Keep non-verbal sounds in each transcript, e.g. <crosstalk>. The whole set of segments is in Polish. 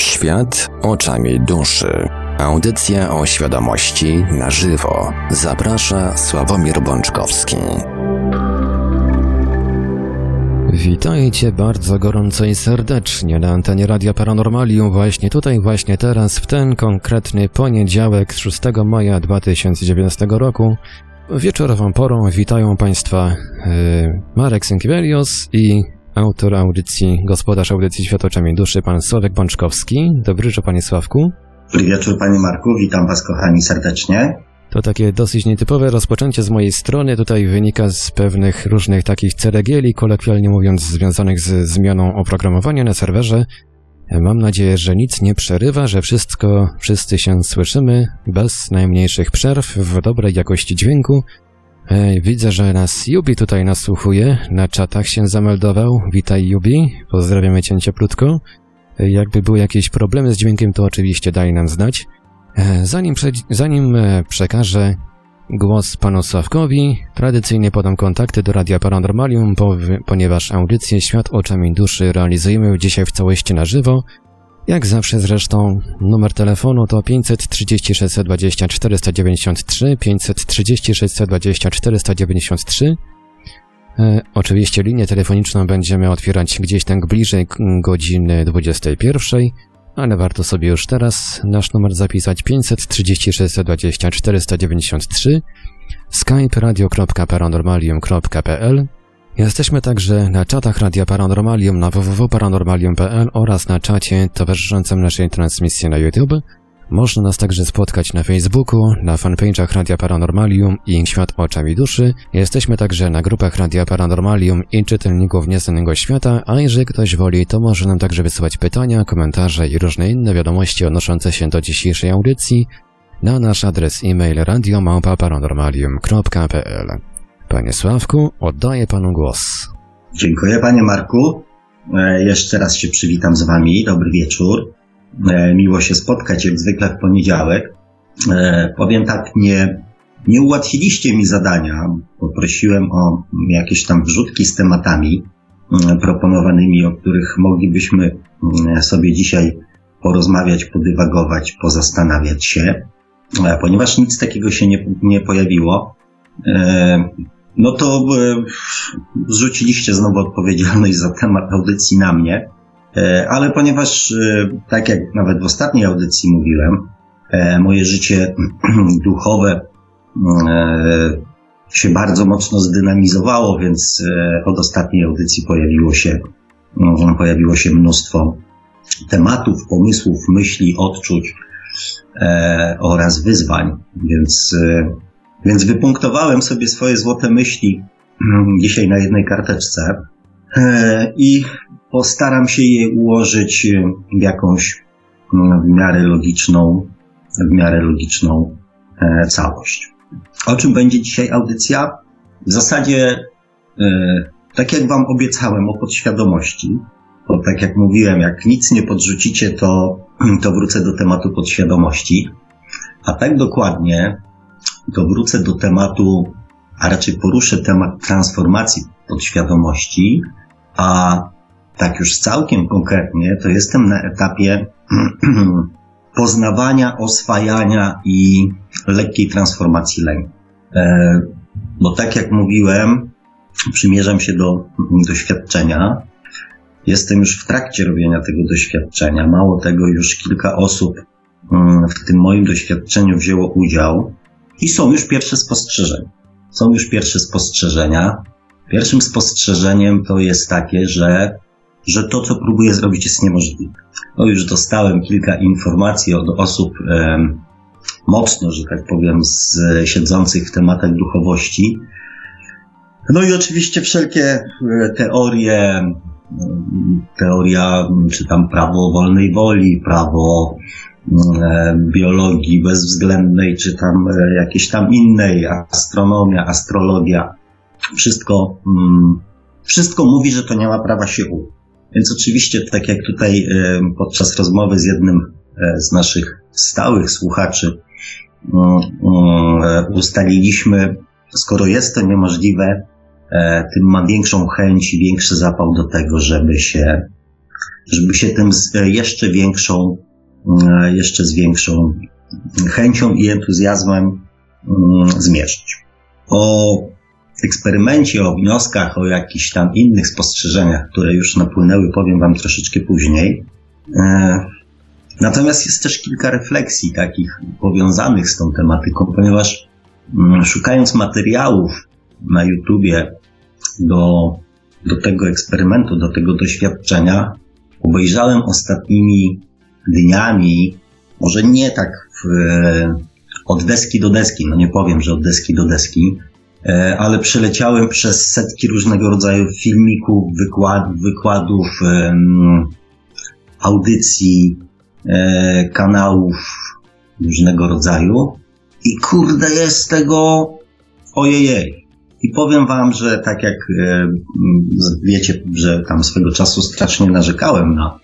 Świat oczami duszy. Audycja o świadomości na żywo. Zaprasza Sławomir Bączkowski. Witajcie bardzo gorąco i serdecznie na antenie Radia Paranormalium właśnie tutaj, właśnie teraz, w ten konkretny poniedziałek 6 maja 2019 roku. Wieczorową porą witają Państwa yy, Marek Sękiewelios i autor audycji, gospodarz audycji Świat oczami duszy, pan Sławek Bączkowski. Dobry wieczór, panie Sławku. Dobry wieczór, panie Marku. Witam was, kochani, serdecznie. To takie dosyć nietypowe rozpoczęcie z mojej strony. Tutaj wynika z pewnych różnych takich ceregieli, kolokwialnie mówiąc, związanych z zmianą oprogramowania na serwerze. Mam nadzieję, że nic nie przerywa, że wszystko, wszyscy się słyszymy bez najmniejszych przerw, w dobrej jakości dźwięku. E, widzę, że nas Jubi tutaj nasłuchuje, na czatach się zameldował. Witaj Jubi, pozdrawiamy cię cieplutko. E, jakby były jakieś problemy z dźwiękiem, to oczywiście daj nam znać. E, zanim, zanim przekażę głos panu Sławkowi, tradycyjnie podam kontakty do Radia Paranormalium, ponieważ audycję Świat oczami duszy realizujemy dzisiaj w całości na żywo. Jak zawsze zresztą numer telefonu to 530 620 493, 530 620 493. E, oczywiście linię telefoniczną będziemy otwierać gdzieś tak bliżej godziny 21, ale warto sobie już teraz nasz numer zapisać 530 620 493, skype radio.paranormalium.pl Jesteśmy także na czatach Radia Paranormalium na www.paranormalium.pl oraz na czacie towarzyszącym naszej transmisji na YouTube. Można nas także spotkać na Facebooku, na fanpage'ach Radia Paranormalium i Świat Oczami Duszy. Jesteśmy także na grupach Radia Paranormalium i czytelników Nieznanego Świata, a jeżeli ktoś woli, to może nam także wysyłać pytania, komentarze i różne inne wiadomości odnoszące się do dzisiejszej audycji na nasz adres e-mail radiomałpa-paranormalium.pl Panie Sławku, oddaję panu głos. Dziękuję, panie Marku. E, jeszcze raz się przywitam z wami. Dobry wieczór. E, miło się spotkać, jak zwykle w poniedziałek. E, powiem tak, nie, nie ułatwiliście mi zadania. Poprosiłem o jakieś tam wrzutki z tematami proponowanymi, o których moglibyśmy sobie dzisiaj porozmawiać, podywagować, pozastanawiać się. Ponieważ nic takiego się nie, nie pojawiło, no to e, zrzuciliście znowu odpowiedzialność za temat audycji na mnie, e, ale ponieważ, e, tak jak nawet w ostatniej audycji mówiłem, moje życie <clears throat> duchowe się bardzo mocno zdynamizowało, więc od ostatniej audycji pojawiło się, pojawiło się mnóstwo tematów, pomysłów, myśli, odczuć oraz wyzwań, więc więc wypunktowałem sobie swoje złote myśli mm, dzisiaj na jednej karteczce e, i postaram się je ułożyć w jakąś mm, w miarę logiczną, w miarę logiczną e, całość. O czym będzie dzisiaj audycja? W zasadzie, e, tak jak Wam obiecałem o podświadomości, to tak jak mówiłem, jak nic nie podrzucicie, to, to wrócę do tematu podświadomości. A tak dokładnie to wrócę do tematu, a raczej poruszę temat transformacji podświadomości, a tak już całkiem konkretnie, to jestem na etapie <clears throat> poznawania, oswajania i lekkiej transformacji lęku. E, bo tak jak mówiłem, przymierzam się do doświadczenia. Jestem już w trakcie robienia tego doświadczenia. Mało tego, już kilka osób mm, w tym moim doświadczeniu wzięło udział. I są już pierwsze spostrzeżenia. Są już pierwsze spostrzeżenia. Pierwszym spostrzeżeniem to jest takie, że, że to, co próbuję zrobić, jest niemożliwe. No już dostałem kilka informacji od osób um, mocno, że tak powiem, z, siedzących w tematach duchowości. No i oczywiście wszelkie e, teorie, teoria, czy tam prawo wolnej woli, prawo E, biologii bezwzględnej, czy tam e, jakiejś tam innej, astronomia, astrologia, wszystko, mm, wszystko mówi, że to nie ma prawa się udać. Więc oczywiście, tak jak tutaj e, podczas rozmowy z jednym z naszych stałych słuchaczy mm, mm, ustaliliśmy, skoro jest to niemożliwe, tym mam większą chęć i większy zapał do tego, żeby się żeby się tym jeszcze większą, jeszcze z większą chęcią i entuzjazmem zmierzyć. O eksperymencie, o wnioskach, o jakichś tam innych spostrzeżeniach, które już napłynęły, powiem Wam troszeczkę później. E, natomiast jest też kilka refleksji takich powiązanych z tą tematyką, ponieważ mm, szukając materiałów na YouTubie do, do tego eksperymentu, do tego doświadczenia, obejrzałem ostatnimi dniami, może nie tak w, od deski do deski, no nie powiem, że od deski do deski, E, ale przeleciałem przez setki różnego rodzaju filmików, wykład, wykładów, audycji, e, kanałów różnego rodzaju i kurde jest tego ojejej. I powiem wam, że tak jak e, wiecie, że tam swego czasu strasznie narzekałem na,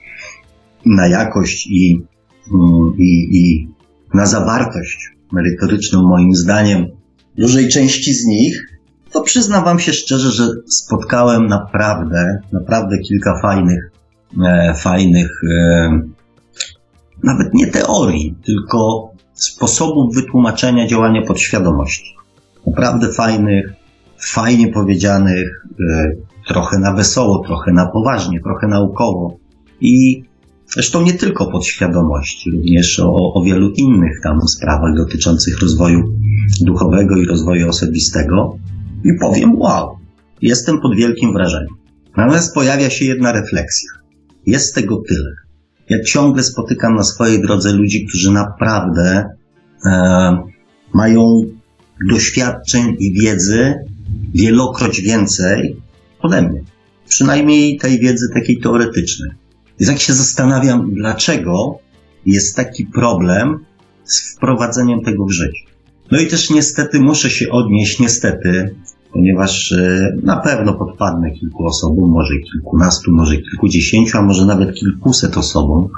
na jakość i, i, i na zawartość merytoryczną moim zdaniem dużej części z nich, to przyznam Wam się szczerze, że spotkałem naprawdę, naprawdę kilka fajnych, e, fajnych, e, nawet nie teorii, tylko sposobów wytłumaczenia działania podświadomości. Naprawdę fajnych, fajnie powiedzianych, e, trochę na wesoło, trochę na poważnie, trochę naukowo. I Zresztą nie tylko podświadomości, również o, o wielu innych tam sprawach dotyczących rozwoju duchowego i rozwoju osobistego. I powiem, wow, jestem pod wielkim wrażeniem. Natomiast pojawia się jedna refleksja. Jest tego tyle. Ja ciągle spotykam na swojej drodze ludzi, którzy naprawdę e, mają doświadczeń i wiedzy wielokroć więcej ode mnie. Przynajmniej tej wiedzy takiej teoretycznej. Więc jak się zastanawiam, dlaczego jest taki problem z wprowadzeniem tego w życie. No i też niestety muszę się odnieść, niestety, ponieważ e, na pewno podpadnę kilku osobom, może kilkunastu, może kilkudziesięciu, a może nawet kilkuset osobom,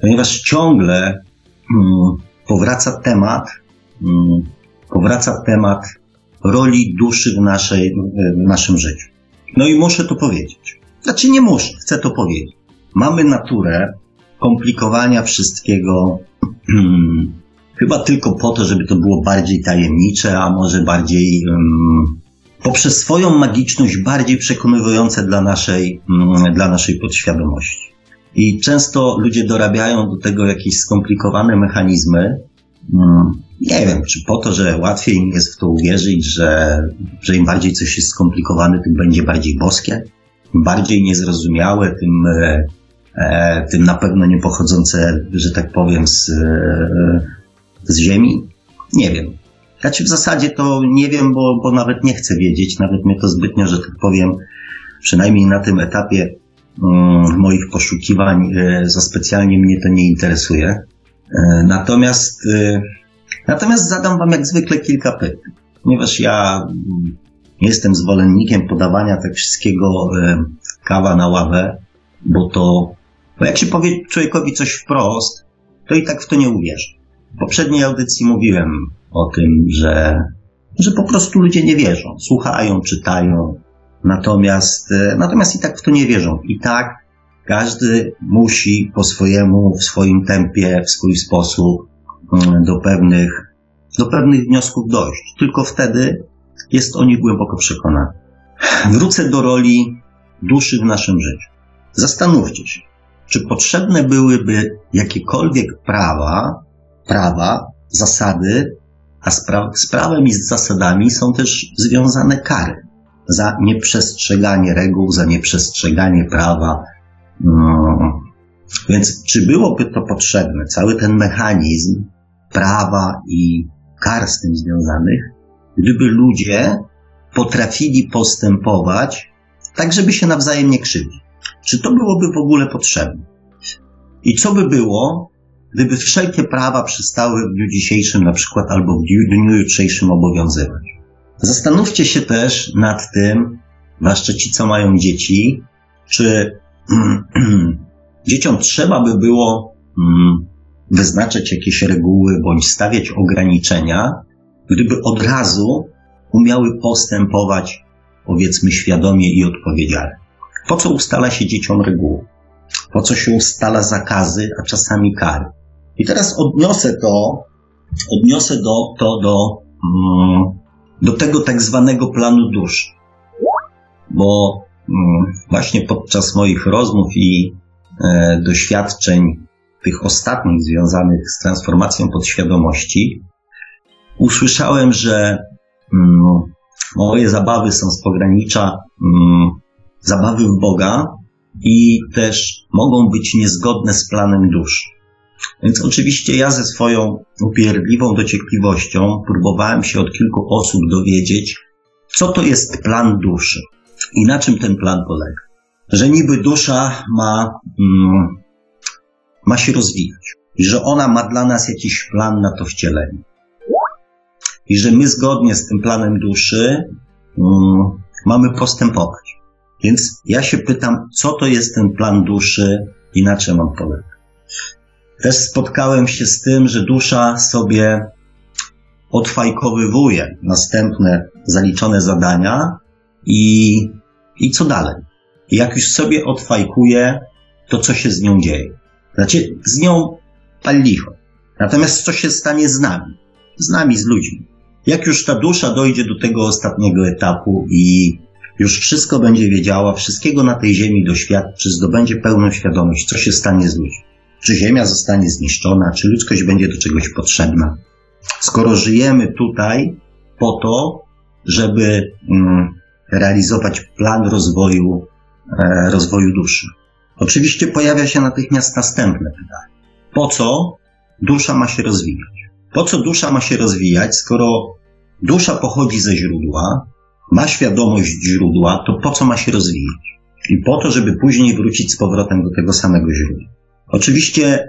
ponieważ ciągle hmm, powraca temat, hmm, powraca temat roli duszy w, naszej, w naszym życiu. No i muszę to powiedzieć. Znaczy nie muszę, chcę to powiedzieć mamy naturę komplikowania wszystkiego <clears throat> chyba tylko po to, żeby to było bardziej tajemnicze, a może bardziej um, poprzez swoją magiczność bardziej przekonywujące dla naszej, um, dla naszej podświadomości. I często ludzie dorabiają do tego jakieś skomplikowane mechanizmy. Um, nie wiem, czy po to, że łatwiej im jest w to uwierzyć, że, że im bardziej coś jest skomplikowane, tym będzie bardziej boskie, bardziej niezrozumiałe, tym E, tym na pewno nie pochodzące, że tak powiem, z, e, z ziemi? Nie wiem. Znaczy w zasadzie to nie wiem, bo, bo nawet nie chcę wiedzieć, nawet mnie to zbytnio, że tak powiem, przynajmniej na tym etapie um, moich poszukiwań e, za specjalnie mnie to nie interesuje. Natomiast, natomiast zadam Wam jak zwykle kilka pytań, ponieważ ja mm, nie jestem zwolennikiem podawania tak wszystkiego kawa na ławę, bo to bo jak się powie człowiekowi coś wprost, to i tak w to nie uwierzy. W poprzedniej audycji mówiłem o tym, że, że po prostu ludzie nie wierzą. Słuchają, czytają, natomiast, e, natomiast i tak w to nie wierzą. I tak każdy musi po swojemu, w swoim tempie, w swój sposób mm, do pewnych, do pewnych wniosków dojść. Tylko wtedy jest o nich głęboko przekonany. Wrócę do roli duszy w naszym życiu. Zastanówcie się, czy potrzebne byłyby jakiekolwiek prawa, prawa, zasady, a z, pra z prawem i z zasadami są też związane kary za nieprzestrzeganie reguł, za nieprzestrzeganie prawa. No. Więc czy byłoby to potrzebne, cały ten mechanizm prawa i kar z tym związanych, gdyby ludzie potrafili postępować tak, żeby się nawzajem nie krzywdzić? Czy to byłoby w ogóle potrzebne? I co by było, gdyby wszelkie prawa przestały w dniu dzisiejszym na przykład albo w dniu jutrzejszym obowiązywać? Zastanówcie się też nad tym, zwłaszcza ci, co mają dzieci, czy <clears throat> dzieciom trzeba by było mm, wyznaczać jakieś reguły bądź stawiać ograniczenia, gdyby od razu umiały postępować, powiedzmy, świadomie i odpowiedzialnie. Po co ustala się dzieciom reguły? po co się ustala zakazy, a czasami kary. I teraz odniosę to, odniosę do, to do, mm, do tego tak zwanego planu duszy. Bo mm, właśnie podczas moich rozmów i e, doświadczeń tych ostatnich związanych z transformacją podświadomości, usłyszałem, że mm, moje zabawy są z pogranicza zabawy w Boga i też mogą być niezgodne z planem duszy. Więc oczywiście ja ze swoją upierdliwą dociekliwością próbowałem się od kilku osób dowiedzieć, co to jest plan duszy i na czym ten plan polega. Że niby dusza ma, mm, ma się rozwijać i że ona ma dla nas jakiś plan na to wcielenie. I że my zgodnie z tym planem duszy mm, mamy postępować. Więc ja się pytam, co to jest ten plan duszy i na czym on polega. Też spotkałem się z tym, że dusza sobie odfajkowywuje następne zaliczone zadania i, i co dalej. jak już sobie odfajkuje, to co się z nią dzieje. Znaczy, z nią pal licho. Natomiast co się stanie z nami? Z nami, z ludźmi. Jak już ta dusza dojdzie do tego ostatniego etapu i już wszystko będzie wiedziała, wszystkiego na tej ziemi doświadczy, zdobędzie pełną świadomość, co się stanie z ludźmi. Czy ziemia zostanie zniszczona, czy ludzkość będzie do czegoś potrzebna. Skoro żyjemy tutaj po to, żeby mm, realizować plan rozwoju, e, rozwoju duszy. Oczywiście pojawia się natychmiast następne pytanie. Po co dusza ma się rozwijać? Po co dusza ma się rozwijać, skoro dusza pochodzi ze źródła, ma świadomość źródła, to po co ma się rozwijać? I po to, żeby później wrócić z powrotem do tego samego źródła. Oczywiście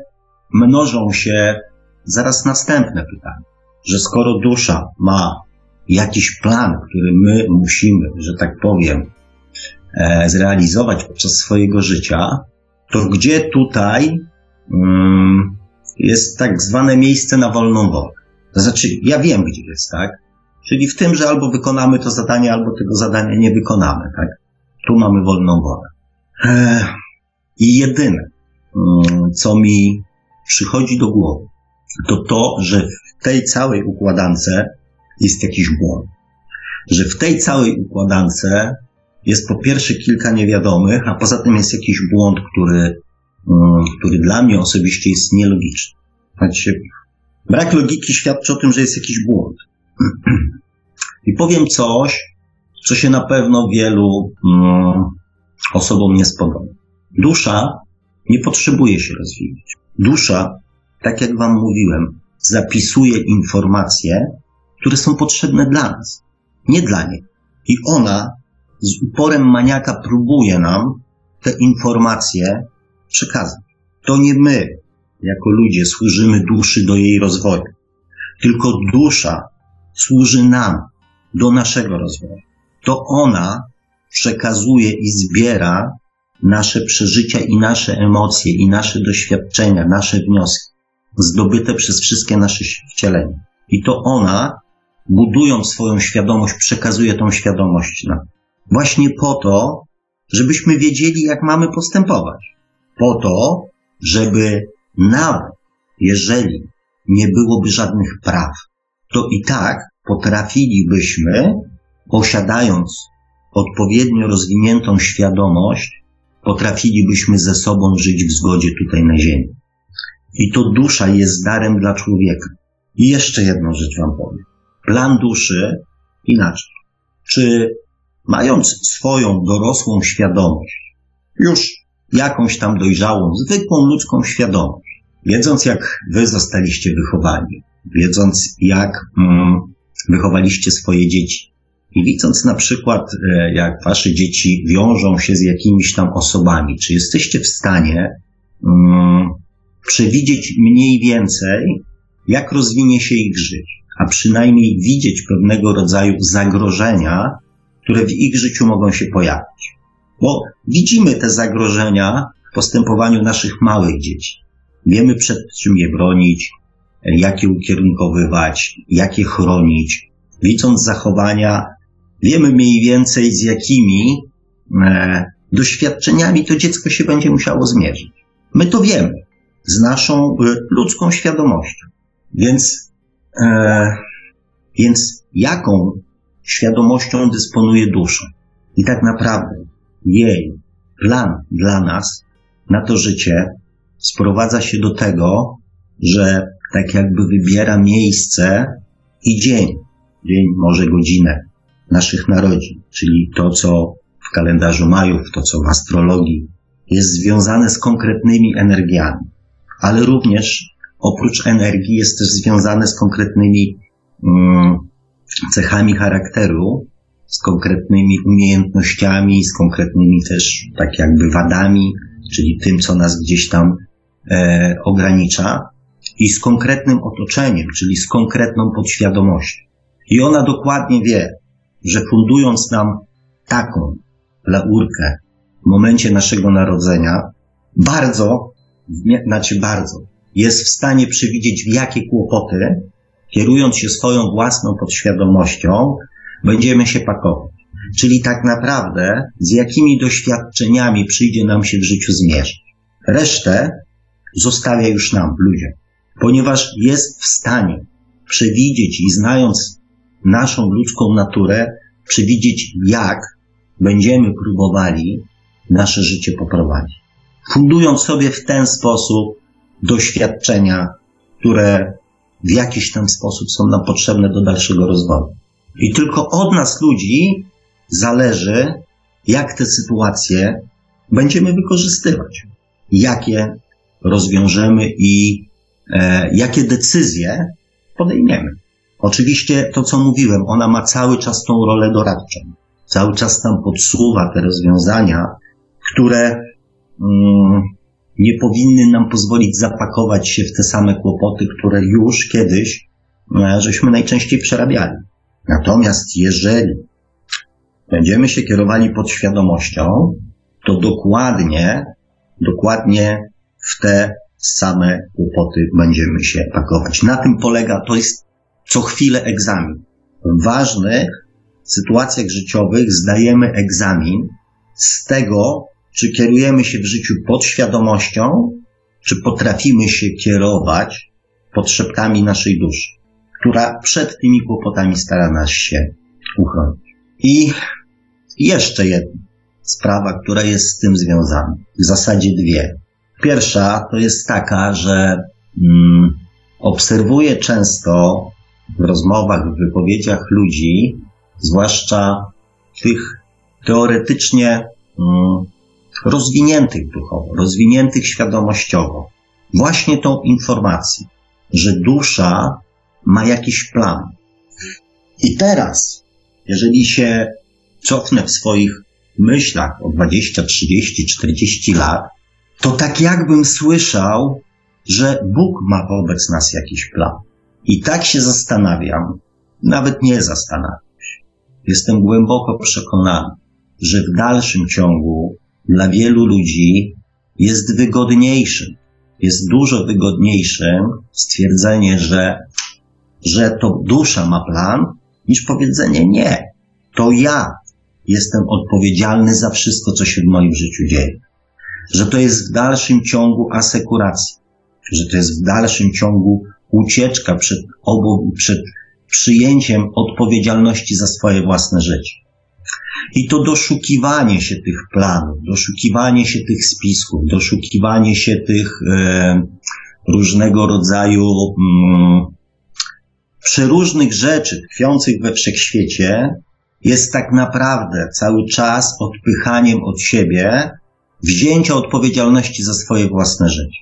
mnożą się zaraz następne pytania, że skoro dusza ma jakiś plan, który my musimy, że tak powiem, e, zrealizować podczas swojego życia, to gdzie tutaj mm, jest tak zwane miejsce na wolną wolę? To znaczy, ja wiem, gdzie jest, tak? Czyli w tym, że albo wykonamy to zadanie, albo tego zadania nie wykonamy, tak? Tu mamy wolną wolę. E, I jedyne, mm, co mi przychodzi do głowy, to to, że w tej całej układance jest jakiś błąd. Że w tej całej układance jest po pierwsze kilka niewiadomych, a poza tym jest jakiś błąd, który, mm, który dla mnie osobiście jest nielogiczny. Znaczy, brak logiki świadczy o tym, że jest jakiś błąd. <clears throat> I powiem coś, co się na pewno wielu mm, osobom nie spodoba. Dusza nie potrzebuje się rozwijać. Dusza, tak jak Wam mówiłem, zapisuje informacje, które są potrzebne dla nas, nie dla niej. I ona z uporem maniaka próbuje nam te informacje przekazać. To nie my, jako ludzie, służymy duszy do jej rozwoju, tylko dusza służy nam do naszego rozwoju. To ona przekazuje i zbiera nasze przeżycia i nasze emocje i nasze doświadczenia, nasze wnioski zdobyte przez wszystkie nasze wcielenia. I to ona, budując swoją świadomość, przekazuje tą świadomość nam. Właśnie po to, żebyśmy wiedzieli, jak mamy postępować. Po to, żeby nawet jeżeli nie byłoby żadnych praw, to i tak potrafilibyśmy, posiadając odpowiednio rozwiniętą świadomość, potrafilibyśmy ze sobą żyć w zgodzie tutaj na Ziemi. I to dusza jest darem dla człowieka. I jeszcze jedną rzecz Wam powiem. Plan duszy inaczej. Czy mając swoją dorosłą świadomość, już jakąś tam dojrzałą, zwykłą ludzką świadomość, wiedząc jak Wy zostaliście wychowani, wiedząc jak mm, wychowaliście swoje dzieci. I widząc na przykład, e, jak wasze dzieci wiążą się z jakimiś tam osobami, czy jesteście w stanie um, przewidzieć mniej więcej, jak rozwinie się ich życie, a przynajmniej widzieć pewnego rodzaju zagrożenia, które w ich życiu mogą się pojawić. Bo widzimy te zagrożenia w postępowaniu naszych małych dzieci. Wiemy przed czym je bronić, jak je ukierunkowywać, jak je chronić. Widząc zachowania, wiemy mniej więcej z jakimi e, doświadczeniami to dziecko się będzie musiało zmierzyć. My to wiemy z naszą y, ludzką świadomością. Więc, e, więc jaką świadomością dysponuje dusza? I tak naprawdę jej plan dla nas na to życie sprowadza się do tego, że tak jakby wybiera miejsce i dzień, dzień, może godzinę naszych narodzin, czyli to, co w kalendarzu Majów, to, co w astrologii jest związane z konkretnymi energiami, ale również oprócz energii jest też związane z konkretnymi um, cechami charakteru, z konkretnymi umiejętnościami, z konkretnymi też tak jakby wadami, czyli tym, co nas gdzieś tam e, ogranicza, i z konkretnym otoczeniem, czyli z konkretną podświadomością. I ona dokładnie wie, że fundując nam taką laurkę w momencie naszego narodzenia, bardzo, znaczy bardzo, jest w stanie przewidzieć, w jakie kłopoty, kierując się swoją własną podświadomością, będziemy się pakować. Czyli tak naprawdę, z jakimi doświadczeniami przyjdzie nam się w życiu zmierzyć. Resztę zostawia już nam, ludziom, ponieważ jest w stanie przewidzieć i znając naszą ludzką naturę, przewidzieć, jak będziemy próbowali nasze życie poprowadzić. Fundując sobie w ten sposób doświadczenia, które w jakiś tam sposób są nam potrzebne do dalszego rozwoju. I tylko od nas, ludzi, zależy, jak te sytuacje będziemy wykorzystywać, jakie rozwiążemy i jakie decyzje podejmiemy. Oczywiście to, co mówiłem, ona ma cały czas tą rolę doradczą. Cały czas tam podsuwa te rozwiązania, które mm, nie powinny nam pozwolić zapakować się w te same kłopoty, które już kiedyś e, żeśmy najczęściej przerabiali. Natomiast jeżeli będziemy się kierowali podświadomością, to dokładnie, dokładnie w te same kłopoty będziemy się pakować. Na tym polega, to jest co chwilę egzamin. W ważnych sytuacjach życiowych zdajemy egzamin z tego, czy kierujemy się w życiu podświadomością, czy potrafimy się kierować potrzebami naszej duszy, która przed tymi kłopotami stara nas się uchronić. I jeszcze jedna sprawa, która jest z tym związana. W zasadzie dwie. Pierwsza to jest taka, że mm, obserwuję często w rozmowach, w wypowiedziach ludzi, zwłaszcza tych teoretycznie mm, rozwiniętych duchowo, rozwiniętych świadomościowo, właśnie tą informację, że dusza ma jakiś plan. I teraz, jeżeli się cofnę w swoich myślach o 20, 30, 40 lat, to tak jakbym słyszał, że Bóg ma wobec nas jakiś plan. I tak się zastanawiam, nawet nie zastanawiam się. Jestem głęboko przekonany, że w dalszym ciągu dla wielu ludzi jest wygodniejszym, jest dużo wygodniejszym stwierdzenie, że, że to dusza ma plan, niż powiedzenie nie. To ja jestem odpowiedzialny za wszystko, co się w moim życiu dzieje. Że to jest w dalszym ciągu asekuracja, że to jest w dalszym ciągu ucieczka przed, obu, przed przyjęciem odpowiedzialności za swoje własne życie. I to doszukiwanie się tych planów, doszukiwanie się tych spisków, doszukiwanie się tych e, różnego rodzaju mm, przeróżnych rzeczy tkwiących we wszechświecie jest tak naprawdę cały czas odpychaniem od siebie wzięcia odpowiedzialności za swoje własne życie.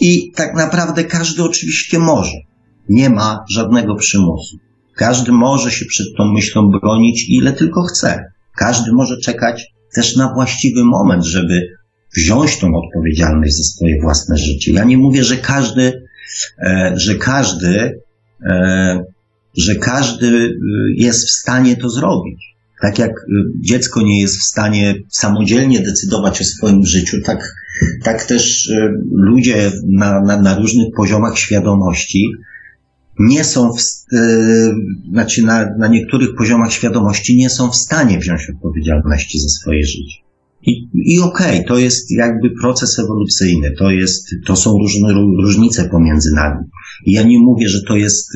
I tak naprawdę każdy oczywiście może. Nie ma żadnego przymusu. Każdy może się przed tą myślą bronić ile tylko chce. Każdy może czekać też na właściwy moment, żeby wziąć tą odpowiedzialność za swoje własne życie. Ja nie mówię, że każdy, e, że każdy, e, że każdy e, jest w stanie to zrobić. Tak jak dziecko nie jest w stanie samodzielnie decydować o swoim życiu, tak, tak też ludzie na, na, na różnych poziomach świadomości nie są, w, yy, znaczy na, na niektórych poziomach świadomości nie są w stanie wziąć odpowiedzialności za swoje życie. I, i okej, okay, to jest jakby proces ewolucyjny, to, jest, to są różne różnice pomiędzy nami. I ja nie mówię, że to jest,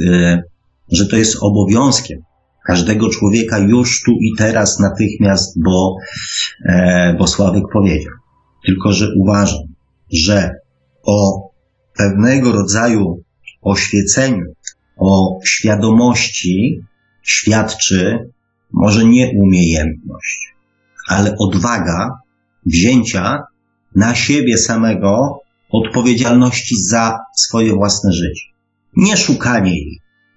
że to jest obowiązkiem każdego człowieka już tu i teraz natychmiast, bo, e, bo Sławek powiedział. Tylko, że uważam, że o pewnego rodzaju oświeceniu, o świadomości świadczy może nie umiejętność, ale odwaga wzięcia na siebie samego odpowiedzialności za swoje własne życie. Nie szukanie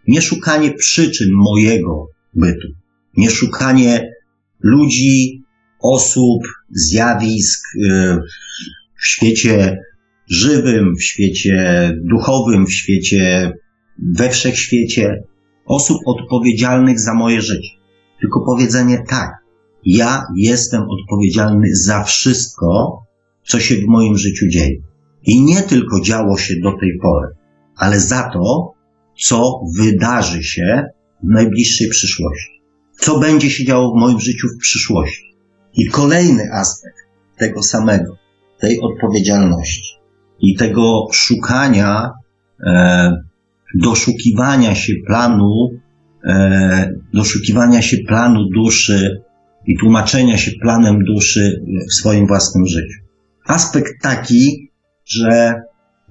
nie szukanie przyczyn mojego bytu, nie szukanie ludzi, osób, zjawisk y, w świecie żywym, w świecie duchowym, w świecie we wszechświecie, osób odpowiedzialnych za moje życie. Tylko powiedzenie tak, ja jestem odpowiedzialny za wszystko, co się w moim życiu dzieje. I nie tylko działo się do tej pory, ale za to, co wydarzy się w najbliższej przyszłości. Co będzie się działo w moim życiu w przyszłości. I kolejny aspekt tego samego, tej odpowiedzialności i tego szukania, e, doszukiwania się planu, e, doszukiwania się planu duszy i tłumaczenia się planem duszy w swoim własnym życiu. Aspekt taki, że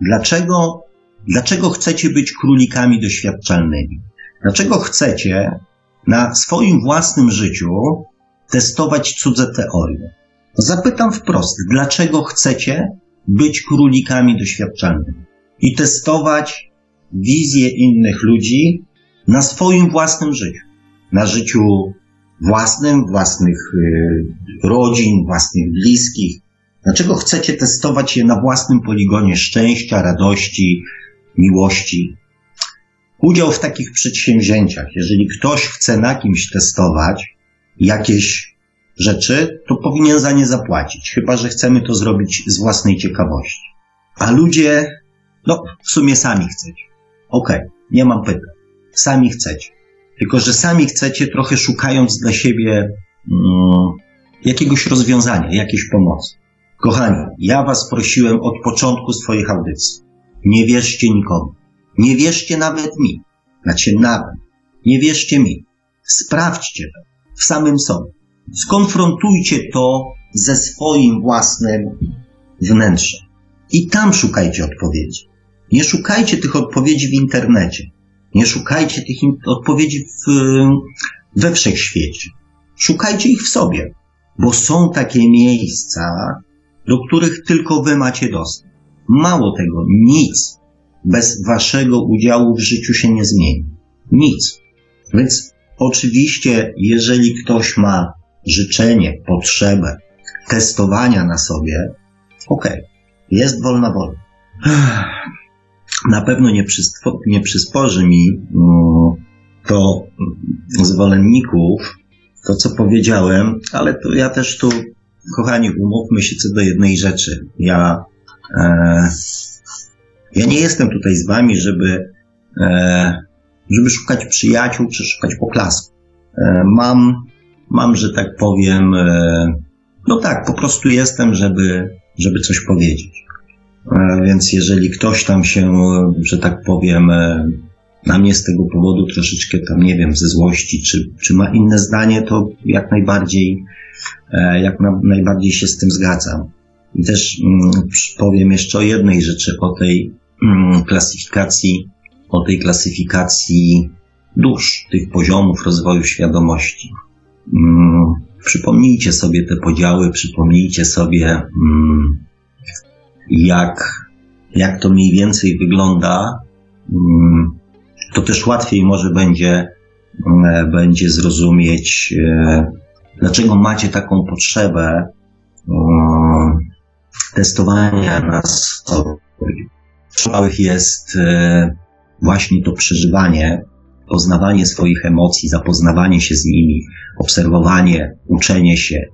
dlaczego, dlaczego chcecie być królikami doświadczalnymi? Dlaczego chcecie na swoim własnym życiu testować cudze teorie? Zapytam wprost, dlaczego chcecie być królikami doświadczalnymi i testować wizję innych ludzi na swoim własnym życiu, na życiu własnym, własnych y, rodzin, własnych bliskich. Dlaczego chcecie testować je na własnym poligonie szczęścia, radości, miłości? Udział w takich przedsięwzięciach, jeżeli ktoś chce na kimś testować jakieś rzeczy, to powinien za nie zapłacić, chyba że chcemy to zrobić z własnej ciekawości. A ludzie, no, w sumie sami chcecie. Okej, okay, nie mam pytań. Sami chcecie. Tylko, że sami chcecie, trochę szukając dla siebie mm, jakiegoś rozwiązania, jakiejś pomocy. Kochani, ja Was prosiłem od początku swoich audycji. Nie wierzcie nikomu. Nie wierzcie nawet mi. Znaczy nawet. Nie wierzcie mi. Sprawdźcie to w samym sobie. Skonfrontujcie to ze swoim własnym wnętrzem. I tam szukajcie odpowiedzi. Nie szukajcie tych odpowiedzi w internecie. Nie szukajcie tych odpowiedzi w, we wszechświecie. Szukajcie ich w sobie, bo są takie miejsca, do których tylko wy macie dostęp. Mało tego, nic bez waszego udziału w życiu się nie zmieni. Nic. Więc oczywiście, jeżeli ktoś ma życzenie, potrzebę testowania na sobie, okej, okay, jest wolna wola na pewno nie, przyspo, nie przysporzy mi mm, to zwolenników, to co powiedziałem, ale to ja też tu, kochani, umówmy się co do jednej rzeczy. Ja, ja nie jestem tutaj z wami, żeby, e, żeby szukać przyjaciół czy szukać poklasku. E, mam, mam, że tak powiem, e, no tak, po prostu jestem, żeby, żeby coś powiedzieć. E, więc jeżeli ktoś tam się, że tak powiem, e, na mnie z tego powodu troszeczkę tam, nie wiem, ze złości, czy, czy ma inne zdanie, to jak najbardziej, e, jak na, najbardziej się z tym zgadzam. Też mm, powiem jeszcze o jednej rzeczy, o tej mm, klasyfikacji, o tej klasyfikacji dusz, tych poziomów rozwoju świadomości. Mm, przypomnijcie sobie te podziały, przypomnijcie sobie, jak, jak to mniej więcej wygląda, to też łatwiej może będzie, będzie zrozumieć, e, dlaczego macie taką potrzebę testowania nas. Małych jest e, właśnie to przeżywanie, poznawanie swoich emocji, zapoznawanie się z nimi, obserwowanie, uczenie się,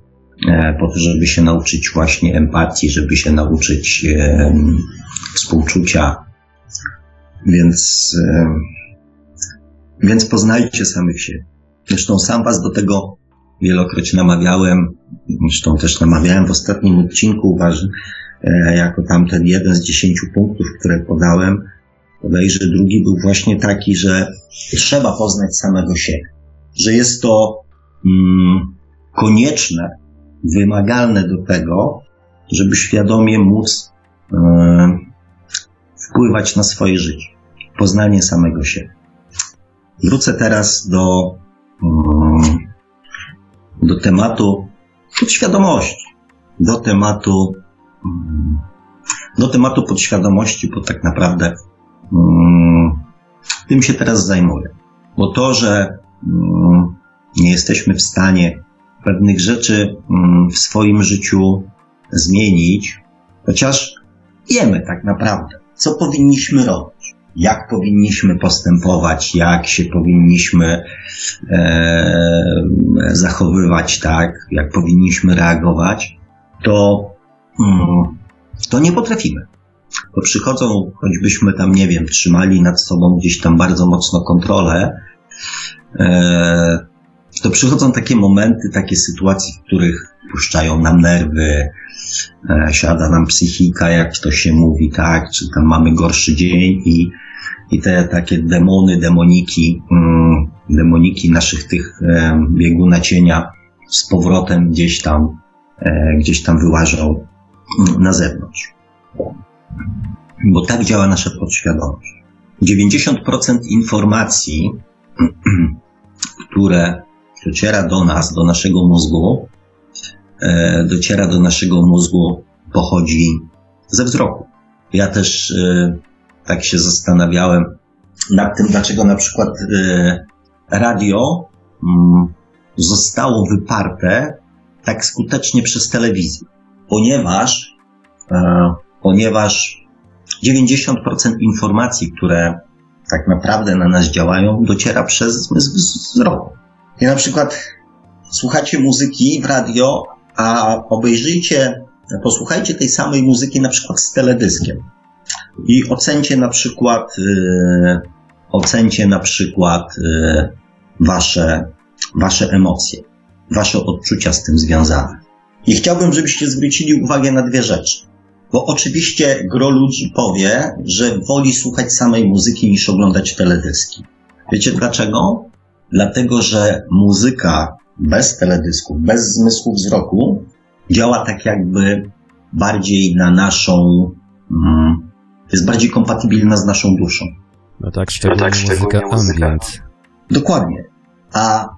E, po to, żeby się nauczyć właśnie empatii, żeby się nauczyć e, współczucia. Więc, więc poznajcie samych siebie. Zresztą sam was do tego wielokrotnie namawiałem, zresztą też namawiałem w ostatnim odcinku, uważam, e, jako tamten jeden z dziesięciu punktów, które podałem, bodajże drugi był właśnie taki, że trzeba poznać samego siebie, że jest to mm, konieczne, wymagalne do tego, żeby świadomie móc e, wpływać na swoje życie, poznanie samego siebie. Wrócę teraz do, mm, do tematu podświadomości, do tematu, mm, do tematu podświadomości, bo tak naprawdę mm, tym się teraz zajmuję. Bo to, że nie jesteśmy w stanie pewnych rzeczy w swoim życiu zmienić, chociaż wiemy tak naprawdę, co powinniśmy robić, jak powinniśmy postępować, jak się powinniśmy e, zachowywać, tak, jak powinniśmy reagować, to, mm, to nie potrafimy. To przychodzą, choćbyśmy tam, nie wiem, trzymali nad sobą gdzieś tam bardzo mocno kontrolę, e, to przychodzą takie momenty, takie sytuacje, w których puszczają nam nerwy, e, siada nam psychika, jak to się mówi, tak, czy tam mamy gorszy dzień i, i te takie demony, demoniki, mm, demoniki naszych tych e, bieguna cienia z powrotem gdzieś tam, e, gdzieś tam wyłażą mm, na zewnątrz. Bo tak działa nasza podświadomość. 90% informacji, <clears throat> które dociera do nas, do naszego mózgu, e, dociera do naszego mózgu, pochodzi ze wzroku. Ja też tak się zastanawiałem nad tym, dlaczego na przykład e, radio mm, zostało wyparte tak skutecznie przez telewizję. Ponieważ, ponieważ 90% informacji, które tak naprawdę na nas działają, dociera przez zmysł wzroku. I na przykład słuchacie muzyki w radio, a obejrzyjcie, posłuchajcie tej samej muzyki na przykład z teledyskiem. I ocencie na przykład, yy, ocencie na przykład yy, wasze, wasze emocje, wasze odczucia z tym związane. I chciałbym, żebyście zwrócili uwagę na dwie rzeczy. Bo oczywiście gro ludzi powie, że woli słuchać samej muzyki niż oglądać teledyski. Wiecie dlaczego? Dlatego, że muzyka bez teledysku, bez zmysłu wzroku działa tak jakby bardziej na naszą, mm, jest bardziej kompatybilna z naszą duszą. No tak, szczególnie, no tak, szczególnie muzyka ambient. Dokładnie. A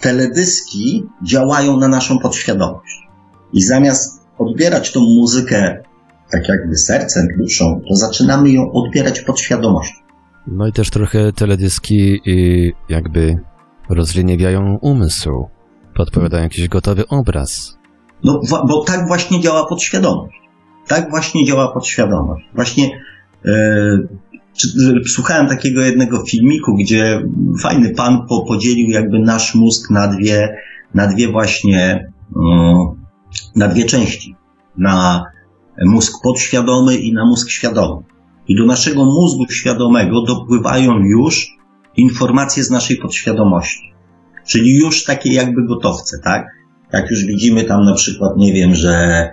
teledyski działają na naszą podświadomość. I zamiast odbierać tą muzykę tak jakby sercem, duszą, to zaczynamy ją odbierać podświadomością. No i też trochę teledyski jakby rozleniwiają umysł, podpowiadają jakiś gotowy obraz. No, bo tak właśnie działa podświadomość. Tak właśnie działa podświadomość. Właśnie słuchałem takiego jednego filmiku, gdzie fajny pan po, podzielił jakby nasz mózg na dwie, na dwie właśnie, na dwie części. Na mózg podświadomy i na mózg świadomy. I do naszego mózgu świadomego dopływają już informacje z naszej podświadomości. Czyli już takie jakby gotowce, tak? Jak już widzimy tam na przykład, nie wiem, że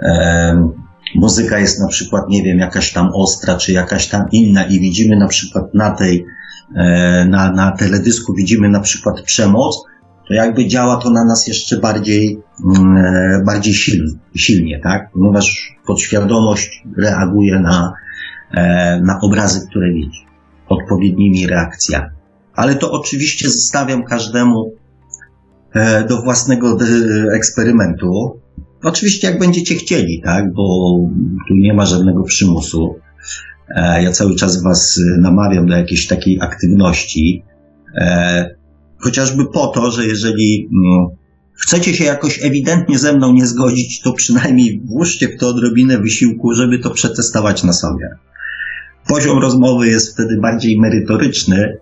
e, muzyka jest na przykład, nie wiem, jakaś tam ostra, czy jakaś tam inna i widzimy na przykład na tej, e, na, na teledysku widzimy na przykład przemoc, to jakby działa to na nas jeszcze bardziej, mm, e, bardziej silnie, silnie, tak? Ponieważ podświadomość reaguje na, e, na obrazy, które widzi odpowiednimi reakcjami. Ale to oczywiście zostawiam każdemu do własnego eksperymentu. Oczywiście jak będziecie chcieli, tak, bo tu nie ma żadnego przymusu. E, ja cały czas was namawiam do jakiejś takiej aktywności, e, chociażby po to, że jeżeli mm, chcecie się jakoś ewidentnie ze mną nie zgodzić, to przynajmniej włóżcie w to odrobinę wysiłku, żeby to przetestować na sobie poziom rozmowy jest wtedy bardziej merytoryczny,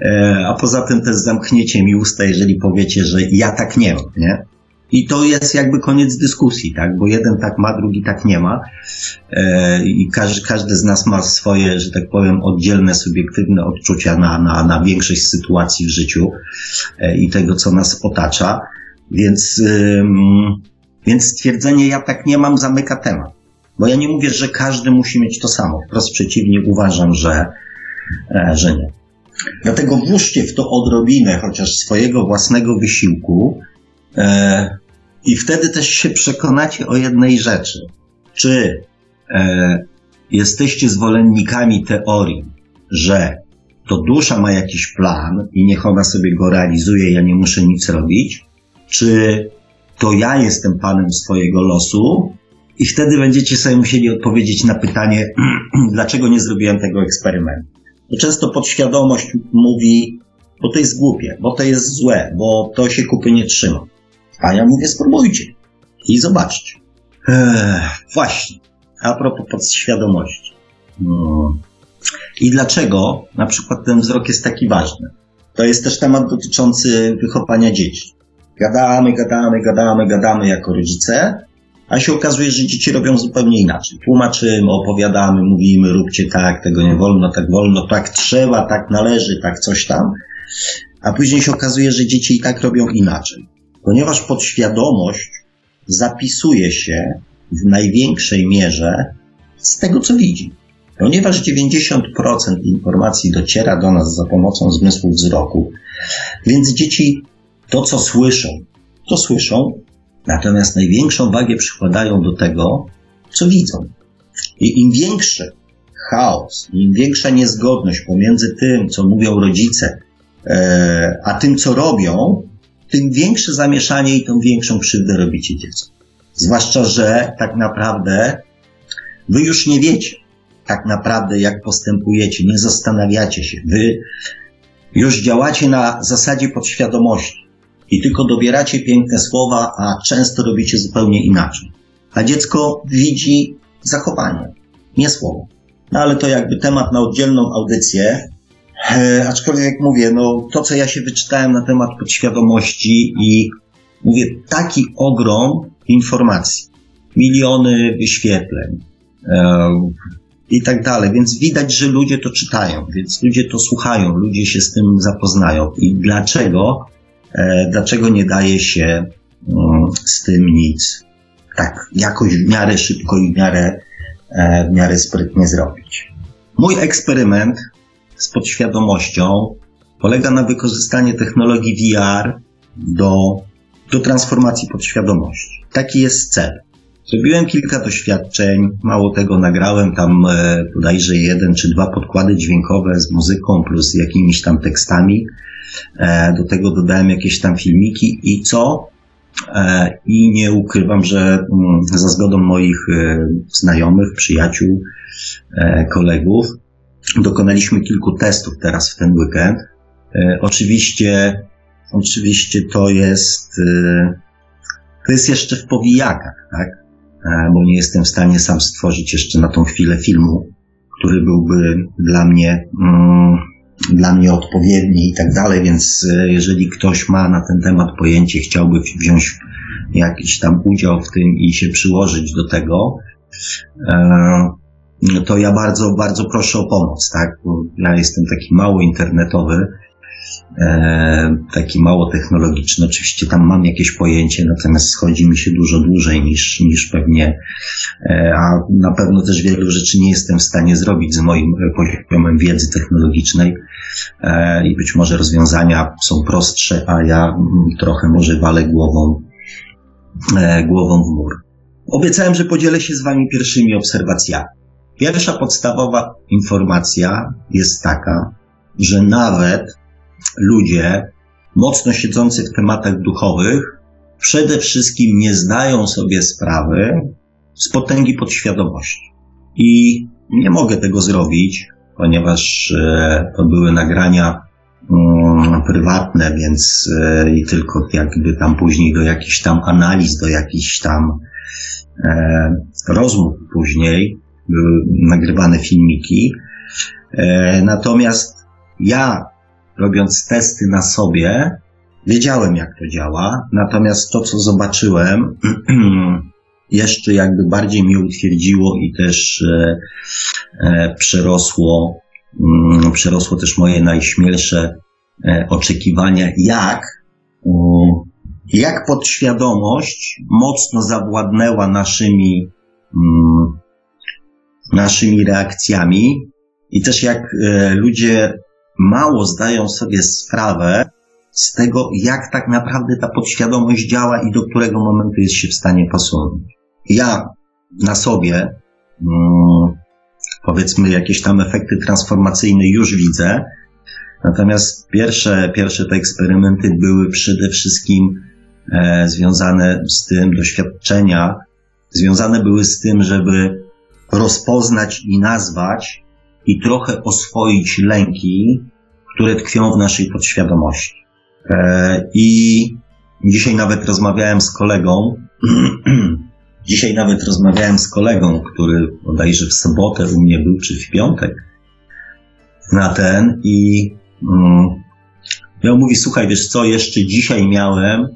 e, a poza tym też zamkniecie mi usta, jeżeli powiecie, że ja tak nie mam, nie? I to jest jakby koniec dyskusji, tak? Bo jeden tak ma, drugi tak nie ma. E, I każdy, każdy z nas ma swoje, że tak powiem, oddzielne, subiektywne odczucia na, na, na większość sytuacji w życiu e, i tego, co nas otacza. Więc, więc stwierdzenie ja tak nie mam zamyka temat. Bo ja nie mówię, że każdy musi mieć to samo. Wprost przeciwnie, uważam, że, e, że nie. Dlatego włóżcie w to odrobinę chociaż swojego własnego wysiłku i wtedy też się przekonacie o jednej rzeczy. Czy e, jesteście zwolennikami teorii, że to dusza ma jakiś plan i niech ona sobie go realizuje, ja nie muszę nic robić, czy to ja jestem panem swojego losu i wtedy będziecie sobie musieli odpowiedzieć na pytanie, <clears throat> dlaczego nie zrobiłem tego eksperymentu. Bo często podświadomość mówi, bo to jest głupie, bo to jest złe, bo to się kupy nie trzyma. A ja mówię, spróbujcie i zobaczcie. Ech, właśnie, a propos podświadomości. No. I dlaczego na przykład ten wzrok jest taki ważny? To jest też temat dotyczący wychowania dzieci. Gadamy, gadamy, gadamy, gadamy jako rodzice, a się okazuje, że dzieci robią zupełnie inaczej. Tłumaczymy, opowiadamy, mówimy, róbcie tak, tego nie wolno, tak wolno, tak trzeba, tak należy, tak coś tam. A później się okazuje, że dzieci i tak robią inaczej. Ponieważ podświadomość zapisuje się w największej mierze z tego, co widzi. Ponieważ 90% informacji dociera do nas za pomocą zmysłu wzroku, więc dzieci to, co słyszą, to słyszą, natomiast największą wagę przykładają do tego, co widzą. I im większy chaos, im większa niezgodność pomiędzy tym, co mówią rodzice, e, a tym, co robią, tym większe zamieszanie i tą większą krzywdę robicie dziecku. Zwłaszcza, że tak naprawdę wy już nie wiecie, tak naprawdę jak postępujecie, nie zastanawiacie się. Wy już działacie na zasadzie podświadomości i tylko dobieracie piękne słowa, a często robicie zupełnie inaczej. A dziecko widzi zachowanie, nie słowo. No ale to jakby temat na oddzielną audycję. E, aczkolwiek jak mówię, no to co ja się wyczytałem na temat podświadomości i mówię, taki ogrom informacji, miliony wyświetleń e, i tak dalej, więc widać, że ludzie to czytają, więc ludzie to słuchają, ludzie się z tym zapoznają. I dlaczego E, dlaczego nie daje się mm, z tym nic tak jakoś w miarę szybko i w miarę, e, w miarę sprytnie zrobić. Mój eksperyment z podświadomością polega na wykorzystaniu technologii VR do, do transformacji podświadomości. Taki jest cel. Zrobiłem kilka doświadczeń, mało tego nagrałem tam e, bodajże jeden czy dwa podkłady dźwiękowe z muzyką plus jakimiś tam tekstami. E, do tego dodałem jakieś tam filmiki i co? E, I nie ukrywam, że mm, za zgodą moich e, znajomych, przyjaciół, kolegów, dokonaliśmy kilku testów teraz w ten weekend. Oczywiście, oczywiście to jest, to jest jeszcze w powijakach, tak? Bo nie jestem w stanie sam stworzyć jeszcze na tą chwilę filmu, który byłby dla mnie, mm, dla mnie odpowiedni i tak dalej, więc e, jeżeli ktoś ma na ten temat pojęcie, chciałby wziąć jakiś tam udział w tym i się przyłożyć do tego, e, to ja bardzo, bardzo proszę o pomoc, tak? Bo ja jestem taki mało internetowy, e, taki mało technologiczny. Oczywiście tam mam jakieś pojęcie, natomiast schodzi mi się dużo dłużej niż, niż pewnie, a na pewno też wielu rzeczy nie jestem w stanie zrobić z moim poziomem wiedzy technologicznej. E, i być może rozwiązania są prostsze, a ja mm, trochę może walę głową, e, głową w mur. Obiecałem, że podzielę się z Wami pierwszymi obserwacjami. Pierwsza podstawowa informacja jest taka, że nawet ludzie mocno siedzący w tematach duchowych przede wszystkim nie zdają sobie sprawy z potęgi podświadomości. I nie mogę tego zrobić, ponieważ e, to były nagrania mm, prywatne, więc e, i tylko jakby tam później do jakichś tam analiz, do jakichś tam e, rozmów później nagrywane filmiki. Natomiast ja, robiąc testy na sobie, wiedziałem jak to działa, natomiast to, co zobaczyłem, <clears throat> jeszcze jakby bardziej mnie utwierdziło i też e, e, przerosło, mm, przerosło też moje najśmielsze e, oczekiwania, jak jak podświadomość mocno zawładnęła naszymi, mm, naszymi reakcjami i też jak e, ludzie mało zdają sobie sprawę z tego, jak tak naprawdę ta podświadomość działa i do którego momentu jest się w stanie posunąć. Ja na sobie, mm, powiedzmy, jakieś tam efekty transformacyjne już widzę, natomiast pierwsze, pierwsze te eksperymenty były przede wszystkim e, związane z tym, doświadczenia, związane były z tym, żeby rozpoznać i nazwać i trochę oswoić lęki, które tkwią w naszej podświadomości. E, I dzisiaj nawet rozmawiałem z kolegą, <clears throat> dzisiaj nawet rozmawiałem z kolegą, który bodajże w sobotę u mnie był, czy w piątek, na ten i mm, ja mówi, słuchaj, wiesz co, jeszcze dzisiaj miałem,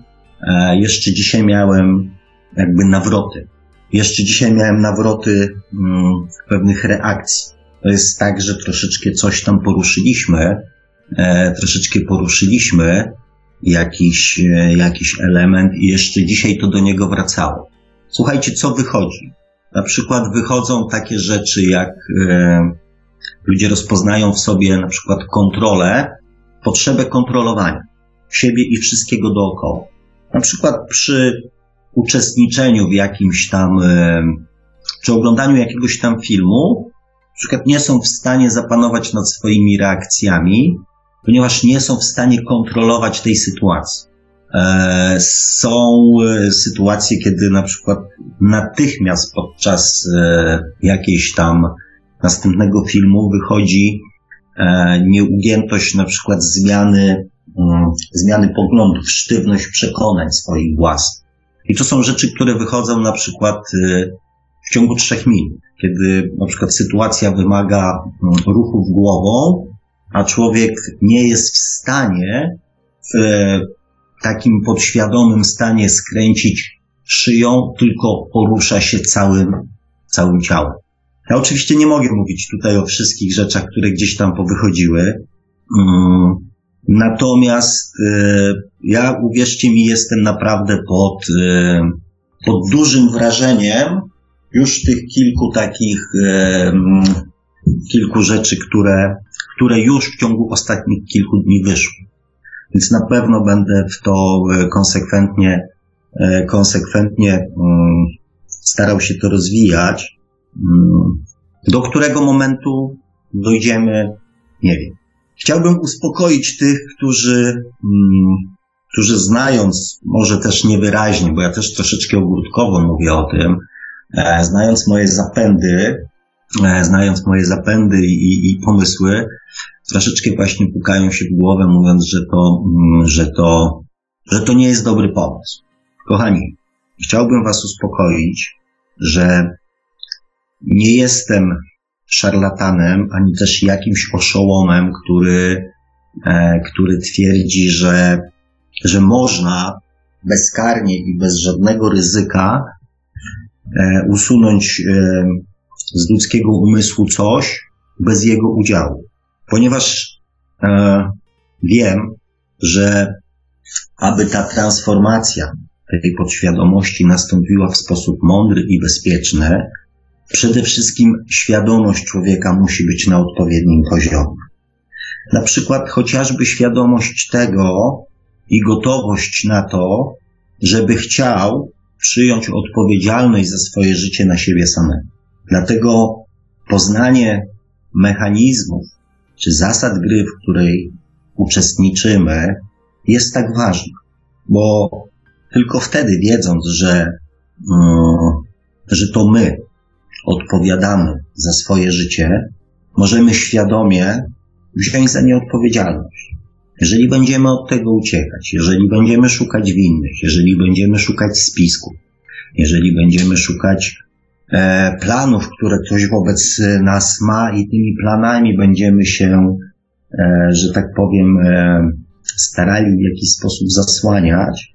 e, jeszcze dzisiaj miałem jakby nawroty. Jeszcze dzisiaj miałem nawroty mm, pewnych reakcji. To jest tak, że troszeczkę coś tam poruszyliśmy, e, troszeczkę poruszyliśmy jakiś, e, jakiś element i jeszcze dzisiaj to do niego wracało. Słuchajcie, co wychodzi? Na przykład wychodzą takie rzeczy, jak e, ludzie rozpoznają w sobie na przykład kontrolę, potrzebę kontrolowania siebie i wszystkiego dookoła. Na przykład przy uczestniczeniu w jakimś tam, e, przy oglądaniu jakiegoś tam filmu, na przykład nie są w stanie zapanować nad swoimi reakcjami, ponieważ nie są w stanie kontrolować tej sytuacji. E, są e, sytuacje, kiedy na przykład natychmiast podczas e, jakiejś tam następnego filmu wychodzi nieugiętość na przykład zmiany, mm, zmiany poglądów, sztywność przekonań swoich własnych. I to są rzeczy, które wychodzą na przykład w ciągu trzech minut, kiedy na przykład sytuacja wymaga mm, ruchów głową, a człowiek nie jest w stanie w takim podświadomym stanie skręcić szyją, tylko porusza się całym, całym ciałem. Ja oczywiście nie mogę mówić tutaj o wszystkich rzeczach, które gdzieś tam powychodziły. Natomiast e, ja, uwierzcie mi, jestem naprawdę pod, e, pod dużym wrażeniem już tych kilku takich, e, kilku rzeczy, które, które już w ciągu ostatnich kilku dni wyszły. Więc na pewno będę w to konsekwentnie, konsekwentnie mm, starał się to rozwijać. Mm, do którego momentu dojdziemy, nie wiem. Chciałbym uspokoić tych, którzy, mm, którzy znając, może też niewyraźnie, bo ja też troszeczkę ogródkowo mówię o tym, e, znając moje zapędy, E, znając moje zapędy i, i pomysły, troszeczkę właśnie pukają się w głowę, mówiąc, że to, mm, że to, że to nie jest dobry pomysł. Kochani, chciałbym Was uspokoić, że nie jestem szarlatanem, ani też jakimś oszołomem, który, e, który twierdzi, że, że można bezkarnie i bez żadnego ryzyka e, usunąć z ludzkiego umysłu coś bez jego udziału. Ponieważ e, wiem, że aby ta transformacja tej podświadomości nastąpiła w sposób mądry i bezpieczny, przede wszystkim świadomość człowieka musi być na odpowiednim poziomie. Na przykład chociażby świadomość tego i gotowość na to, żeby chciał przyjąć odpowiedzialność za swoje życie na siebie samego. Dlatego poznanie mechanizmów czy zasad gry, w której uczestniczymy, jest tak ważne, bo tylko wtedy wiedząc, że, mm, że to my odpowiadamy za swoje życie, możemy świadomie wziąć za nie odpowiedzialność. Jeżeli będziemy od tego uciekać, jeżeli będziemy szukać winnych, jeżeli będziemy szukać spisków, jeżeli będziemy szukać E, planów, które ktoś wobec nas ma i tymi planami będziemy się, e, że tak powiem, e, starali w jakiś sposób zasłaniać,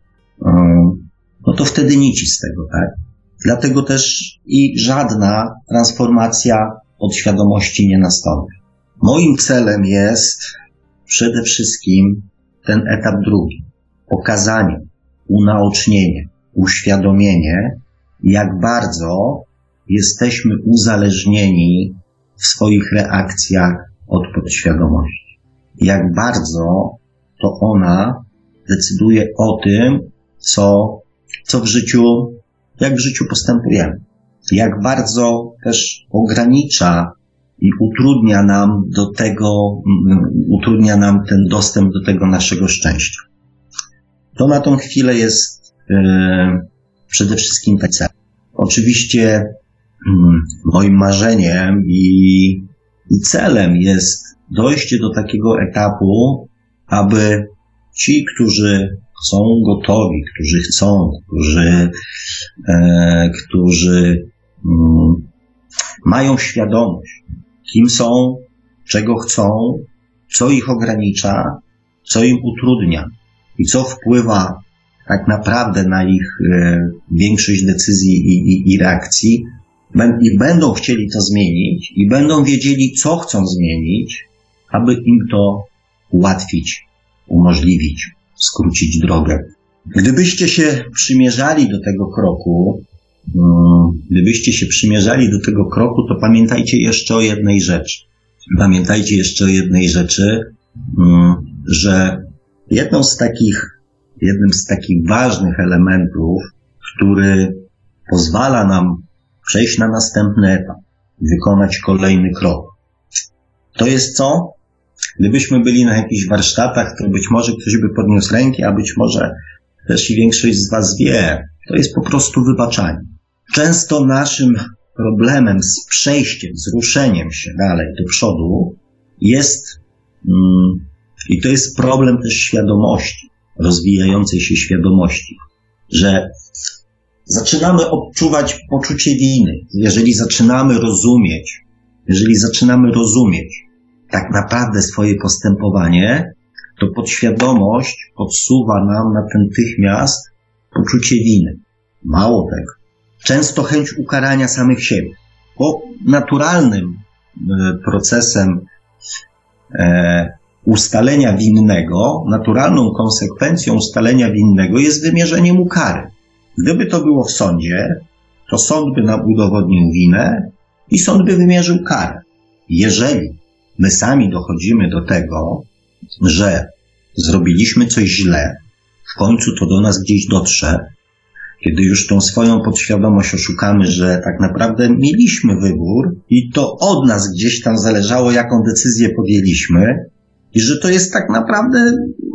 no to wtedy nic z tego, tak? Dlatego też i żadna transformacja podświadomości nie nastąpi. Moim celem jest przede wszystkim ten etap drugi. Pokazanie unaocznienie, uświadomienie, jak bardzo jesteśmy uzależnieni w swoich reakcjach od podświadomości. Jak bardzo to ona decyduje o tym, co, co w życiu, jak w życiu postępujemy. Jak bardzo też ogranicza i utrudnia nam do tego, mm, utrudnia nam ten dostęp do tego naszego szczęścia. To na tą chwilę jest yy, przede wszystkim tak cel. Oczywiście yy, moim marzeniem i, i celem jest dojście do takiego etapu, aby ci, którzy są gotowi, którzy chcą, którzy, e, którzy mm, mają świadomość, kim są, czego chcą, co ich ogranicza, co im utrudnia i co wpływa tak naprawdę na ich e, większość decyzji i, i, i reakcji, i będą chcieli to zmienić, i będą wiedzieli, co chcą zmienić, aby im to ułatwić, umożliwić, skrócić drogę. Gdybyście się przymierzali do tego kroku, mm, gdybyście się przymierzali do tego kroku, to pamiętajcie jeszcze o jednej rzeczy. Pamiętajcie jeszcze o jednej rzeczy, mm, że jedną z takich, jednym z takich ważnych elementów, który pozwala nam przejść na następny etap, wykonać kolejny krok. To jest co? Gdybyśmy byli na jakichś warsztatach, to być może ktoś by podniósł rękę, a być może też i większość z Was wie. To jest po prostu wybaczanie. Często naszym problemem z przejściem, z ruszeniem się dalej do przodu jest, mm, i to jest problem też świadomości, rozwijającej się świadomości, że zaczynamy odczuwać poczucie winy, jeżeli zaczynamy rozumieć, jeżeli zaczynamy rozumieć, tak naprawdę swoje postępowanie, to podświadomość podsuwa nam natychmiast poczucie winy. Mało tego. Często chęć ukarania samych siebie. Bo naturalnym e, procesem e, ustalenia winnego, naturalną konsekwencją ustalenia winnego jest wymierzenie mu kary. Gdyby to było w sądzie, to sąd by nam udowodnił winę i sąd by wymierzył karę. Jeżeli my sami dochodzimy do tego, że zrobiliśmy coś źle, w końcu to do nas gdzieś dotrze, kiedy już tą swoją podświadomość oszukamy, że tak naprawdę mieliśmy wybór i to od nas gdzieś tam zależało, jaką decyzję podjęliśmy, i że to jest tak naprawdę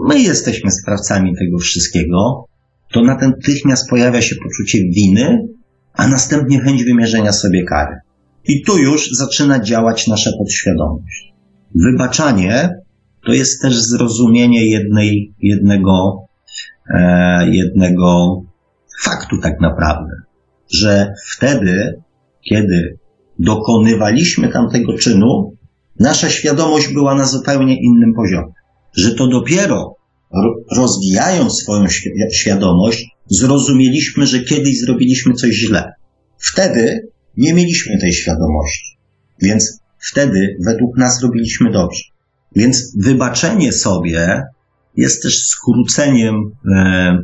my jesteśmy sprawcami tego wszystkiego, to natychmiast pojawia się poczucie winy, a następnie chęć wymierzenia sobie kary. I tu już zaczyna działać nasza podświadomość. Wybaczanie to jest też zrozumienie jednej, jednego, e, jednego faktu tak naprawdę, że wtedy, kiedy dokonywaliśmy tamtego czynu, nasza świadomość była na zupełnie innym poziomie. Że to dopiero rozwijając swoją świadomość, zrozumieliśmy, że kiedyś zrobiliśmy coś źle. Wtedy nie mieliśmy tej świadomości. Więc wtedy według nas robiliśmy dobrze. Więc wybaczenie sobie jest też skróceniem e,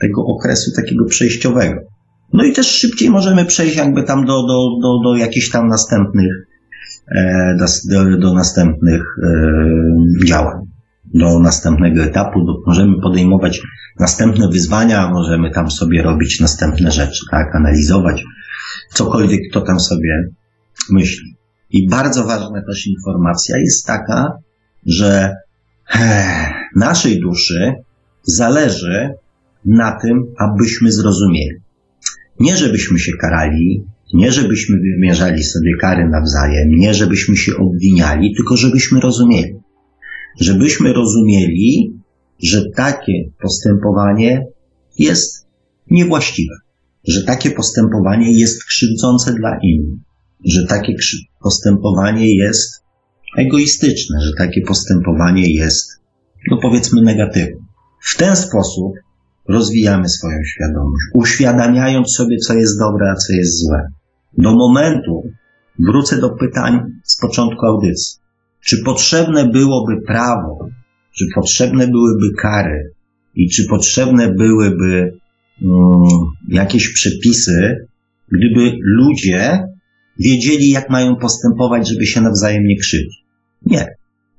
tego okresu takiego przejściowego. No i też szybciej możemy przejść jakby tam do, do, do, do jakichś tam następnych, e, do, do następnych e, działań, do następnego etapu, możemy podejmować następne wyzwania, możemy tam sobie robić następne rzeczy, tak, analizować cokolwiek kto tam sobie myśli. I bardzo ważna też informacja jest taka, że naszej duszy zależy na tym, abyśmy zrozumieli. Nie żebyśmy się karali, nie żebyśmy wymierzali sobie kary nawzajem, nie żebyśmy się obwiniali, tylko żebyśmy rozumieli. Żebyśmy rozumieli, że takie postępowanie jest niewłaściwe, że takie postępowanie jest krzywdzące dla innych że takie postępowanie jest egoistyczne, że takie postępowanie jest, no powiedzmy, negatywne. W ten sposób rozwijamy swoją świadomość, uświadamiając sobie, co jest dobre, a co jest złe. Do momentu wrócę do pytań z początku audycji. Czy potrzebne byłoby prawo, czy potrzebne byłyby kary, i czy potrzebne byłyby um, jakieś przepisy, gdyby ludzie wiedzieli, jak mają postępować, żeby się nawzajem nie krzywdzić. Nie.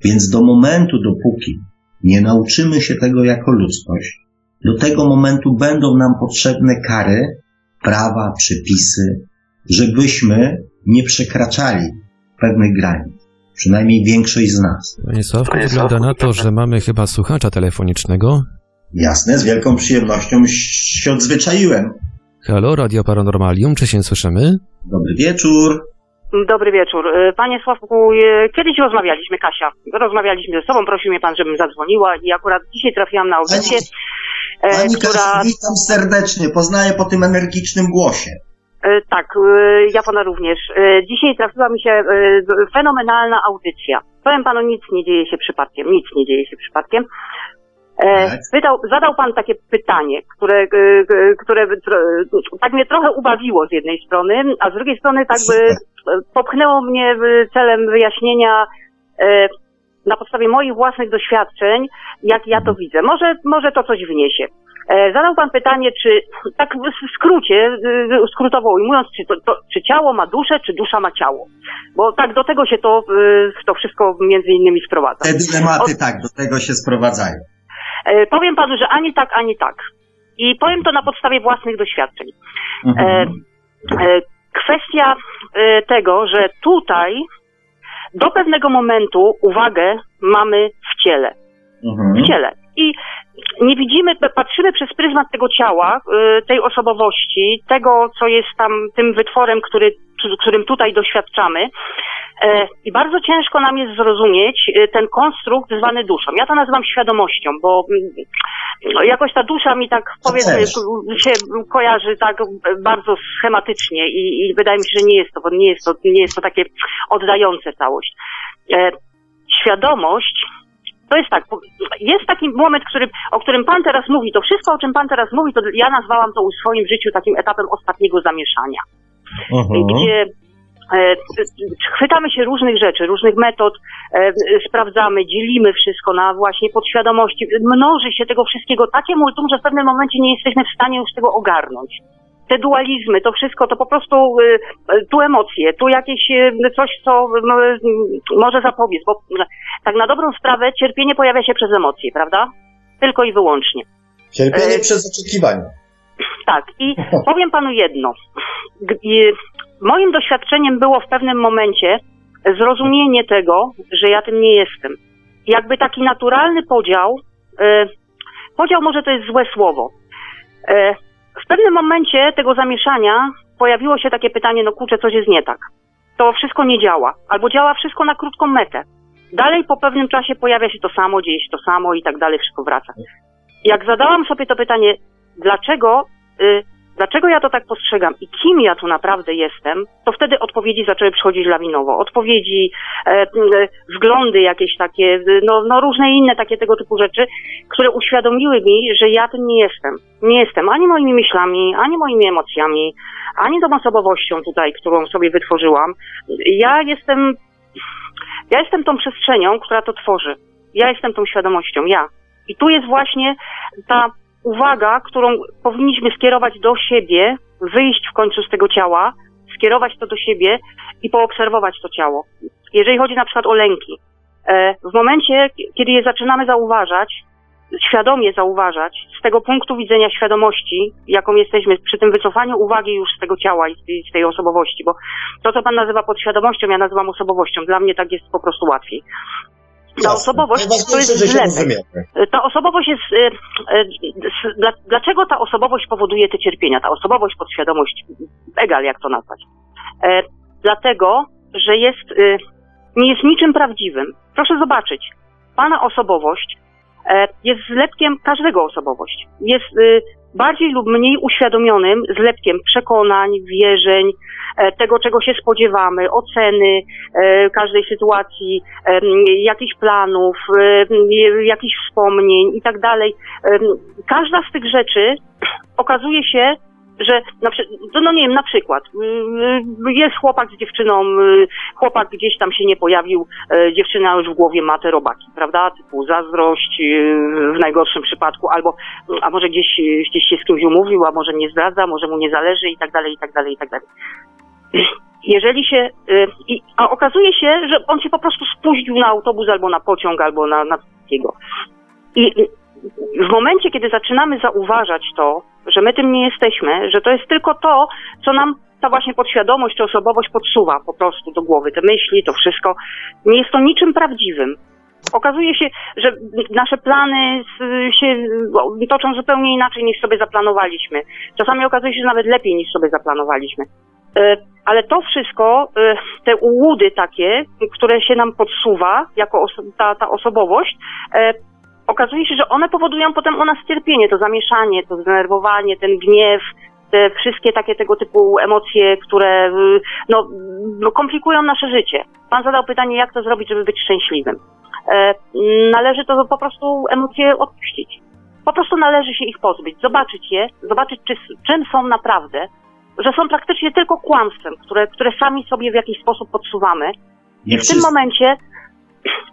Więc do momentu, dopóki nie nauczymy się tego jako ludzkość, do tego momentu będą nam potrzebne kary, prawa, przepisy, żebyśmy nie przekraczali pewnych granic. Przynajmniej większość z nas. Panie Sławku, wygląda na to, że mamy chyba słuchacza telefonicznego. Jasne, z wielką przyjemnością się odzwyczaiłem. Halo, Radio Paranormalium, czy się słyszymy? Dobry wieczór. Dobry wieczór. E, Panie Sławku, e, kiedyś rozmawialiśmy, Kasia. Rozmawialiśmy ze sobą, prosił mnie pan, żebym zadzwoniła i akurat dzisiaj trafiłam na audycję, e, Pani która... Kasiu, witam serdecznie. Poznaję po tym energicznym głosie. Tak, ja pana również. Dzisiaj trafiła mi się fenomenalna audycja. Powiem panu, nic nie dzieje się przypadkiem, nic nie dzieje się przypadkiem. E, Tak. Zadał pan takie pytanie, które, e, e, które tak mnie trochę ubawiło z jednej strony, a z drugiej strony tak by <laughs> popchnęło mnie celem wyjaśnienia na podstawie moich własnych doświadczeń, jak ja to widzę. Może, może to coś wniesie. Zadał pan pytanie, czy tak w skrócie, skrótowo ujmując, czy, to, to, czy ciało ma duszę, czy dusza ma ciało. Bo tak do tego się to, to wszystko między innymi sprowadza. Te dylematy, Od- tak, do tego się sprowadzają. E, Powiem panu, że ani tak, ani tak. I powiem to na podstawie własnych doświadczeń. Mhm. E, Kwestia e, tego, że tutaj do pewnego momentu uwagę mamy w ciele. Mhm. w ciele. I nie widzimy, patrzymy przez pryzmat tego ciała, tej osobowości, tego, co jest tam tym wytworem, który, którym tutaj doświadczamy. E, I bardzo ciężko nam jest zrozumieć y, ten konstrukt zwany duszą. Ja to nazywam świadomością, bo mm, no, jakoś ta dusza mi tak powiedzmy się kojarzy tak bardzo schematycznie i, i wydaje mi się, że nie jest to, bo nie jest to, nie jest to takie oddające całość. E, Świadomość to jest tak, jest taki moment, który, o którym Pan teraz mówi, to wszystko, o czym Pan teraz mówi, to ja nazwałam to w swoim życiu takim etapem ostatniego zamieszania, Mhm. gdzie e, chwytamy się różnych rzeczy, różnych metod, e, sprawdzamy, dzielimy wszystko na właśnie podświadomości, mnoży się tego wszystkiego takie multum, że w pewnym momencie nie jesteśmy w stanie już tego ogarnąć. Te dualizmy, to wszystko, to po prostu y, y, tu emocje, tu jakieś y, coś, co y, może zapobiec, bo tak na dobrą sprawę cierpienie pojawia się przez emocje, prawda? Tylko i wyłącznie. Cierpienie E, przez oczekiwanie. Tak, i <laughs> powiem panu jedno. Moim doświadczeniem było w pewnym momencie zrozumienie tego, że ja tym nie jestem. Jakby taki naturalny podział, e, podział może to jest złe słowo. E, w pewnym momencie tego zamieszania pojawiło się takie pytanie, no kurczę, coś jest nie tak. To wszystko nie działa, albo działa wszystko na krótką metę. Dalej po pewnym czasie pojawia się to samo, dzieje się to samo i tak dalej, wszystko wraca. Jak zadałam sobie to pytanie, dlaczego, y, dlaczego ja to tak postrzegam i kim ja tu naprawdę jestem, to wtedy odpowiedzi zaczęły przychodzić lawinowo. Odpowiedzi, e, e, wglądy jakieś takie, y, no, no różne inne takie tego typu rzeczy, które uświadomiły mi, że ja tym nie jestem. Nie jestem ani moimi myślami, ani moimi emocjami, ani tą osobowością tutaj, którą sobie wytworzyłam. Ja jestem, ja jestem tą przestrzenią, która to tworzy. Ja jestem tą świadomością, ja. I tu jest właśnie ta uwaga, którą powinniśmy skierować do siebie, wyjść w końcu z tego ciała, skierować to do siebie i poobserwować to ciało. Jeżeli chodzi na przykład o lęki, e, w momencie, kiedy je zaczynamy zauważać, świadomie zauważać, z tego punktu widzenia świadomości, jaką jesteśmy, przy tym wycofaniu uwagi już z tego ciała i z tej, z tej osobowości, bo to, co Pan nazywa podświadomością, ja nazywam osobowością. Dla mnie tak jest po prostu łatwiej. Ta osobowość to jest zlepek. Ta osobowość jest. s- dla- Dlaczego ta osobowość powoduje te cierpienia? Ta osobowość, podświadomość, egal jak to nazwać. E, Dlatego, że jest, nie jest niczym prawdziwym. Proszę zobaczyć, Pana osobowość e, jest zlepkiem każdego osobowość. Jest bardziej lub mniej uświadomionym zlepkiem przekonań, wierzeń, e, tego, czego się spodziewamy, oceny e, każdej sytuacji, em, jakichś planów, jakichś wspomnień i tak dalej. Każda z tych rzeczy okazuje się że na, no, no nie wiem, na przykład y, jest chłopak z dziewczyną, y, chłopak gdzieś tam się nie pojawił, y, dziewczyna już w głowie ma te robaki, prawda, typu zazdrość y, w najgorszym przypadku, albo a może gdzieś, gdzieś się z kimś umówił, a może nie zdradza, może mu nie zależy i tak dalej, i tak dalej, i tak dalej. Jeżeli się, i, a okazuje się, że on się po prostu spóźnił na autobus albo na pociąg, albo na, na takiego. I w momencie, kiedy zaczynamy zauważać to, że my tym nie jesteśmy, że to jest tylko to, co nam ta właśnie podświadomość czy osobowość podsuwa po prostu do głowy, te myśli, to wszystko, nie jest to niczym prawdziwym. Okazuje się, że nasze plany się o, toczą zupełnie inaczej niż sobie zaplanowaliśmy. Czasami okazuje się, że nawet lepiej niż sobie zaplanowaliśmy. E, Ale to wszystko, e, te ułudy takie, które się nam podsuwa jako ta, ta osobowość, e, okazuje się, że one powodują potem u nas cierpienie, to zamieszanie, to zdenerwowanie, ten gniew, te wszystkie takie tego typu emocje, które y, no, no, komplikują nasze życie. Pan zadał pytanie, jak to zrobić, żeby być szczęśliwym. E, należy to po prostu emocje odpuścić. Po prostu należy się ich pozbyć, zobaczyć je, zobaczyć, czy, czym są naprawdę, że są praktycznie tylko kłamstwem, które, które sami sobie w jakiś sposób podsuwamy. I w tym momencie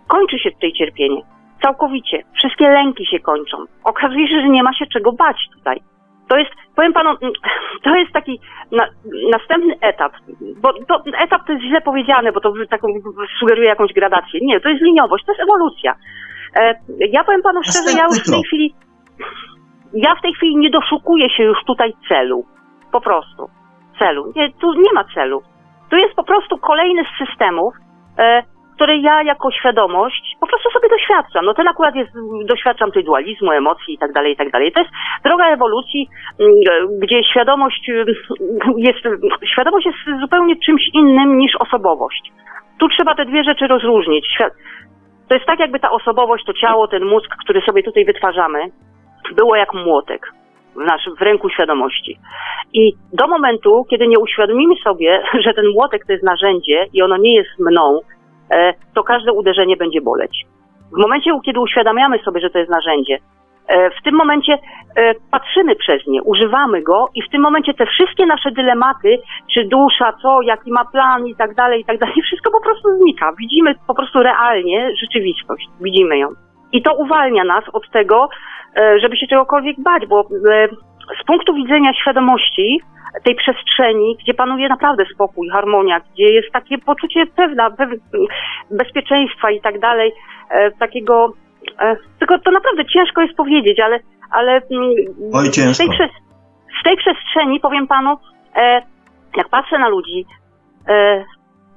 kończy się tutaj cierpienie. Całkowicie. Wszystkie lęki się kończą. Okazuje się, że nie ma się czego bać tutaj. To jest, powiem panu, mm, <laughs> to jest taki na, następny etap, bo to, etap to jest źle powiedziane, bo to taką sugeruje jakąś gradację. Nie, to jest liniowość, to jest ewolucja. E, ja powiem panu szczerze, ja już w tej chwili, <laughs> ja w tej chwili nie doszukuję się już tutaj celu. Po prostu. Celu. Nie, tu nie ma celu. Tu jest po prostu kolejny z systemów, e, który ja jako świadomość po prostu sobie doświadczam. No ten akurat jest, doświadczam tej dualizmu, emocji i tak dalej, i tak dalej. To jest droga ewolucji, mm, gdzie świadomość mm, jest, świadomość jest zupełnie czymś innym niż osobowość. Tu trzeba te dwie rzeczy rozróżnić. To jest tak jakby ta osobowość, to ciało, ten mózg, który sobie tutaj wytwarzamy, było jak młotek w, naszym, w ręku świadomości. I do momentu, kiedy nie uświadomimy sobie, <laughs> że ten młotek to jest narzędzie i ono nie jest mną, to każde uderzenie będzie boleć. W momencie, kiedy uświadamiamy sobie, że to jest narzędzie, e, w tym momencie e, patrzymy przez nie, używamy go i w tym momencie te wszystkie nasze dylematy, czy dusza, co, jaki ma plan i tak dalej, i tak dalej, wszystko po prostu znika. Widzimy po prostu realnie rzeczywistość, widzimy ją. I to uwalnia nas od tego, e, żeby się czegokolwiek bać, bo e, z punktu widzenia świadomości, tej przestrzeni, gdzie panuje naprawdę spokój, harmonia, gdzie jest takie poczucie pewna, pew, bezpieczeństwa i tak dalej, e, takiego, e, tylko to naprawdę ciężko jest powiedzieć, ale, ale mm, Oj, z, tej, z tej przestrzeni, powiem panu, e, jak patrzę na ludzi,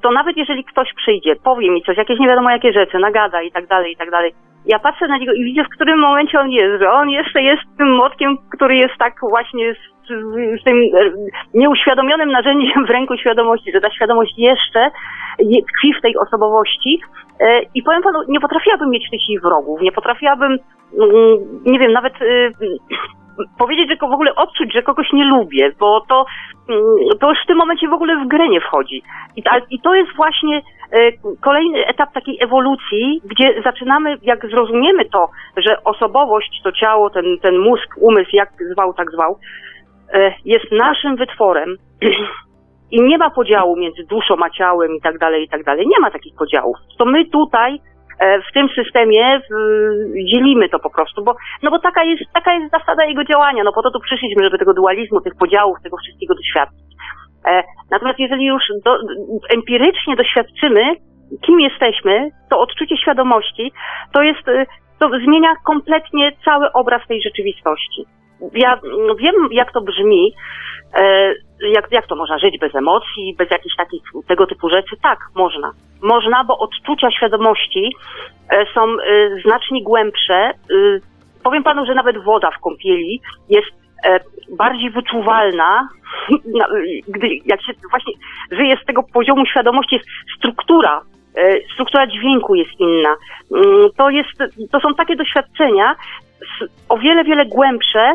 to nawet jeżeli ktoś przyjdzie, powie mi coś, jakieś nie wiadomo jakie rzeczy, nagada i tak dalej, i tak dalej, ja patrzę na niego i widzę, w którym momencie on jest, że on jeszcze jest tym młotkiem, który jest tak właśnie z, z, tym e, nieuświadomionym narzędziem <laughs> w ręku świadomości, że ta świadomość jeszcze je- tkwi w tej osobowości. E, i powiem panu, nie potrafiłabym mieć tych wrogów, nie potrafiłabym, mm, nie wiem, nawet y, powiedzieć, że w ogóle odczuć, że kogoś nie lubię, bo to, mm, to już w tym momencie w ogóle w grę nie wchodzi. I, ta, i to jest właśnie e, kolejny etap takiej ewolucji, gdzie zaczynamy, jak zrozumiemy to, że osobowość, to ciało, ten, ten mózg, umysł, jak zwał, tak zwał, e, jest naszym wytworem <clears throat> i nie ma podziału między duszą a ciałem i tak dalej, i tak dalej. Nie ma takich podziałów. To my tutaj w tym systemie dzielimy to po prostu, bo, no bo taka jest, taka jest zasada jego działania. No po to tu przyszliśmy, żeby tego dualizmu, tych podziałów, tego wszystkiego doświadczyć. E, natomiast jeżeli już do, empirycznie doświadczymy, kim jesteśmy, to odczucie świadomości, to jest, e, to zmienia kompletnie cały obraz tej rzeczywistości. Ja mm, wiem, jak to brzmi, e, jak, jak to można żyć bez emocji, bez jakichś takich tego typu rzeczy? Tak, można. Można, bo odczucia świadomości e, są e, znacznie głębsze. E, powiem panu, że nawet woda w kąpieli jest bardziej wyczuwalna, <laughs> na- gdy jak się właśnie żyje z tego poziomu świadomości, jest struktura, struktura dźwięku jest inna. Mm, To, jest, to są takie doświadczenia o wiele, wiele głębsze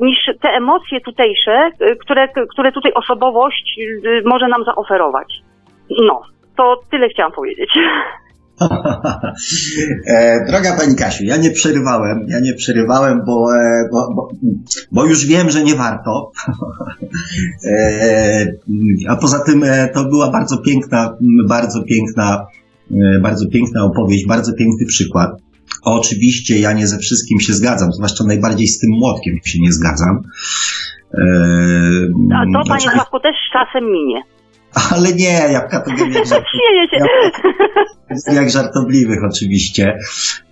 niż te emocje tutejsze, które, które tutaj osobowość może nam zaoferować. No, to tyle chciałam powiedzieć. <laughs> e, droga Pani Kasiu, ja nie przerywałem, ja nie przerywałem, bo, e, bo, bo, bo już wiem, że nie warto. <laughs> e, a poza tym to była bardzo piękna, bardzo piękna, bardzo piękna opowieść, bardzo piękny przykład. Oczywiście ja nie ze wszystkim się zgadzam, zwłaszcza najbardziej z tym młotkiem się nie zgadzam. A to, panie Sławku, też czasem minie. Ale nie, jabłka to wiem jak, się. jak żartobliwych oczywiście,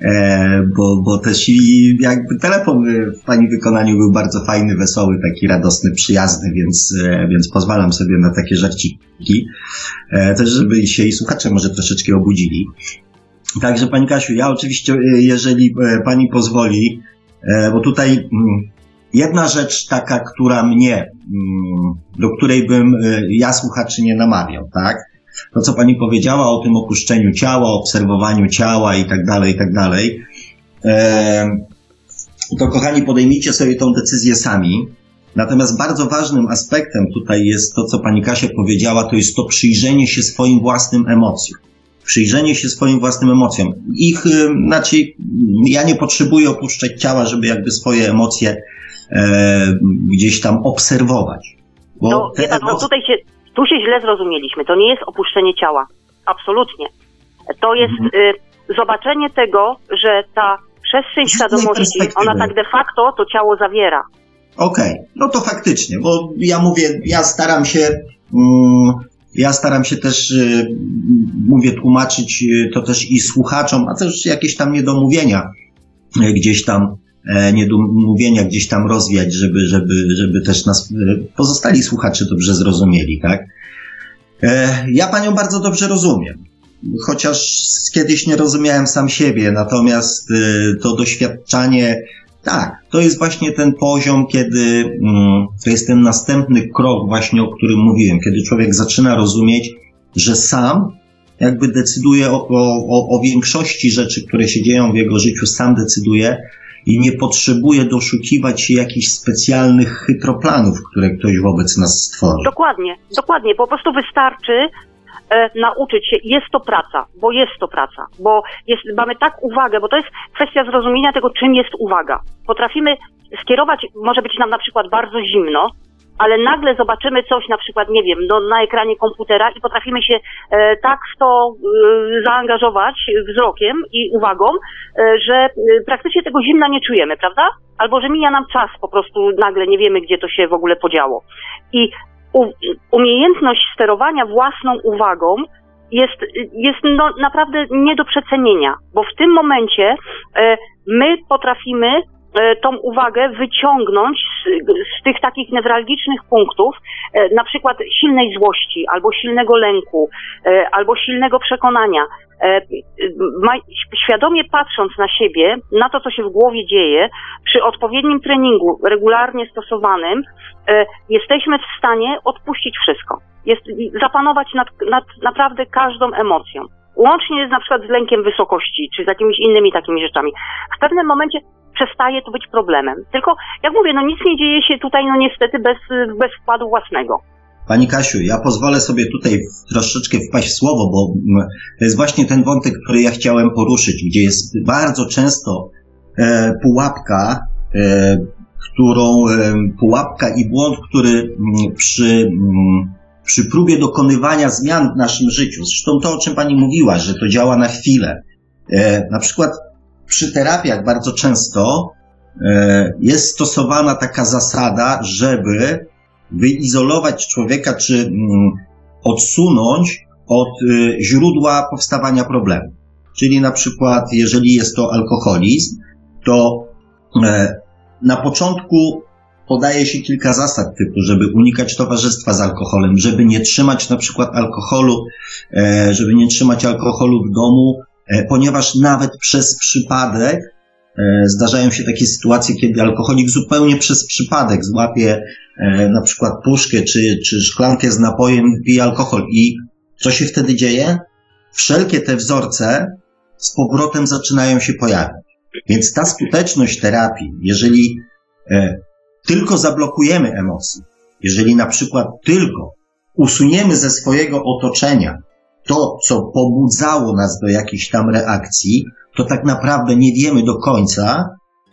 e, bo, bo też i jakby telefon w Pani wykonaniu był bardzo fajny, wesoły, taki radosny, przyjazny, więc, e, więc pozwalam sobie na takie żarciki, e, też żeby się i słuchacze może troszeczkę obudzili. Także Pani Kasiu, ja oczywiście, e, jeżeli e, Pani pozwoli, bo tutaj mm, Jedna rzecz taka, która mnie, mm, do której bym y, ja słuchaczy nie namawiał, tak? To, co pani powiedziała o tym opuszczeniu ciała, obserwowaniu ciała i tak dalej, i tak dalej, to kochani, podejmijcie sobie tą decyzję sami. Natomiast bardzo ważnym aspektem tutaj jest to, co pani Kasia powiedziała, to jest to przyjrzenie się swoim własnym emocjom. Przyjrzenie się swoim własnym emocjom. Ich, y, znaczy, ja nie potrzebuję opuszczać ciała, żeby jakby swoje emocje e, gdzieś tam obserwować. Bo no, te pan, no tutaj się, tu się źle zrozumieliśmy. To nie jest opuszczenie ciała. Absolutnie. To jest mhm. y, zobaczenie tego, że ta przestrzeń świadomości, ona tak de facto to ciało zawiera. Okej, okay. no to faktycznie, bo ja mówię, ja staram się, mm, ja staram się też, y, mówię, tłumaczyć y, to też i słuchaczom, a też jakieś tam niedomówienia y, gdzieś tam niedomówienia gdzieś tam rozwiać, żeby, żeby, żeby też nas e, pozostali słuchacze dobrze zrozumieli, tak? E, ja panią bardzo dobrze rozumiem. Chociaż kiedyś nie rozumiałem sam siebie, natomiast to doświadczanie, tak, to jest właśnie ten poziom, kiedy mm, to jest ten następny krok, właśnie o którym mówiłem, kiedy człowiek zaczyna rozumieć, że sam jakby decyduje o, o, o większości rzeczy, które się dzieją w jego życiu, sam decyduje, i nie potrzebuje doszukiwać się jakichś specjalnych chytroplanów, które ktoś wobec nas stworzy. Dokładnie, dokładnie. Po prostu wystarczy e, nauczyć się, jest to praca, bo jest to praca, bo jest, mamy tak uwagę, bo to jest kwestia zrozumienia tego, czym jest uwaga. Potrafimy skierować, może być nam na przykład bardzo zimno, ale nagle zobaczymy coś, na przykład, nie wiem, no, na ekranie komputera i potrafimy się e, tak w to e, zaangażować wzrokiem i uwagą, e, że e, praktycznie tego zimna nie czujemy, prawda? Albo że mija nam czas, po prostu nagle nie wiemy, gdzie to się w ogóle podziało. I u, umiejętność sterowania własną uwagą jest, jest no, naprawdę nie do przecenienia, bo w tym momencie e, my potrafimy tą uwagę wyciągnąć z, z, tych takich newralgicznych punktów, e, na przykład silnej złości, albo silnego lęku, e, albo silnego przekonania. Świadomie patrząc na siebie, na to, co się w głowie dzieje, przy odpowiednim treningu, regularnie stosowanym, jesteśmy w stanie odpuścić wszystko. Jest, zapanować nad, nad naprawdę każdą emocją łącznie z na przykład z lękiem wysokości, czy z jakimiś innymi takimi rzeczami. W pewnym momencie przestaje to być problemem. Tylko, jak mówię, no nic nie dzieje się tutaj, no niestety, bez, bez wkładu własnego. Pani Kasiu, ja pozwolę sobie tutaj troszeczkę wpaść w słowo, bo to jest właśnie ten wątek, który ja chciałem poruszyć, gdzie jest bardzo często e, pułapka, e, którą e, pułapka i błąd, który przy, przy próbie dokonywania zmian w naszym życiu, zresztą to, o czym Pani mówiła, że to działa na chwilę. E, na przykład przy terapiach bardzo często e, jest stosowana taka zasada, żeby wyizolować człowieka czy mm, odsunąć od e, źródła powstawania problemu. Czyli na przykład, jeżeli jest to alkoholizm, to e, na początku podaje się kilka zasad typu, żeby unikać towarzystwa z alkoholem, żeby nie trzymać na przykład alkoholu, żeby nie trzymać alkoholu w domu, E, ponieważ nawet przez przypadek e, zdarzają się takie sytuacje, kiedy alkoholik zupełnie przez przypadek złapie e, na przykład puszkę czy, czy szklankę z napojem, pije alkohol i co się wtedy dzieje? Wszelkie te wzorce z powrotem zaczynają się pojawiać. Więc ta skuteczność terapii, jeżeli tylko zablokujemy emocje, jeżeli na przykład tylko usuniemy ze swojego otoczenia to, co pobudzało nas do jakiejś tam reakcji, to tak naprawdę nie wiemy do końca,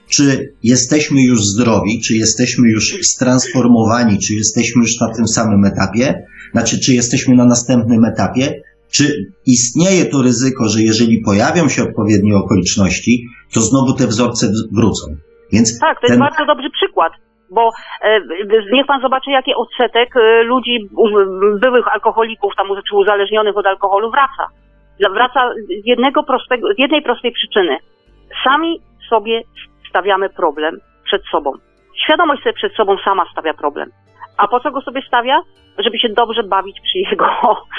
czy jesteśmy już zdrowi, czy jesteśmy już stransformowani, czy jesteśmy już na tym samym etapie, znaczy, czy jesteśmy na następnym etapie, czy istnieje to ryzyko, że jeżeli pojawią się odpowiednie okoliczności, to znowu te wzorce wrócą. Więc tak, to jest bardzo dobry przykład, bo e, niech pan zobaczy, jaki odsetek e, ludzi, byłych alkoholików, tam, czy uzależnionych od alkoholu wraca. Wraca z, jednego prostego, z jednej prostej przyczyny. Sami sobie stawiamy problem przed sobą. Świadomość sobie przed sobą sama stawia problem. A po co go sobie stawia? Żeby się dobrze bawić przy jego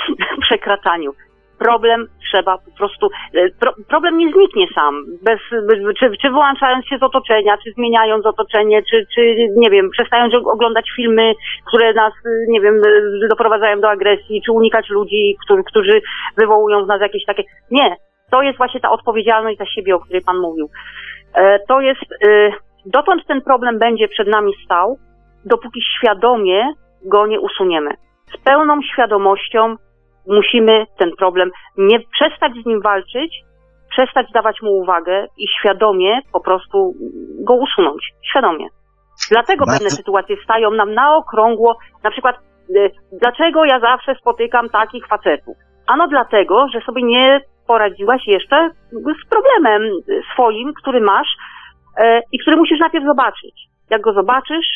<laughs> przekraczaniu. Problem trzeba po prostu, e, pro, problem nie zniknie sam, bez, czy, czy wyłączając się z otoczenia, czy zmieniając otoczenie, czy, czy nie wiem, przestając oglądać filmy, które nas, nie wiem, doprowadzają do agresji, czy unikać ludzi, którzy, którzy wywołują w nas jakieś takie. Nie, to jest właśnie ta odpowiedzialność za siebie, o której Pan mówił. E, to jest, e, dotąd ten problem będzie przed nami stał, dopóki świadomie go nie usuniemy. Z pełną świadomością musimy ten problem nie przestać z nim walczyć, przestać dawać mu uwagę i świadomie po prostu go usunąć. Świadomie. Dlatego Bardzo... pewne sytuacje stają nam na okrągło. Na przykład, e, dlaczego ja zawsze spotykam takich facetów? Ano dlatego, że sobie nie poradziłaś jeszcze z problemem swoim, który masz e, i który musisz najpierw zobaczyć. Jak go zobaczysz,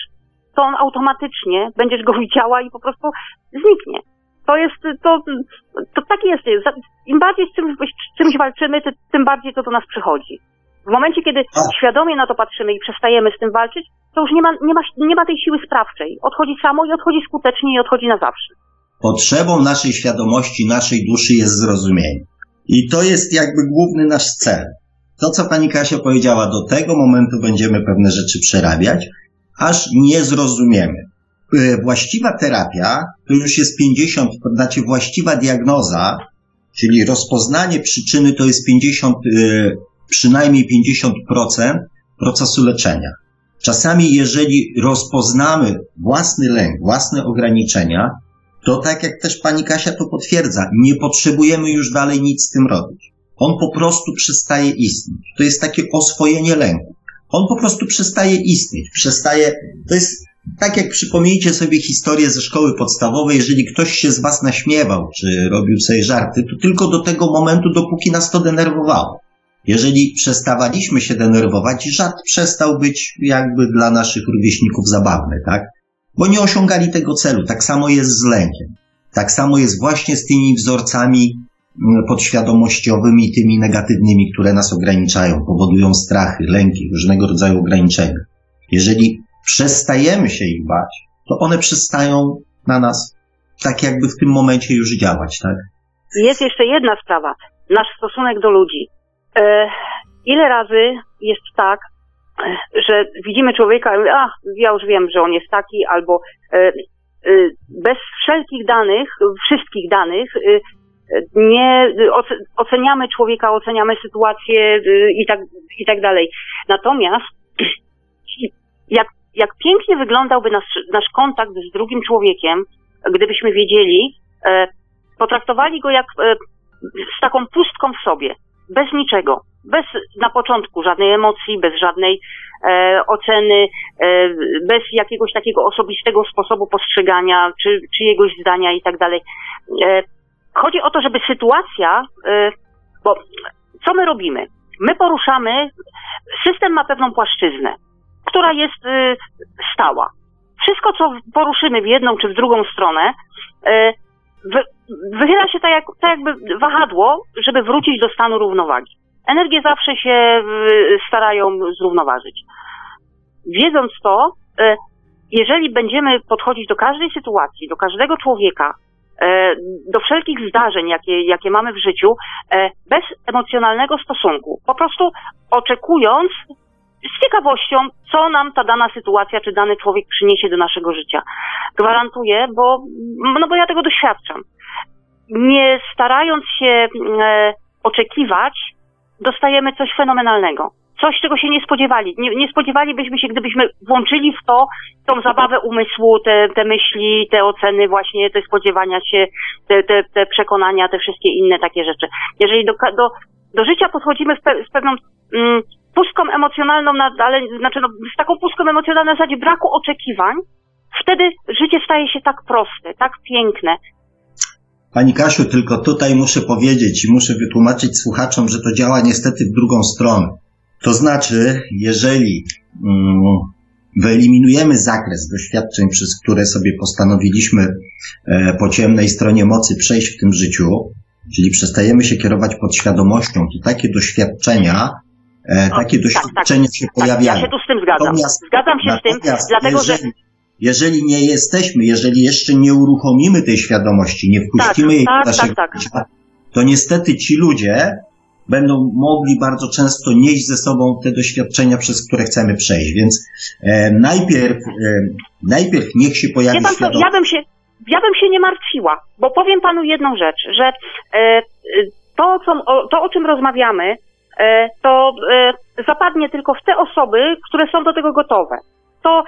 to on automatycznie będziesz go <laughs> widziała i po prostu zniknie. To jest, to, to tak jest. Im bardziej z czymś, z czymś walczymy, tym bardziej to do nas przychodzi. W momencie, kiedy świadomie na to patrzymy i przestajemy z tym walczyć, to już nie ma, nie ma, nie ma tej siły sprawczej. Odchodzi samo i odchodzi skutecznie i odchodzi na zawsze. Potrzebą naszej świadomości, naszej duszy jest zrozumienie. I to jest jakby główny nasz cel. To, co pani Kasia powiedziała, do tego momentu będziemy pewne rzeczy przerabiać, aż nie zrozumiemy. E, właściwa terapia to już jest 50, znaczy właściwa diagnoza, czyli rozpoznanie przyczyny to jest 50, e, przynajmniej 50% procesu leczenia. Czasami, jeżeli rozpoznamy własny lęk, własne ograniczenia, to tak jak też pani Kasia to potwierdza, nie potrzebujemy już dalej nic z tym robić. On po prostu przestaje istnieć. To jest takie oswojenie lęku. On po prostu przestaje istnieć, przestaje, to jest tak jak przypomnijcie sobie historię ze szkoły podstawowej, jeżeli ktoś się z was naśmiewał, czy robił sobie żarty, to tylko do tego momentu, dopóki nas to denerwowało. Jeżeli przestawaliśmy się denerwować, żart przestał być jakby dla naszych rówieśników zabawny, tak? bo nie osiągali tego celu. Tak samo jest z lękiem. Tak samo jest właśnie z tymi wzorcami mm, podświadomościowymi, tymi negatywnymi, które nas ograniczają, powodują strachy, lęki, różnego rodzaju ograniczenia. Jeżeli przestajemy się ich bać, to one przestają na nas tak jakby w tym momencie już działać, tak? Jest jeszcze jedna sprawa. Nasz stosunek do ludzi. E, ile razy jest tak, że widzimy człowieka, a ja już wiem, że on jest taki, albo e, e, bez wszelkich danych, wszystkich danych, e, nie oceniamy człowieka, oceniamy sytuację i tak, i tak dalej. Natomiast <clears throat> jak, jak pięknie wyglądałby nasz, nasz kontakt z drugim człowiekiem, gdybyśmy wiedzieli, potraktowali go jak z taką pustką w sobie, bez niczego bez na początku żadnej emocji, bez żadnej e, oceny, e, bez jakiegoś takiego osobistego sposobu postrzegania, czy czyjegoś zdania i tak dalej. E, chodzi o to, żeby sytuacja, e, bo co my robimy? My poruszamy, system ma pewną płaszczyznę, która jest e, stała. Wszystko, co poruszymy w jedną czy w drugą stronę, e, wychyla się tak, jak, tak jakby wahadło, żeby wrócić do stanu równowagi. Energie zawsze się y, starają zrównoważyć. Wiedząc to, y, jeżeli będziemy podchodzić do każdej sytuacji, do każdego człowieka, y, do wszelkich zdarzeń, jakie, jakie mamy w życiu, bez emocjonalnego stosunku, po prostu oczekując z ciekawością, co nam ta dana sytuacja czy dany człowiek przyniesie do naszego życia. Gwarantuję, bo, no bo ja tego doświadczam. Nie starając się oczekiwać, dostajemy coś fenomenalnego. coś, czego się nie spodziewali. Nie, nie spodziewalibyśmy się, gdybyśmy włączyli w to tą zabawę umysłu, te, te myśli, te oceny właśnie, te spodziewania się, te, te, te przekonania, te wszystkie inne takie rzeczy. Jeżeli do, do, do życia podchodzimy pe, z pewną mm, pustką emocjonalną, ale znaczy no, z taką pustką emocjonalną na zasadzie braku oczekiwań, wtedy życie staje się tak proste, tak piękne. Pani Kasiu, tylko tutaj muszę powiedzieć i muszę wytłumaczyć słuchaczom, że to działa niestety w drugą stronę. To znaczy, jeżeli mm, wyeliminujemy zakres doświadczeń, przez które sobie postanowiliśmy e, po ciemnej stronie mocy przejść w tym życiu, czyli przestajemy się kierować podświadomością, to takie doświadczenia, takie tak, doświadczenia tak, się tak, pojawiają. Ja się tu z tym zgadzam. Natomiast, zgadzam się z tym, dlatego jeżeli, że jeżeli nie jesteśmy, jeżeli jeszcze nie uruchomimy tej świadomości, nie wpuścimy tak, jej tak, naszego tak, życia, to niestety ci ludzie będą mogli bardzo często nieść ze sobą te doświadczenia, przez które chcemy przejść. Więc e, najpierw, e, najpierw niech się pojawi ja, świadomość. Ja bym się, ja bym się nie martwiła, bo powiem panu jedną rzecz, że e, to, co, o, to, o czym rozmawiamy, e, to e, zapadnie tylko w te osoby, które są do tego gotowe to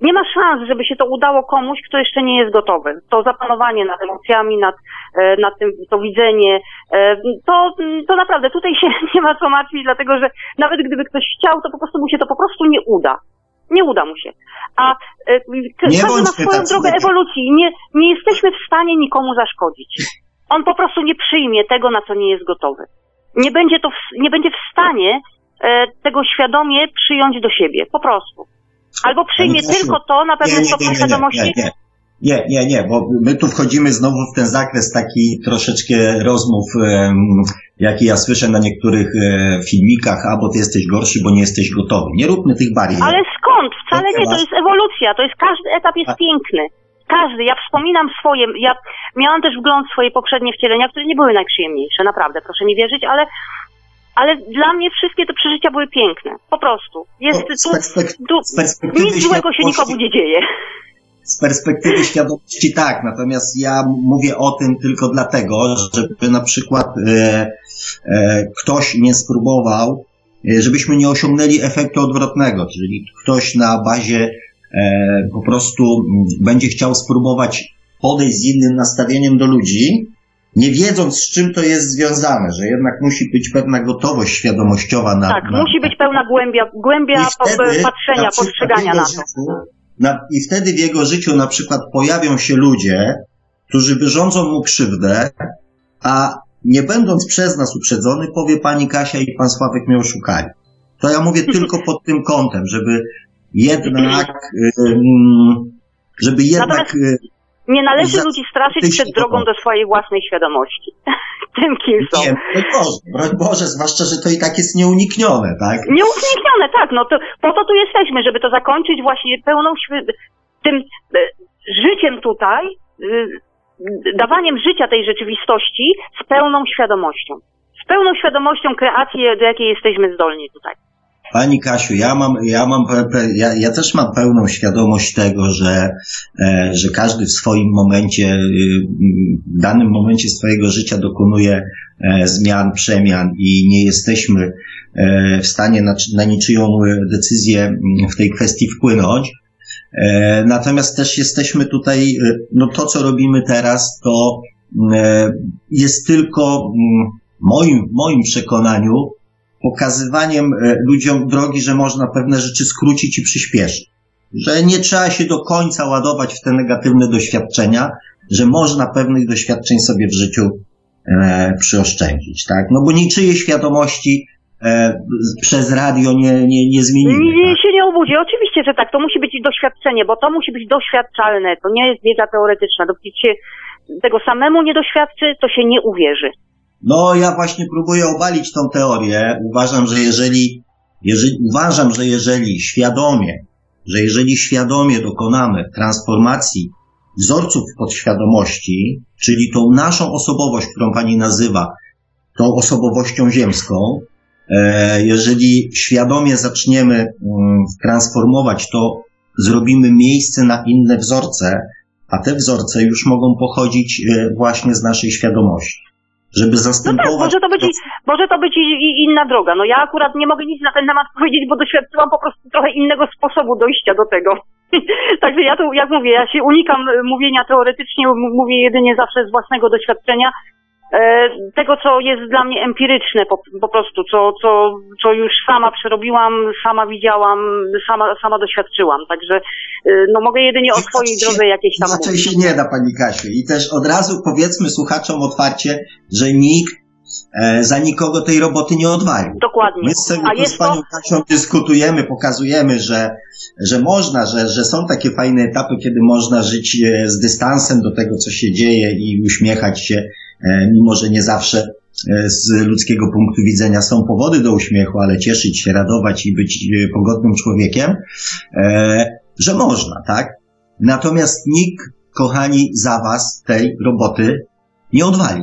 nie ma szans, żeby się to udało komuś, kto jeszcze nie jest gotowy. To zapanowanie nad emocjami, nad, e, nad tym, to widzenie, e, to, to naprawdę tutaj się <laughs> nie ma co martwić, dlatego że nawet gdyby ktoś chciał, to po prostu mu się to po prostu nie uda. Nie uda mu się. A e, każdy ma swoją drogę ewolucji. Nie, nie jesteśmy w stanie nikomu zaszkodzić. On po prostu nie przyjmie tego, na co nie jest gotowy. Nie będzie to, w, nie będzie w stanie tego świadomie przyjąć do siebie. Po prostu. Albo przyjmie tylko to na pewnym stopniu świadomości. Nie, nie, nie, nie, bo my tu wchodzimy znowu w ten zakres taki troszeczkę rozmów, um, jaki ja słyszę na niektórych e, filmikach, a bo ty jesteś gorszy, bo nie jesteś gotowy. Nie róbmy tych barier. Ale skąd? Wcale nie, to jest ewolucja, to jest każdy etap jest a... piękny. Każdy, ja wspominam swoje, ja miałam też wgląd w swoje poprzednie wcielenia, które nie były najprzyjemniejsze, naprawdę, proszę mi wierzyć, ale ale dla mnie wszystkie te przeżycia były piękne. Po prostu. Jest tu, tu nic złego się nikomu nie dzieje. Z perspektywy świadomości tak, natomiast ja mówię o tym tylko dlatego, żeby na przykład e, e, ktoś nie spróbował, e, żebyśmy nie osiągnęli efektu odwrotnego, czyli ktoś na bazie po prostu będzie chciał spróbować podejść z innym nastawieniem do ludzi, nie wiedząc z czym to jest związane, że jednak musi być pewna gotowość świadomościowa na... Tak, na, musi być pełna głębia, głębia wtedy, patrzenia, postrzegania na to. Na, I wtedy w jego życiu na przykład pojawią się ludzie, którzy wyrządzą mu krzywdę, a nie będąc przez nas uprzedzony, powie pani Kasia i pan Sławek mnie oszukali. To ja mówię <laughs> tylko pod tym kątem, żeby jednak, żeby jednak nie należy ludzi straszyć przed drogą do swojej własnej świadomości. <laughs> Tym, kim są. Nie, broń Boże, broń Boże, zwłaszcza, że to i tak jest nieuniknione, tak? Nieuniknione, tak. No to, po to tu jesteśmy, żeby to zakończyć właśnie pełną, tym e, życiem tutaj, dawaniem życia tej rzeczywistości z pełną świadomością. Z pełną świadomością kreacji, do jakiej jesteśmy zdolni tutaj. Pani Kasiu, ja mam, ja mam, ja, ja też mam pełną świadomość tego, że, e, że każdy w swoim momencie, y, w danym momencie swojego życia dokonuje e, zmian, przemian i nie jesteśmy e, w stanie na, na niczyją decyzję w tej kwestii wpłynąć. Natomiast też jesteśmy tutaj, no to co robimy teraz, to jest tylko w moim, moim przekonaniu pokazywaniem e, ludziom drogi, że można pewne rzeczy skrócić i przyspieszyć. Że nie trzeba się do końca ładować w te negatywne doświadczenia, że można pewnych doświadczeń sobie w życiu e, przyoszczędzić, tak? No bo niczyje świadomości e, przez radio nie, nie, nie zmienimy. Nie, tak? się nie obudzi. Oczywiście, że tak. To musi być doświadczenie, bo to musi być doświadczalne. To nie jest wiedza teoretyczna. Dopóki się tego samemu nie doświadczy, to się nie uwierzy. No, ja właśnie próbuję obalić tą teorię. Uważam, że jeżeli, jeżeli, uważam, że jeżeli świadomie, że jeżeli świadomie dokonamy transformacji wzorców podświadomości, czyli tą naszą osobowość, którą pani nazywa, tą osobowością ziemską, e, jeżeli świadomie zaczniemy mm, transformować to, zrobimy miejsce na inne wzorce, a te wzorce już mogą pochodzić e, właśnie z naszej świadomości żeby No tak, zastępować... może to być, i, może to być i, i inna droga. No ja akurat nie mogę nic na ten temat powiedzieć, bo doświadczyłam po prostu trochę innego sposobu dojścia do tego. <laughs> Także ja tu, jak mówię, ja się unikam e, mówienia teoretycznie, mówię jedynie zawsze z własnego doświadczenia, tego co jest dla mnie empiryczne po, po prostu, co, co, co już sama przerobiłam, sama widziałam, sama, sama doświadczyłam. Także e, no mogę jedynie o swojej drodze jakieś tam Inaczej się nie da, Pani Kasiu. I też od razu powiedzmy słuchaczom otwarcie, że nikt e, za nikogo tej roboty nie odwalił. Dokładnie. My sobie A z jest to, Panią Kasią dyskutujemy, pokazujemy, że, że można, że, że są takie fajne etapy, kiedy można żyć e, z dystansem do tego, co się dzieje i uśmiechać się, e, mimo że nie zawsze e, z ludzkiego punktu widzenia są powody do uśmiechu, ale cieszyć się, radować i być e, pogodnym człowiekiem, e, że można, tak? Natomiast nikt, kochani, za was tej roboty nie odwali.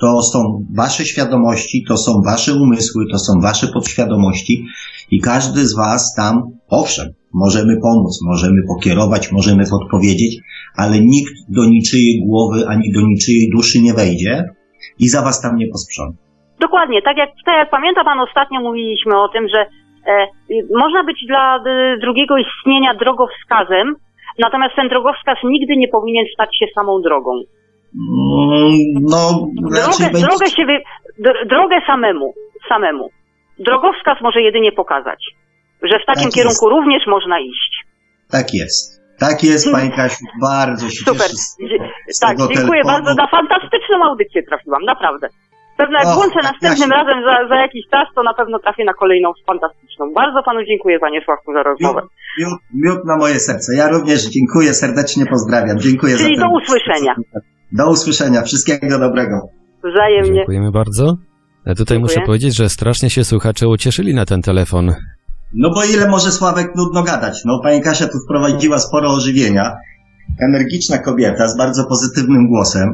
To są wasze świadomości, to są wasze umysły, to są wasze podświadomości i każdy z was tam, owszem, możemy pomóc, możemy pokierować, możemy podpowiedzieć, ale nikt do niczyjej głowy ani do niczyjej duszy nie wejdzie i za was tam nie posprząta. Dokładnie, tak jak, tak jak pamięta Pan, ostatnio mówiliśmy o tym, że e, można być dla y, drugiego istnienia drogowskazem, natomiast ten drogowskaz nigdy nie powinien stać się samą drogą. Mm, No, Drogę, będzie... drogę, się wy, dr, drogę samemu, samemu. Drogowskaz może jedynie pokazać, że w takim Tak kierunku również można iść. Tak jest. Tak jest, Pani Kasiu, bardzo się Super. cieszę z, z tak, dziękuję telefonu. bardzo. Na fantastyczną audycję trafiłam, naprawdę. Pewno jak włączę tak, następnym Jasiu. razem za, za jakiś czas, to na pewno trafię na kolejną fantastyczną. Bardzo panu dziękuję, panie Sławku, za rozmowę. Miód, miód, miód na moje serce. Ja również dziękuję, serdecznie pozdrawiam. Dziękuję Czyli za do ten... usłyszenia. Do usłyszenia. Wszystkiego dobrego. Wzajemnie. Dziękujemy bardzo. E, Tutaj Dziękuję. muszę powiedzieć, że strasznie się słuchacze ucieszyli na ten telefon. No bo ile może Sławek nudno gadać? No pani Kasia tu wprowadziła sporo ożywienia. Energiczna kobieta z bardzo pozytywnym głosem.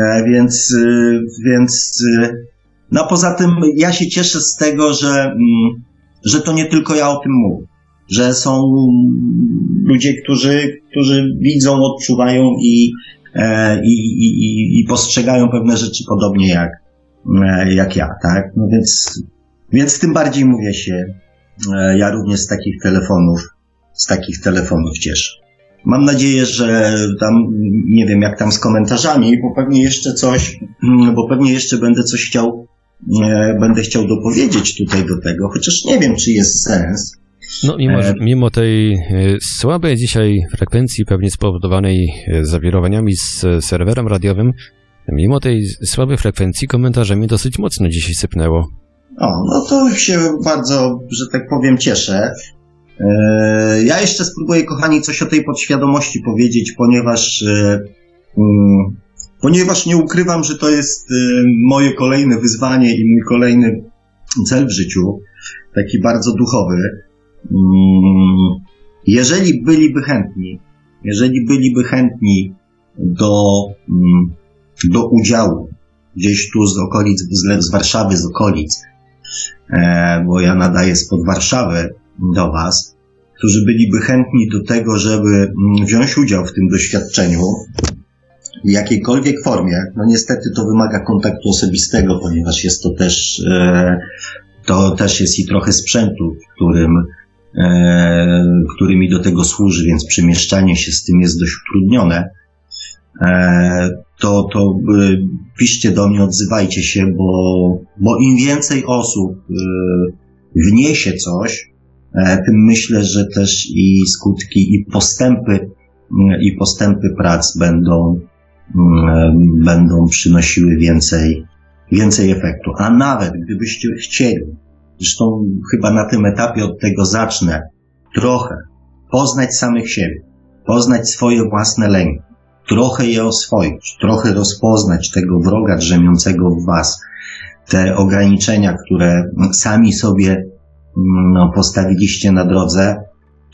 E, Więc, y, więc, y, no poza tym ja się cieszę z tego, że, mm, że to nie tylko ja o tym mówię. Że są ludzie, którzy, którzy widzą, odczuwają i, e, i, i, i, postrzegają pewne rzeczy podobnie jak, e, jak ja, tak? No więc, więc tym bardziej mówię się, E, Ja również z takich telefonów, z takich telefonów cieszę. Mam nadzieję, że tam, nie wiem jak tam z komentarzami, bo pewnie jeszcze coś, mm, bo pewnie jeszcze będę coś chciał, e, będę chciał dopowiedzieć tutaj do tego, chociaż nie wiem, czy jest sens. No, mimo, E, mimo tej e, słabej dzisiaj frekwencji, pewnie spowodowanej e, zawirowaniami z e, serwerem radiowym, mimo tej słabej frekwencji komentarzami dosyć mocno dzisiaj sypnęło. O, no to się bardzo, że tak powiem, cieszę. E, Ja jeszcze spróbuję, kochani, coś o tej podświadomości powiedzieć, ponieważ, e, mm, ponieważ nie ukrywam, że to jest e, moje kolejne wyzwanie i mój kolejny cel w życiu, taki bardzo duchowy. Mm, Jeżeli byliby chętni, jeżeli byliby chętni do, mm, do udziału gdzieś tu z okolic, z, Warszawy, z okolic, bo ja nadaję spod Warszawy do Was, którzy byliby chętni do tego, żeby mm, wziąć udział w tym doświadczeniu w jakiejkolwiek formie. No niestety to wymaga kontaktu osobistego, ponieważ jest to też, e, to też jest i trochę sprzętu, którym, e, który mi do tego służy, więc przemieszczanie się z tym jest dość utrudnione. To, to y, piszcie do mnie, odzywajcie się, bo, bo im więcej osób y, wniesie coś, e, tym myślę, że też i skutki, i postępy, y, i postępy prac będą, y, będą przynosiły więcej, więcej efektu. A nawet gdybyście chcieli, zresztą chyba na tym etapie od tego zacznę, trochę poznać samych siebie, poznać swoje własne lęki, trochę je oswoić, trochę rozpoznać tego wroga drzemiącego w Was, te ograniczenia, które sami sobie mm, no, postawiliście na drodze,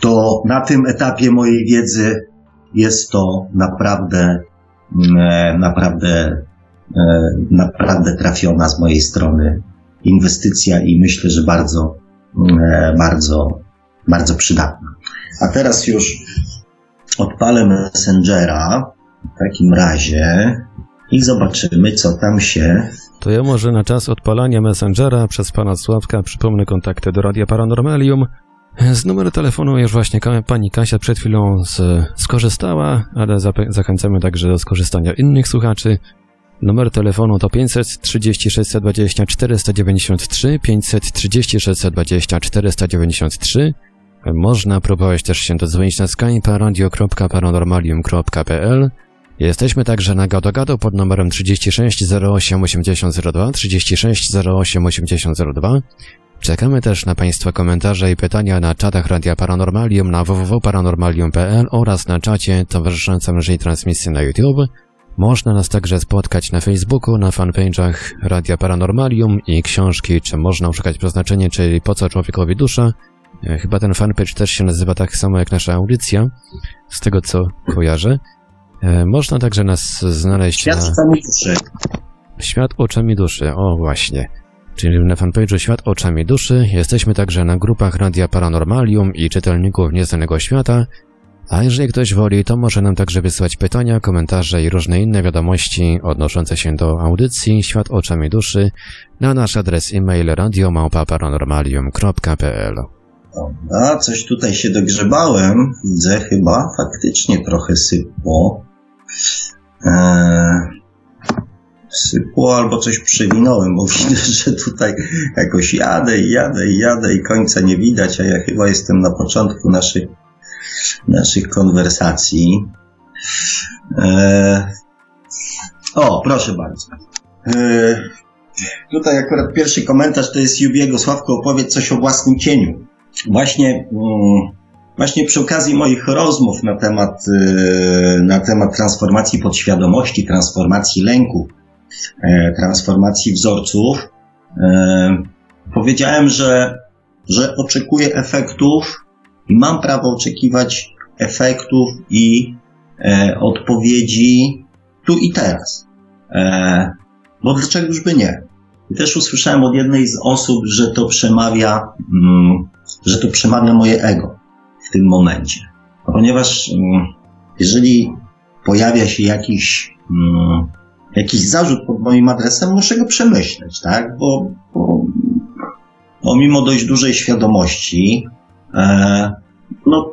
to na tym etapie mojej wiedzy jest to naprawdę, mm, naprawdę, e, naprawdę trafiona z mojej strony inwestycja i myślę, że bardzo, mm, bardzo, bardzo przydatna. A teraz już odpalę Messengera. W takim razie i zobaczymy, co tam się. To ja może na czas odpalania Messengera przez pana Sławka przypomnę kontakty do Radia Paranormalium. Z numeru telefonu już właśnie pani Kasia przed chwilą z, skorzystała, ale zachęcamy także do skorzystania innych słuchaczy. Numer telefonu to 530 620 493, 530 620 493. Można próbować też się dodzwonić na skype radio.paranormalium.pl. Jesteśmy także na GadoGado pod numerem 36 08 8002, 36 08 8002. Czekamy też na Państwa komentarze i pytania na czatach Radia Paranormalium na www.paranormalium.pl oraz na czacie towarzyszącym naszej transmisji na YouTube. Można nas także spotkać na Facebooku, na fanpage'ach Radia Paranormalium i książki, czy można uszukać przeznaczenie, czyli Po co człowiekowi dusza. E, chyba ten fanpage też się nazywa tak samo jak nasza audycja, z tego co kojarzę. E, można także nas znaleźć Świat na... oczami duszy. Świat oczami duszy, o właśnie. Czyli na fanpage'u Świat oczami duszy. Jesteśmy także na grupach Radia Paranormalium i czytelników Nieznanego Świata. A jeżeli ktoś woli, to może nam także wysłać pytania, komentarze i różne inne wiadomości odnoszące się do audycji Świat oczami duszy na nasz adres e-mail radiomałpa-paranormalium.pl A coś tutaj się dogrzebałem. Widzę chyba faktycznie trochę sypło. Eee, sypło albo coś przewinąłem, bo <laughs> widzę, że tutaj jakoś jadę i jadę i jadę i końca nie widać, a ja chyba jestem na początku naszych, naszych konwersacji. Eee, o, proszę bardzo. Eee, tutaj akurat pierwszy komentarz to jest Jubiego. Sławko, opowiedz coś o własnym cieniu. Właśnie, mm, właśnie przy okazji moich rozmów na temat, y, na temat transformacji podświadomości, transformacji lęku, e, transformacji wzorców, e, powiedziałem, że, że oczekuję efektów i mam prawo oczekiwać efektów i e, odpowiedzi tu i teraz. Bo dlaczego już by nie? I też usłyszałem od jednej z osób, że to przemawia, mm, że to przemawia moje ego w tym momencie. Ponieważ mm, jeżeli pojawia się jakiś, mm, jakiś zarzut pod moim adresem, muszę go przemyśleć, tak? Bo, bo, bo mimo dość dużej świadomości, e, no,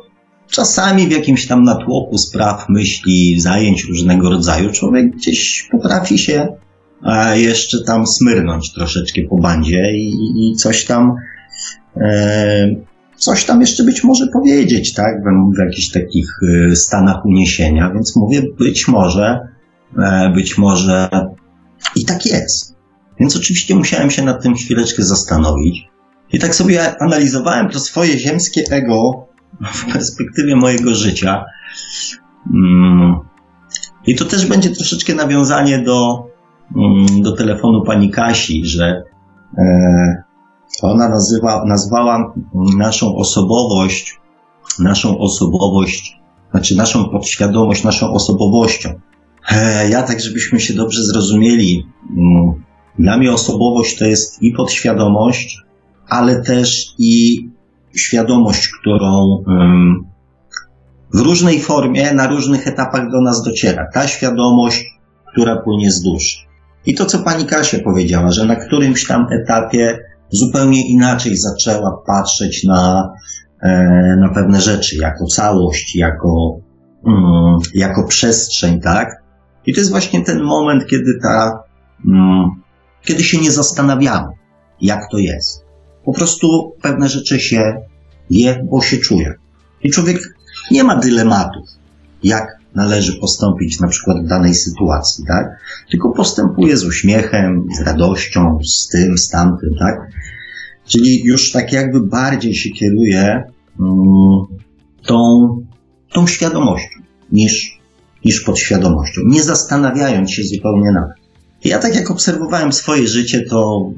czasami w jakimś tam natłoku spraw, myśli, zajęć różnego rodzaju, człowiek gdzieś potrafi się jeszcze tam smyrnąć troszeczkę po bandzie i, i coś tam e, coś tam jeszcze być może powiedzieć, tak, w, w jakichś takich e, stanach uniesienia, więc mówię, być może, e, być może i tak jest. Więc oczywiście musiałem się nad tym chwileczkę zastanowić. I tak sobie analizowałem to swoje ziemskie ego w perspektywie mojego życia. Mm. I to też będzie troszeczkę nawiązanie do, Mm, do telefonu pani Kasi, że e, ona nazywa, nazwała naszą osobowość, naszą osobowość, znaczy naszą podświadomość, naszą osobowością. Ja tak, żebyśmy się dobrze zrozumieli, mm, dla mnie osobowość to jest i podświadomość, ale też i świadomość, którą w różnej formie, na różnych etapach do nas dociera. Ta świadomość, która płynie z duszy. I to, co pani Kasia powiedziała, że na którymś tam etapie zupełnie inaczej zaczęła patrzeć na, e, na pewne rzeczy, jako całość, jako, mm, jako przestrzeń, tak? I to jest właśnie ten moment, kiedy ta, mm, kiedy się nie zastanawiamy, jak to jest. Po prostu pewne rzeczy się je, bo się czuje. I człowiek nie ma dylematów, jak należy postąpić na przykład w danej sytuacji, tak? Tylko postępuje z uśmiechem, z radością, z tym, z tamtym, tak? Czyli już tak jakby bardziej się kieruje um, tą, tą świadomością niż, niż podświadomością, nie zastanawiając się zupełnie nad tym. Ja tak jak obserwowałem swoje życie, to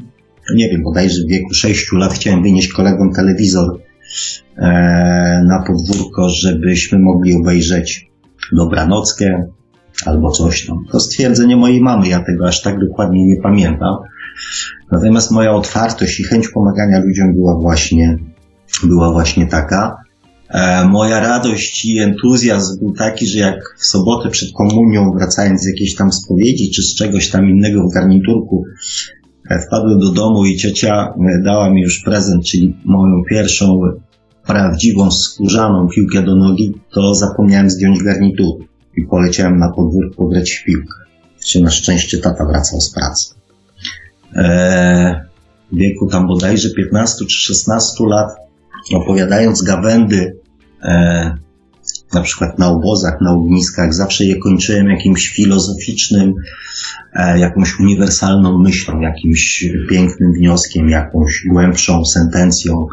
nie wiem, bodajże w wieku 6 lat chciałem wynieść kolegom telewizor e, na podwórko, żebyśmy mogli obejrzeć dobranockę albo coś tam. To stwierdzenie mojej mamy, ja tego aż tak dokładnie nie pamiętam. Natomiast moja otwartość i chęć pomagania ludziom była właśnie, była właśnie taka. E, moja radość i entuzjazm był taki, że jak w sobotę przed komunią, wracając z jakiejś tam spowiedzi czy z czegoś tam innego w garniturku, e, wpadłem do domu i ciocia e, dała mi już prezent, czyli moją pierwszą prawdziwą skórzaną piłkę do nogi, to zapomniałem zdjąć garnitur i poleciałem na podwórko grać w piłkę. Czy na szczęście tata wracał z pracy. Eee, w wieku tam bodajże 15 czy 16 lat, opowiadając gawędy, e, na przykład na obozach, na ogniskach, zawsze je kończyłem jakimś filozoficznym, e, jakąś uniwersalną myślą, jakimś pięknym wnioskiem, jakąś głębszą sentencją.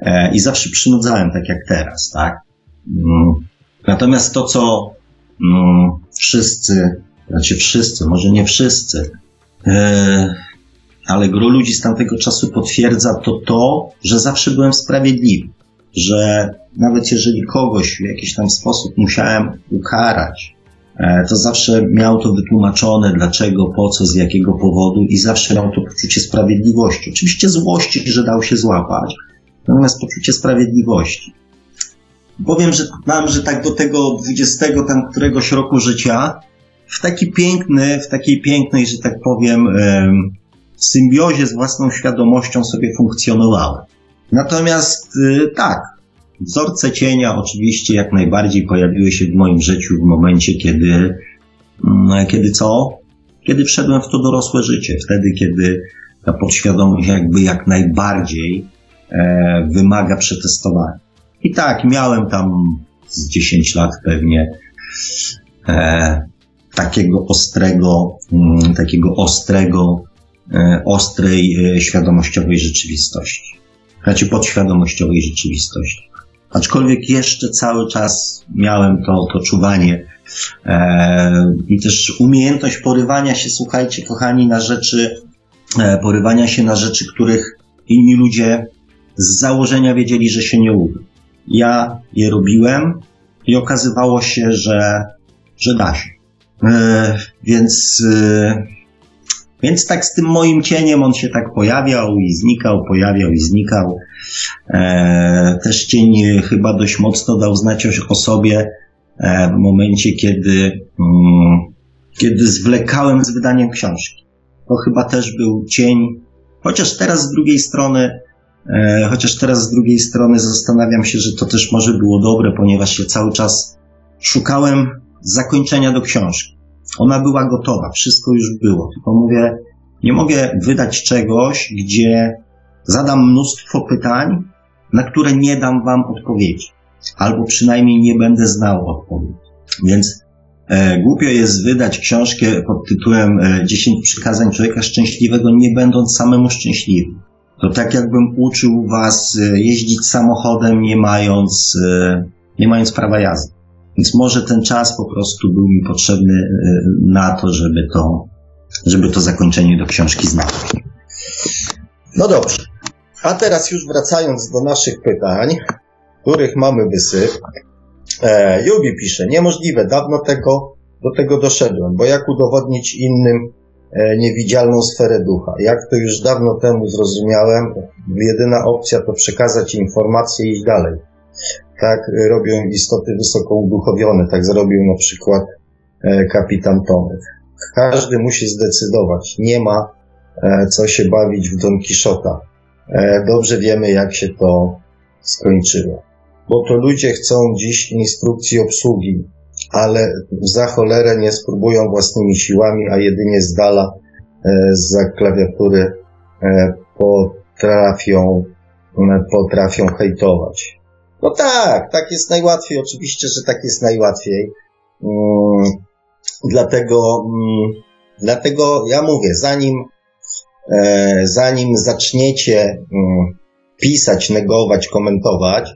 E, I zawsze przynudzałem, tak jak teraz, tak? Mm. Natomiast to, co mm, wszyscy, znaczy wszyscy, może nie wszyscy, e, ale gro ludzi z tamtego czasu potwierdza to to, że zawsze byłem sprawiedliwy, że nawet jeżeli kogoś w jakiś tam sposób musiałem ukarać, e, to zawsze miał to wytłumaczone, dlaczego, po co, z jakiego powodu i zawsze miał to poczucie sprawiedliwości. Oczywiście złości, że dał się złapać, natomiast poczucie sprawiedliwości. Powiem, że mam, że tak do tego 20 tam któregoś roku życia, w taki piękny, w takiej pięknej, że tak powiem, symbiozie z własną świadomością sobie funkcjonowałem. Natomiast y, tak, wzorce cienia oczywiście jak najbardziej pojawiły się w moim życiu w momencie, kiedy, mm, kiedy co? Kiedy wszedłem w to dorosłe życie. Wtedy, kiedy ta podświadomość jakby jak najbardziej wymaga przetestowania. I tak, miałem tam z 10 lat pewnie e, takiego ostrego, mm, takiego ostrego E, ostrej, e, świadomościowej rzeczywistości. Znaczy podświadomościowej rzeczywistości. Aczkolwiek jeszcze cały czas miałem to, to czuwanie e, i też umiejętność porywania się, słuchajcie, kochani, na rzeczy, e, porywania się na rzeczy, których inni ludzie z założenia wiedzieli, że się nie uda. Ja je robiłem i okazywało się, że, że da się. E, więc e, więc tak z tym moim cieniem on się tak pojawiał i znikał, pojawiał i znikał. E, też cień chyba dość mocno dał znać o, sobie w momencie, kiedy, mm, kiedy zwlekałem z wydaniem książki. To chyba też był cień, chociaż teraz z drugiej strony, chociaż teraz z drugiej strony zastanawiam się, że to też może było dobre, ponieważ ja cały czas szukałem zakończenia do książki. Ona była gotowa, wszystko już było. Tylko mówię, nie mogę wydać czegoś, gdzie zadam mnóstwo pytań, na które nie dam wam odpowiedzi. Albo przynajmniej nie będę znał odpowiedzi. Więc e, głupio jest wydać książkę pod tytułem e, 10 przykazań człowieka szczęśliwego, nie będąc samemu szczęśliwym. To tak jakbym uczył was e, jeździć samochodem, nie mając, e, nie mając prawa jazdy. Więc może ten czas po prostu był mi potrzebny e, na to, żeby to, żeby to zakończenie do książki znaleźć. No dobrze. A teraz już wracając do naszych pytań, których mamy wysyp. E, Jubi pisze, niemożliwe, dawno tego, do tego doszedłem, bo jak udowodnić innym niewidzialną sferę ducha? Jak to już dawno temu zrozumiałem, jedyna opcja to przekazać informacje i iść dalej. Tak robią istoty wysoko uduchowione, tak zrobił na przykład e, kapitan Tomek. Każdy musi zdecydować. Nie ma e, co się bawić w Don Quixota. E, dobrze wiemy, jak się to skończyło. Bo to ludzie chcą dziś instrukcji obsługi, ale za cholerę nie spróbują własnymi siłami, a jedynie z dala za klawiatury potrafią, potrafią hejtować. No tak, tak jest najłatwiej. Oczywiście, że tak jest najłatwiej. Mm, dlatego, mm, dlatego ja mówię, zanim, e, zanim zaczniecie mm, pisać, negować, komentować,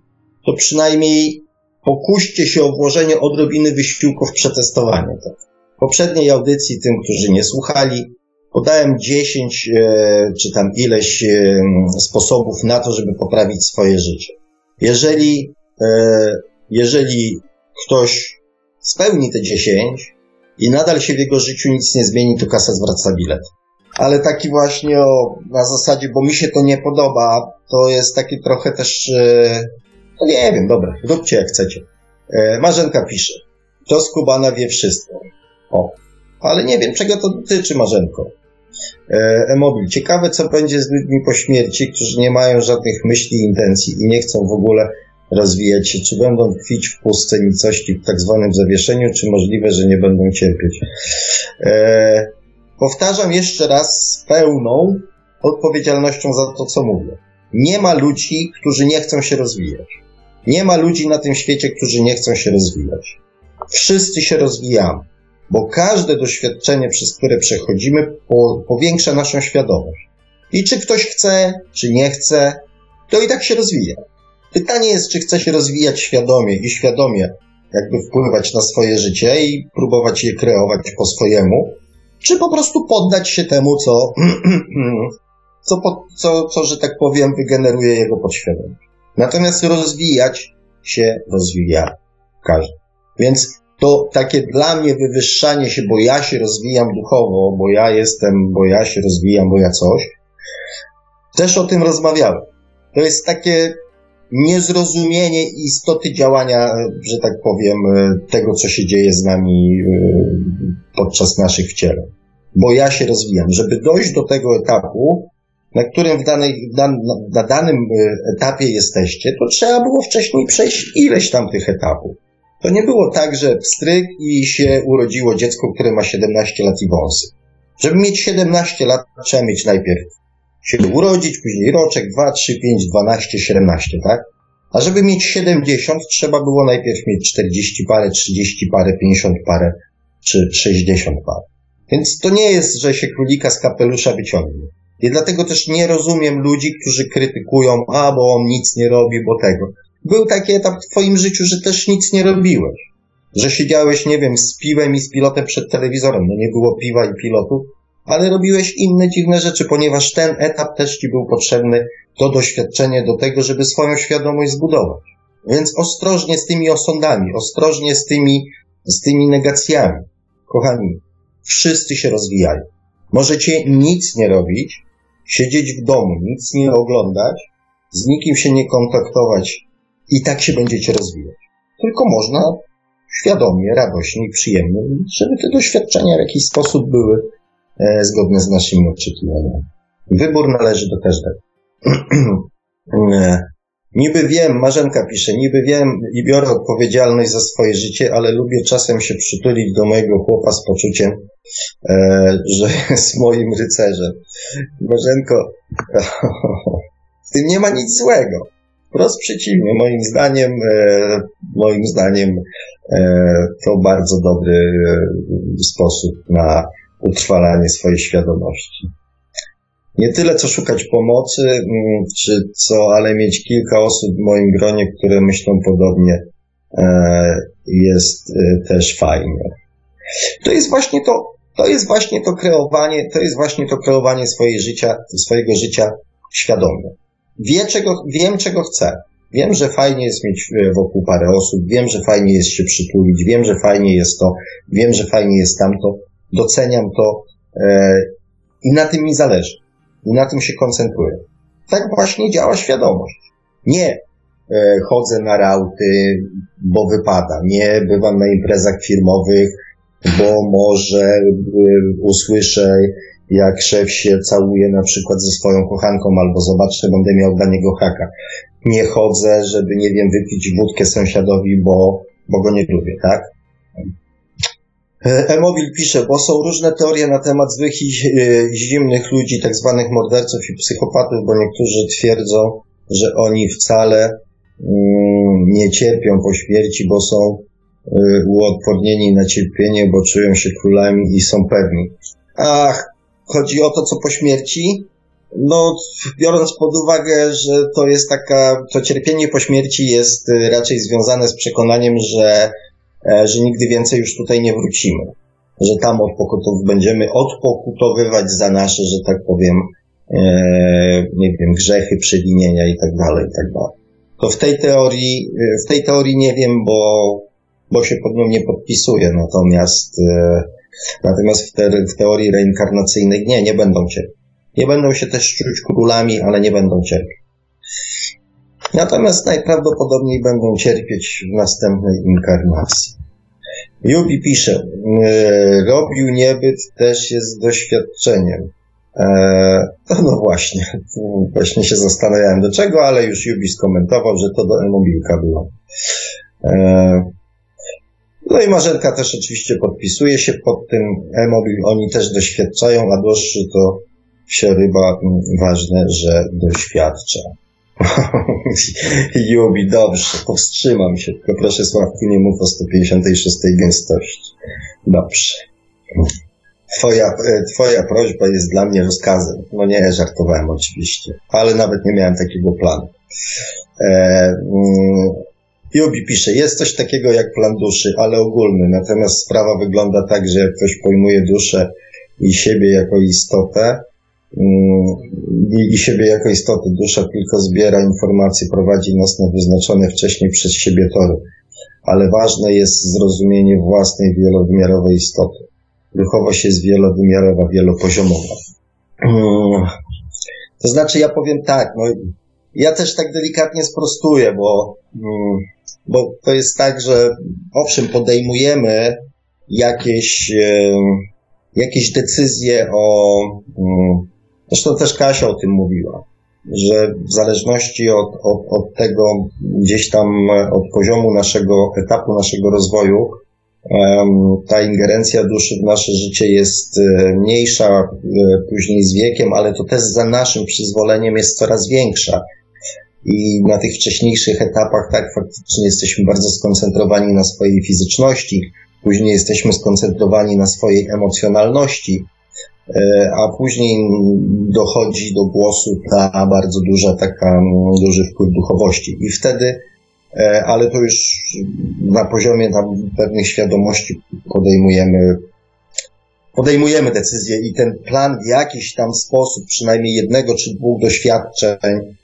to przynajmniej pokuście się o włożenie odrobiny wysiłku w przetestowanie tego. W poprzedniej audycji tym, którzy nie słuchali, podałem 10 e, czy tam ileś e, sposobów na to, żeby poprawić swoje życie. Jeżeli, e, jeżeli ktoś spełni te 10 i nadal się w jego życiu nic nie zmieni, to kasa zwraca bilet. Ale taki właśnie o, na zasadzie, bo mi się to nie podoba, to jest taki trochę też No nie wiem, dobra, róbcie jak chcecie. E, Marzenka pisze, to Skubana wie wszystko. O, ale nie wiem, czego to dotyczy, Marzenko. E, Emobil, ciekawe co będzie z ludźmi po śmierci, którzy nie mają żadnych myśli intencji i nie chcą w ogóle rozwijać się, czy będą tkwić w pustce nicości w tak zwanym zawieszeniu, czy możliwe, że nie będą cierpieć. E, powtarzam jeszcze raz z pełną odpowiedzialnością za to, co mówię. Nie ma ludzi, którzy nie chcą się rozwijać. Nie ma ludzi na tym świecie, którzy nie chcą się rozwijać. Wszyscy się rozwijamy, bo każde doświadczenie, przez które przechodzimy, po, powiększa naszą świadomość. I czy ktoś chce, czy nie chce, to i tak się rozwija. Pytanie jest, czy chce się rozwijać świadomie i świadomie jakby wpływać na swoje życie i próbować je kreować po swojemu, czy po prostu poddać się temu, co, <clears throat> <clears throat> co, co, co, że tak powiem, wygeneruje jego podświadomość. Natomiast rozwijać się rozwija każdy. Więc to takie dla mnie wywyższanie się, bo ja się rozwijam duchowo, bo ja jestem, bo ja się rozwijam, bo ja coś, też o tym rozmawiałem. To jest takie niezrozumienie istoty działania, że tak powiem, tego, co się dzieje z nami e, podczas naszych wcieleń. Bo ja się rozwijam. Żeby dojść do tego etapu, na którym w danej, na, na danym e, etapie jesteście, to trzeba było wcześniej przejść ileś tam tych etapów. To nie było tak, że pstryk i się urodziło dziecko, które ma 17 lat i wąsy. Żeby mieć 17 lat, trzeba mieć najpierw się urodzić, później roczek, 2, 3, 5, 12, 17, tak? A żeby mieć 70, trzeba było najpierw mieć 40 parę, 30 parę, 50 parę, czy 60 parę. Więc to nie jest, że się królika z kapelusza wyciągnie. I dlatego też nie rozumiem ludzi, którzy krytykują, a bo on nic nie robi, bo tego. Był taki etap w twoim życiu, że też nic nie robiłeś. Że siedziałeś, nie wiem, z piwem i z pilotem przed telewizorem. No nie było piwa i pilotów, ale robiłeś inne dziwne rzeczy, ponieważ ten etap też ci był potrzebny, to doświadczenie do tego, żeby swoją świadomość zbudować. Więc ostrożnie z tymi osądami, ostrożnie z tymi, z tymi negacjami. Kochani, wszyscy się rozwijają. Możecie nic nie robić, siedzieć w domu, nic nie oglądać, z nikim się nie kontaktować i tak się będziecie rozwijać. Tylko można świadomie, radośnie i przyjemnie, żeby te doświadczenia w jakiś sposób były e, zgodne z naszymi oczekiwaniami. Wybór należy do każdego. <clears throat> Niby wiem, Marzenka pisze, niby wiem i biorę odpowiedzialność za swoje życie, ale lubię czasem się przytulić do mojego chłopa z poczuciem, e, że <laughs> jest moim rycerzem. Marzenko, <laughs> w tym nie ma nic złego. Wprost przeciwnie, moim zdaniem, e, moim zdaniem e, to bardzo dobry e, sposób na utrwalanie swojej świadomości nie tyle co szukać pomocy, mm, czy co, ale mieć kilka osób w moim gronie, które myślą podobnie, e, jest e, też fajnie. To jest właśnie to, to jest właśnie to kreowanie, to jest właśnie to kreowanie życia, swojego życia świadomie. Wie czego, wiem czego chcę. Wiem, że fajnie jest mieć e, wokół parę osób, wiem, że fajnie jest się przytulić, wiem, że fajnie jest to, wiem, że fajnie jest tamto, doceniam to e, i na tym mi zależy. I na tym się koncentruję. Tak właśnie działa świadomość. Nie e, chodzę na rauty, bo wypada. Nie bywam na imprezach firmowych, bo może e, usłyszę, jak szef się całuje na przykład ze swoją kochanką, albo zobaczę, będę miał dla niego haka. Nie chodzę, żeby, nie wiem, wypić wódkę sąsiadowi, bo, bo go nie lubię, tak? Emobil pisze, bo są różne teorie na temat złych i e, zimnych ludzi, tak zwanych morderców i psychopatów, bo niektórzy twierdzą, że oni wcale mm, nie cierpią po śmierci, bo są e, uodpornieni na cierpienie, bo czują się królami i są pewni. Ach, chodzi o to, co po śmierci? No, biorąc pod uwagę, że to jest taka, to cierpienie po śmierci jest e, raczej związane z przekonaniem, że E, że nigdy więcej już tutaj nie wrócimy. Że tam odpokutów będziemy odpokutowywać za nasze, że tak powiem, e, nie wiem, grzechy, przewinienia i tak dalej, i tak dalej. To w tej teorii, e, w tej teorii nie wiem, bo, bo się pod nią nie podpisuję, natomiast, natomiast w, te, w teorii reinkarnacyjnej nie, nie będą cierpieć. Nie będą się też czuć królami, ale nie będą cierpieć. Natomiast najprawdopodobniej będą cierpieć w następnej inkarnacji. Jubi pisze, e, robił niebyt też jest doświadczeniem. E, no właśnie, <laughs> właśnie się zastanawiałem do czego, ale już Jubi skomentował, że to do e-mobilka było. No i Marzenka też oczywiście podpisuje się pod tym e-mobil, oni też doświadczają, a dłuższy to ryba ważne, że doświadcza. <laughs> Jubi, dobrze, powstrzymam się, tylko proszę Sławku, nie mów o 156 gęstości. Dobrze. Twoja, e, twoja prośba jest dla mnie rozkazem. No nie, żartowałem oczywiście, ale nawet nie miałem takiego planu. E, mm, Jubi pisze, jest coś takiego jak plan duszy, ale ogólny, natomiast sprawa wygląda tak, że jak ktoś pojmuje duszę i siebie jako istotę, mm, i, i siebie jako istotę, dusza tylko zbiera informacje, prowadzi nas na wyznaczone wcześniej przez siebie tory. Ale ważne jest zrozumienie własnej wielowymiarowej istoty. Duchowość jest wielowymiarowa, wielopoziomowa. Mm. To znaczy, ja powiem tak, no, ja też tak delikatnie sprostuję, bo, mm, bo to jest tak, że owszem, podejmujemy jakieś, jakieś decyzje o, mm, zresztą też Kasia o tym mówiła, że w zależności od, od, od tego gdzieś tam, od poziomu naszego, etapu naszego rozwoju, ta ingerencja duszy w nasze życie jest e, mniejsza e, później z wiekiem, ale to też za naszym przyzwoleniem jest coraz większa. I na tych wcześniejszych etapach, tak, faktycznie jesteśmy bardzo skoncentrowani na swojej fizyczności, później jesteśmy skoncentrowani na swojej emocjonalności, e, a później dochodzi do głosu ta bardzo duża, taka duży wpływ duchowości. I wtedy E, ale to już na poziomie tam pewnych świadomości podejmujemy, podejmujemy decyzje i ten plan w jakiś tam sposób, przynajmniej jednego czy dwóch doświadczeń,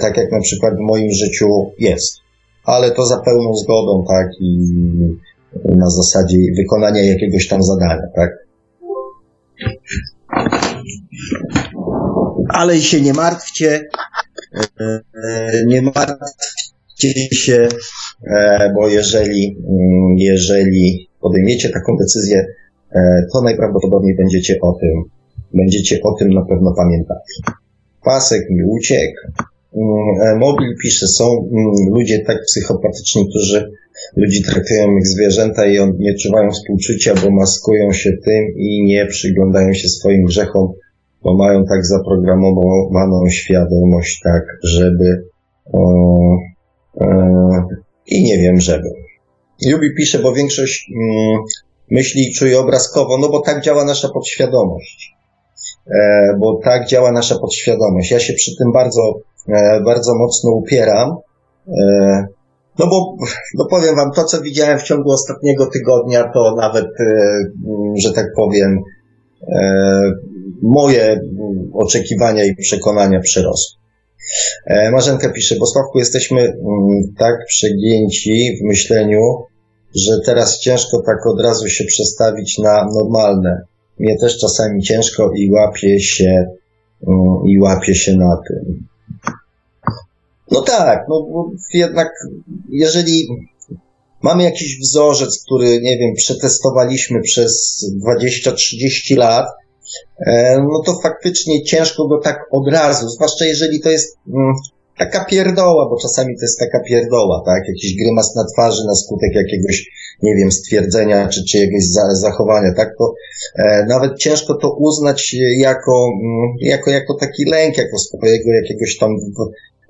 tak jak na przykład w moim życiu jest. Ale to za pełną zgodą, tak, i na zasadzie wykonania jakiegoś tam zadania, tak. Ale się nie martwcie, e, nie martwcie się, e, bo jeżeli, mm, jeżeli podejmiecie taką decyzję, e, to najprawdopodobniej będziecie o tym, będziecie o tym na pewno pamiętać. Pasek mi uciekł. Mm, e, mobil pisze, są mm, ludzie tak psychopatyczni, którzy ludzi traktują jak zwierzęta i nie czuwają współczucia, bo maskują się tym i nie przyglądają się swoim grzechom, bo mają tak zaprogramowaną świadomość, tak, żeby E, I nie wiem, żeby. Jubi pisze, bo większość mm, myśli i czuje obrazkowo, no bo tak działa nasza podświadomość. E, bo tak działa nasza podświadomość. Ja się przy tym bardzo, e, bardzo mocno upieram. No bo, no powiem wam, to co widziałem w ciągu ostatniego tygodnia, to nawet, że tak powiem, moje oczekiwania i przekonania przerosły. E, Marzenka pisze, bo Sławku jesteśmy tak przegięci w myśleniu, że teraz ciężko tak od razu się przestawić na normalne. Mnie też czasami ciężko i łapie się, mm, i łapie się na tym. No tak, no jednak jeżeli mamy jakiś wzorzec, który, nie wiem, przetestowaliśmy przez 20-30 lat, E, no to faktycznie ciężko go tak od razu, zwłaszcza jeżeli to jest mm, taka pierdoła, bo czasami to jest taka pierdoła, tak? Jakiś grymas na twarzy na skutek jakiegoś, nie wiem, stwierdzenia czy, czy jakiegoś zachowania, tak? To e, nawet ciężko to uznać jako, mm, jako, jako taki lęk, jako swojego jakiegoś tam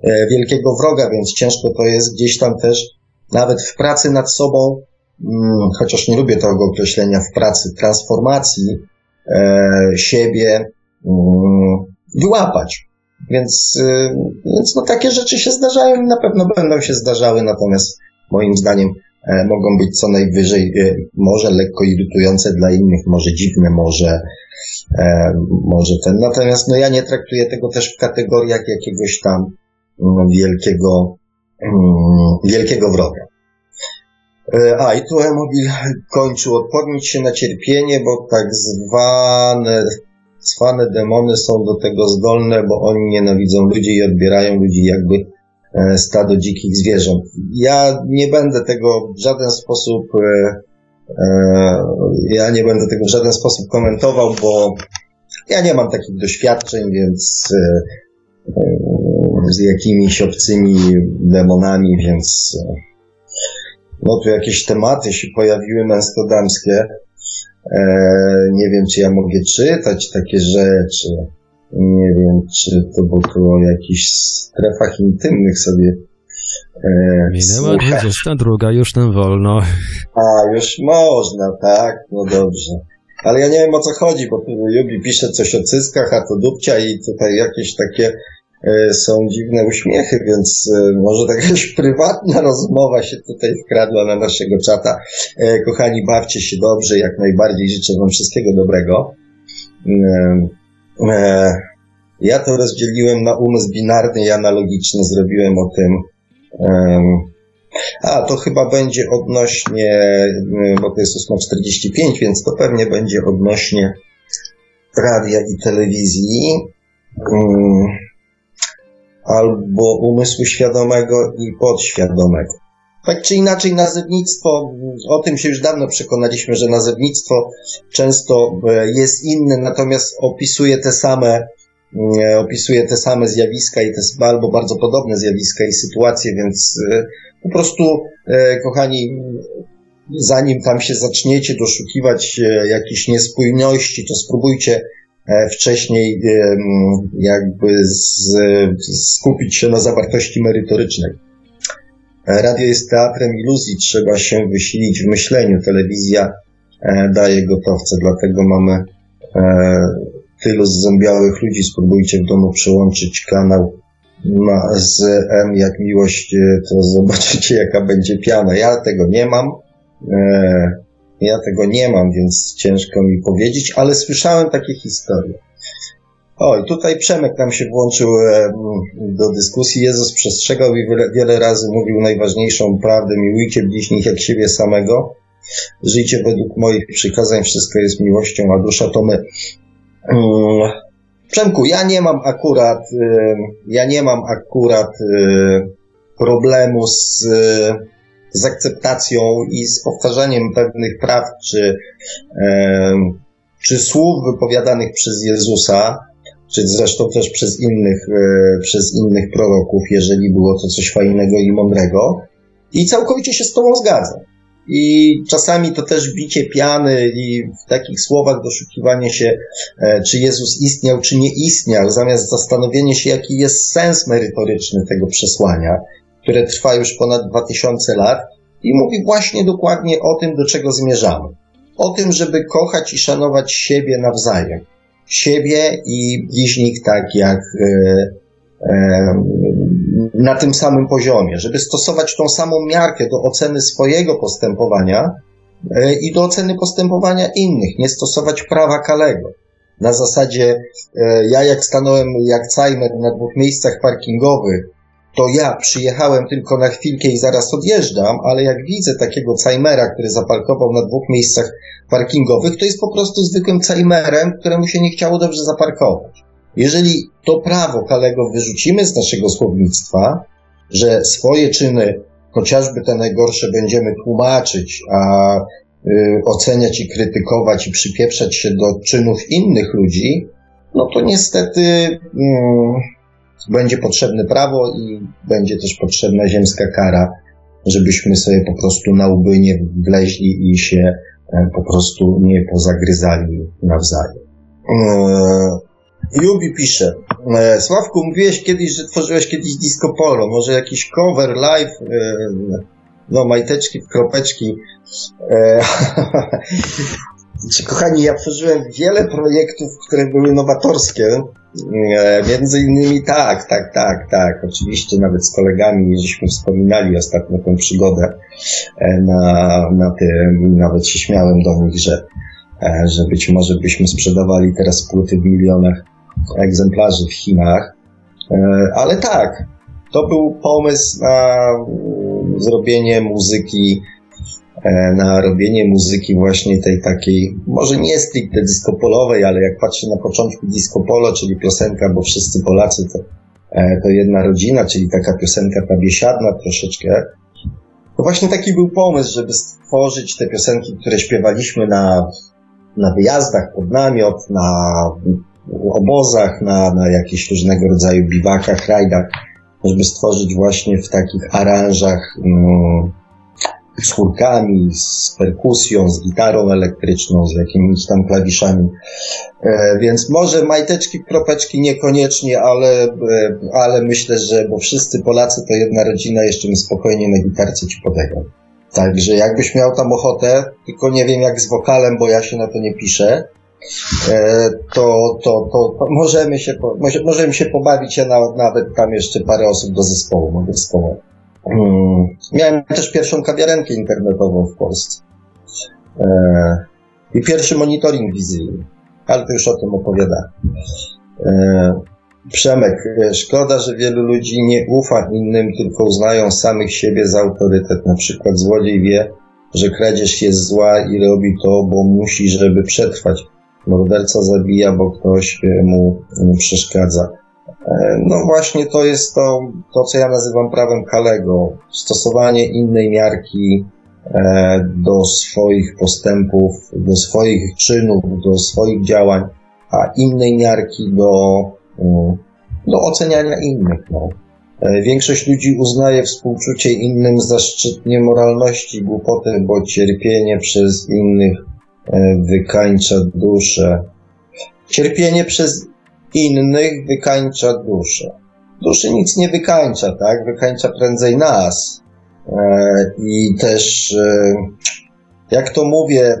e, wielkiego wroga, więc ciężko to jest gdzieś tam też nawet w pracy nad sobą, mm, chociaż nie lubię tego określenia w pracy transformacji, E, siebie mm, wyłapać. Więc, y, więc no takie rzeczy się zdarzają i na pewno będą się zdarzały, natomiast moim zdaniem e, mogą być co najwyżej e, może lekko irytujące dla innych, może dziwne, może, może ten. Natomiast no ja nie traktuję tego też w kategoriach jakiegoś tam mm, wielkiego, mm, wielkiego wroga. E, a, i tu Emobil kończył odpornić się na cierpienie, bo tak zwane, zwane demony są do tego zdolne, bo oni nienawidzą ludzi i odbierają ludzi jakby e, stado dzikich zwierząt. Ja nie będę tego w żaden sposób, e, e, ja nie będę tego w żaden sposób komentował, bo ja nie mam takich doświadczeń, więc z jakimiś obcymi demonami, więc no tu jakieś tematy się pojawiły męsko-damskie. Nie wiem, czy ja mogę czytać takie rzeczy. Nie wiem, czy to było tu o jakichś strefach intymnych sobie e, Minęła 22, już nam wolno. <laughs> A, już można, tak? No dobrze. Ale ja nie wiem o co chodzi, bo tu Jubi pisze coś o cyskach, a to dupcia i tutaj jakieś takie e, są dziwne uśmiechy, więc e, może jakaś <laughs> prywatna rozmowa się tutaj wkradła na naszego czata. E, kochani, bawcie się dobrze, jak najbardziej życzę Wam wszystkiego dobrego. E, ja to rozdzieliłem na umysł binarny i analogiczny, zrobiłem o tym. A, to chyba będzie odnośnie, e, bo to jest 8.45, więc to pewnie będzie odnośnie radia i telewizji. Mm, albo umysłu świadomego i podświadomego. Tak czy inaczej, nazewnictwo, o tym się już dawno przekonaliśmy, że nazewnictwo często e, jest inne, natomiast opisuje te same, e, opisuje te same zjawiska i te albo bardzo podobne zjawiska i sytuacje, więc e, po prostu, kochani, zanim tam się zaczniecie doszukiwać jakichś niespójności, to spróbujcie wcześniej jakby skupić się na zawartości merytorycznej. Radio jest teatrem iluzji, trzeba się wysilić w myśleniu. Telewizja e, daje gotowce, dlatego mamy e, tylu zębiałych ludzi. Spróbujcie w domu przyłączyć kanał na, z M jak miłość, e, to zobaczycie jaka będzie piana. Ja tego nie mam. Ja tego nie mam, więc ciężko mi powiedzieć, ale słyszałem takie historie. O, i tutaj Przemek nam się włączył e, do dyskusji. Jezus przestrzegał i wiele, wiele razy mówił najważniejszą prawdę: miłujcie bliźnich jak siebie samego. Żyjcie według moich przykazań, wszystko jest miłością, a dusza to my. Mm, Przemku, ja nie mam akurat, e, ja nie mam akurat e, problemu z, z akceptacją i z powtarzaniem pewnych praw czy, czy słów wypowiadanych przez Jezusa czy zresztą też przez innych, e, przez innych proroków, jeżeli było to coś fajnego i mądrego. I całkowicie się z Tobą zgadzam. I czasami to też bicie piany i w takich słowach doszukiwanie się, e, czy Jezus istniał, czy nie istniał, zamiast zastanowienie się, jaki jest sens merytoryczny tego przesłania, które trwa już ponad 2000 lat i mówi właśnie dokładnie o tym, do czego zmierzamy. O tym, żeby kochać i szanować siebie nawzajem siebie i bliźnich tak jak e, e, na tym samym poziomie, żeby stosować tą samą miarkę do oceny swojego postępowania e, i do oceny postępowania innych, nie stosować prawa Kalego. Na zasadzie, ja jak stanąłem jak Cajmer na dwóch miejscach parkingowych, to ja przyjechałem tylko na chwilkę i zaraz odjeżdżam, ale jak widzę takiego Cajmera, który zaparkował na dwóch miejscach parkingowych, to jest po prostu zwykłym Cajmerem, któremu się nie chciało dobrze zaparkować. Jeżeli to prawo Kalego wyrzucimy z naszego słownictwa, że swoje czyny, chociażby te najgorsze, będziemy tłumaczyć, a y, oceniać i krytykować i przypieprzać się do czynów innych ludzi, no to niestety y, będzie potrzebne prawo i będzie też potrzebna ziemska kara, żebyśmy sobie po prostu na łby nie wleźli i się e, po prostu nie pozagryzali nawzajem. Jubi e, pisze, e, Sławku, mówiłeś kiedyś, że tworzyłeś kiedyś disco polo, może jakiś cover, live, no majteczki, kropeczki. <laughs> Kochani, ja tworzyłem wiele projektów, które były nowatorskie, E, między innymi tak, tak, tak, tak. Oczywiście nawet z kolegami żeśmy wspominali ostatnio tę przygodę e, na, na tym, nawet się śmiałem do nich, że, e, że być może byśmy sprzedawali teraz płyty w milionach egzemplarzy w Chinach. Ale tak, to był pomysł na zrobienie muzyki na robienie muzyki właśnie tej takiej, może nie stricte disco polowej, ale jak patrzę na początku disco polo, czyli piosenka, bo wszyscy Polacy to e, to jedna rodzina, czyli taka piosenka ta biesiadna troszeczkę. To właśnie taki był pomysł, żeby stworzyć te piosenki, które śpiewaliśmy na, na wyjazdach pod namiot, na obozach, na, na jakichś różnego rodzaju biwakach, rajdach, żeby stworzyć właśnie w takich aranżach mm, z chórkami, z perkusją, z gitarą elektryczną, z jakimiś tam klawiszami. E, więc może majteczki, kropeczki niekoniecznie, ale, e, ale myślę, że bo wszyscy Polacy to jedna rodzina, jeszcze mi spokojnie na gitarce ci podegram. Także jakbyś miał tam ochotę, tylko nie wiem jak z wokalem, bo ja się na to nie piszę, e, to, to, to, to możemy, się, może, możemy się pobawić, ja nawet tam jeszcze parę osób do zespołu mogę wspomnieć. Hmm. Miałem też pierwszą kawiarenkę internetową w Polsce. E, I pierwszy monitoring wizyjny, ale to już o tym opowiada. E, Przemek, e, szkoda, że wielu ludzi nie ufa innym, tylko uznają samych siebie za autorytet. Na przykład złodziej wie, że kradzież jest zła i robi to, bo musi, żeby przetrwać. Morderca zabija, bo ktoś mu przeszkadza. E, no właśnie to jest to, to, co ja nazywam prawem Kalego. Stosowanie innej miarki e, do swoich postępów, do swoich czynów, do swoich działań, a innej miarki do, mm, do oceniania innych. No. E, większość ludzi uznaje współczucie innym za szczyt niemoralności, głupoty, bo cierpienie przez innych wykańcza duszę. Cierpienie przez innych wykańcza duszę. Duszy nic nie wykańcza, tak? Wykańcza prędzej nas. E, I też, e, jak to mówię,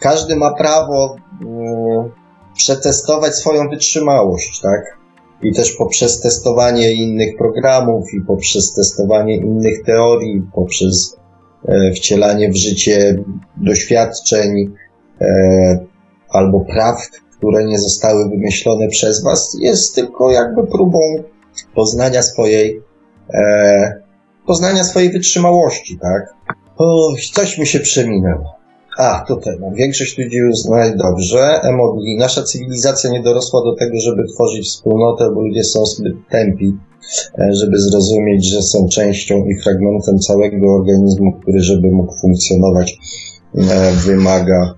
każdy ma prawo e, przetestować swoją wytrzymałość, tak? I też poprzez testowanie innych programów i poprzez testowanie innych teorii, poprzez e, wcielanie w życie doświadczeń albo prawd, które nie zostały wymyślone przez Was, jest tylko jakby próbą poznania swojej, e, poznania swojej wytrzymałości, tak? O, coś mi się przeminęło. A, to temat. Większość ludzi uznaje dobrze. Emodli. Nasza cywilizacja nie dorosła do tego, żeby tworzyć wspólnotę, bo ludzie są zbyt tępi, e, żeby zrozumieć, że są częścią i fragmentem całego organizmu, który, żeby mógł funkcjonować, e, wymaga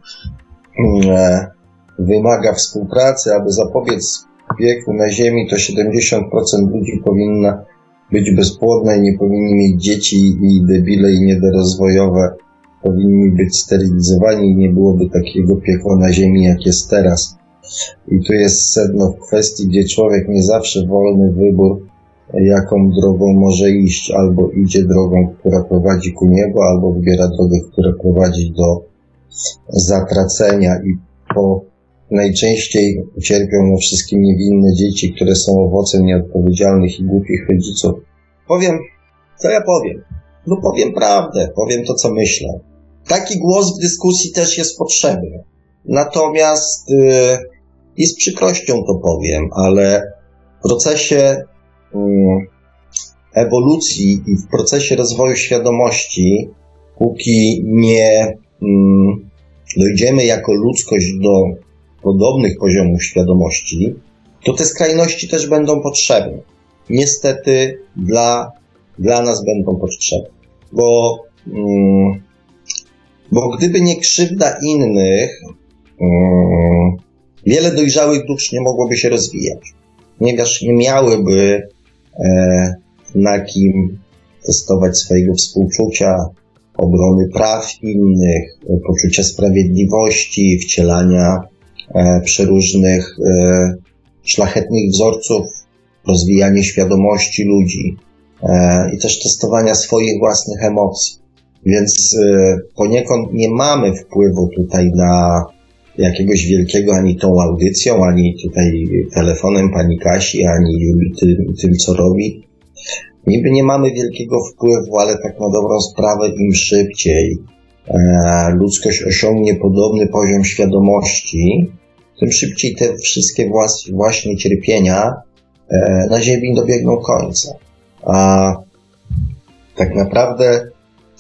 e, wymaga współpracy, aby zapobiec wieku na Ziemi, to 70% ludzi powinna być bezpłodna i nie powinni mieć dzieci i debile i niedorozwojowe. Powinni być sterylizowani i nie byłoby takiego piekła na Ziemi, jak jest teraz. I tu jest sedno w kwestii, gdzie człowiek nie zawsze wolny wybór, jaką drogą może iść, albo idzie drogą, która prowadzi ku niebo, albo wybiera drogę, która prowadzi do zatracenia. I po Najczęściej cierpią na wszystkie niewinne dzieci, które są owocem nieodpowiedzialnych i głupich rodziców. Powiem, co ja powiem? No powiem prawdę, powiem to, co myślę. Taki głos w dyskusji też jest potrzebny. Natomiast yy, i z przykrością to powiem, ale w procesie yy, ewolucji i w procesie rozwoju świadomości, póki nie yy, dojdziemy jako ludzkość do podobnych poziomów świadomości, to te skrajności też będą potrzebne. Niestety dla, dla nas będą potrzebne. Bo, mm, bo gdyby nie krzywda innych, mm, wiele dojrzałych dusz nie mogłoby się rozwijać. Ponieważ nie miałyby e, na kim testować swojego współczucia, obrony praw innych, poczucia sprawiedliwości, wcielania przeróżnych e, szlachetnych wzorców, rozwijanie świadomości ludzi e, i też testowania swoich własnych emocji. Więc poniekąd nie mamy wpływu tutaj na jakiegoś wielkiego ani tą audycją, ani tutaj telefonem pani Kasi, ani tym, tym co robi. Niby nie mamy wielkiego wpływu, ale tak na dobrą sprawę im szybciej E, ludzkość osiągnie podobny poziom świadomości, tym szybciej te wszystkie właśnie cierpienia e, na Ziemi dobiegną końca. A tak naprawdę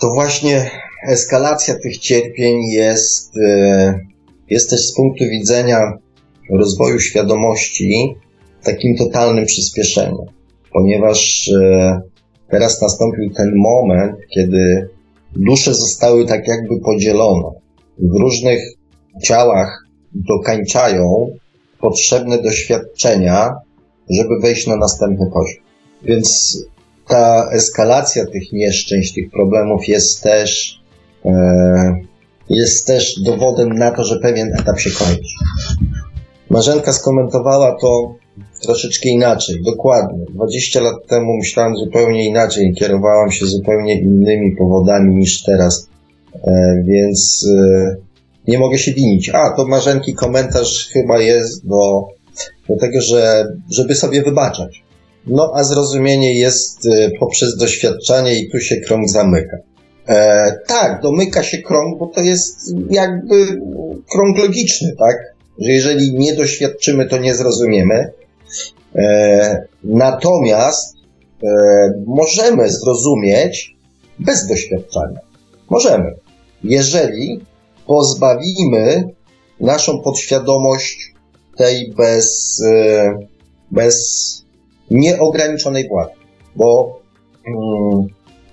to właśnie eskalacja tych cierpień jest, e, jest też z punktu widzenia rozwoju świadomości takim totalnym przyspieszeniem. ponieważ e, teraz nastąpił ten moment, kiedy dusze zostały tak jakby podzielone. W różnych ciałach dokańczają potrzebne doświadczenia, żeby wejść na następny poziom. Więc ta eskalacja tych nieszczęść, tych problemów jest też, e, jest też dowodem na to, że pewien etap się kończy. Marzenka skomentowała to troszeczkę inaczej, dokładnie. 20 lat temu myślałem zupełnie inaczej, kierowałam się zupełnie innymi powodami niż teraz, e, więc e, nie mogę się winić. A, to Marzenki komentarz chyba jest do, do tego, że żeby sobie wybaczać. No, a zrozumienie jest e, poprzez doświadczanie i tu się krąg zamyka. E, tak, domyka się krąg, bo to jest jakby krąg logiczny, tak? Że jeżeli nie doświadczymy, to nie zrozumiemy. E, natomiast e, możemy zrozumieć bez doświadczenia. Możemy. Jeżeli pozbawimy naszą podświadomość tej bez, e, bez nieograniczonej władzy, bo mm,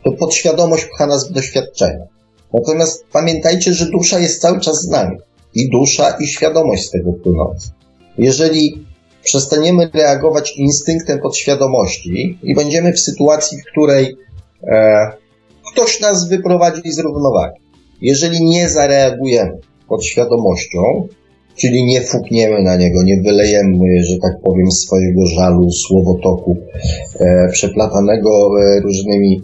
to podświadomość pcha nas w doświadczenia. Natomiast pamiętajcie, że dusza jest cały czas z nami. I dusza, i świadomość z tego płynąca. Jeżeli przestaniemy reagować instynktem podświadomości i będziemy w sytuacji, w której e, ktoś nas wyprowadzi z równowagi, jeżeli nie zareagujemy podświadomością, czyli nie fukniemy na niego, nie wylejemy, że tak powiem, swojego żalu, słowotoku e, przeplatanego e, różnymi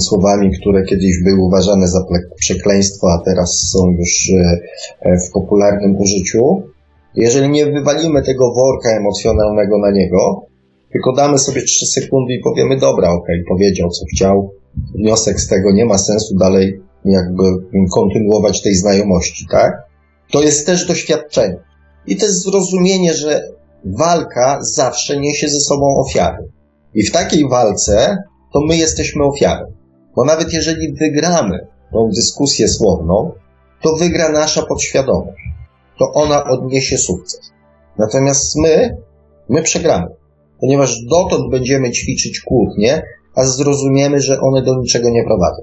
słowami, które kiedyś były uważane za przekleństwo, a teraz są już e, w popularnym użyciu. Jeżeli nie wywalimy tego worka emocjonalnego na niego, tylko damy sobie 3 sekundy i powiemy, dobra, okej, powiedział co chciał, wniosek z tego nie ma sensu dalej jakby kontynuować tej znajomości, tak? To jest też doświadczenie. I to jest zrozumienie, że walka zawsze niesie ze sobą ofiary. I w takiej walce to my jesteśmy ofiarą. Bo nawet jeżeli wygramy tą dyskusję słowną, to wygra nasza podświadomość. To ona odniesie sukces. Natomiast my, my przegramy. Ponieważ dotąd będziemy ćwiczyć kłótnie, a zrozumiemy, że one do niczego nie prowadzą.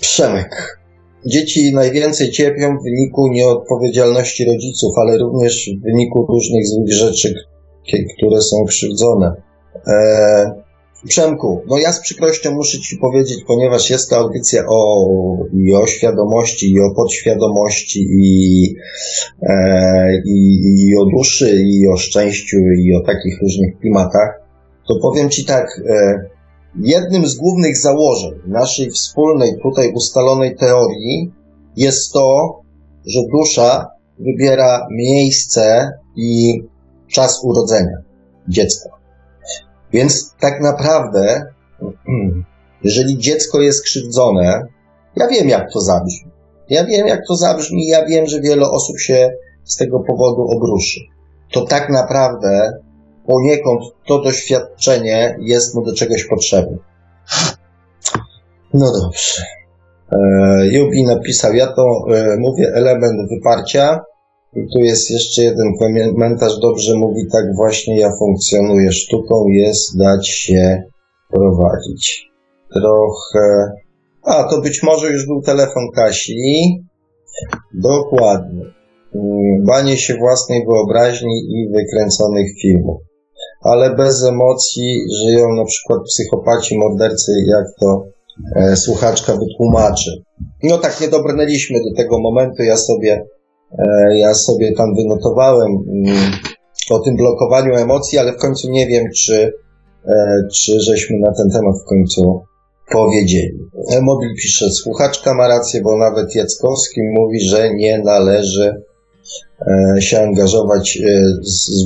Przemek. Dzieci najwięcej cierpią w wyniku nieodpowiedzialności rodziców, ale również w wyniku różnych złych rzeczy, które są krzywdzone. Eee, Przemku, no ja z przykrością muszę Ci powiedzieć, ponieważ jest to audycja o, i o świadomości, i o podświadomości, i, e, i, i o duszy, i o szczęściu, i o takich różnych klimatach, to powiem Ci tak, e, jednym z głównych założeń naszej wspólnej tutaj ustalonej teorii jest to, że dusza wybiera miejsce i czas urodzenia dziecka. Więc tak naprawdę, jeżeli dziecko jest krzywdzone, ja wiem, jak to zabrzmi. Ja wiem, jak to zabrzmi, ja wiem, że wiele osób się z tego powodu obruszy. To tak naprawdę poniekąd to doświadczenie jest mu do czegoś potrzebne. No dobrze. E, Jubi napisał, ja to e, mówię element wyparcia, i tu jest jeszcze jeden komentarz. Dobrze mówi, tak właśnie ja funkcjonuję. Sztuką jest dać się prowadzić. Trochę. A, to być może już był telefon Kasi. Dokładnie. Mm, banie się własnej wyobraźni i wykręconych filmów. Ale bez emocji żyją na przykład psychopaci, mordercy, jak to e, słuchaczka wytłumaczy. No tak, nie dobrnęliśmy do tego momentu. Ja sobie ja sobie tam wynotowałem mm, o tym blokowaniu emocji, ale w końcu nie wiem, czy, e, czy żeśmy na ten temat w końcu powiedzieli. Mobil pisze, słuchaczka ma rację, bo nawet Jackowski mówi, że nie należy e, się angażować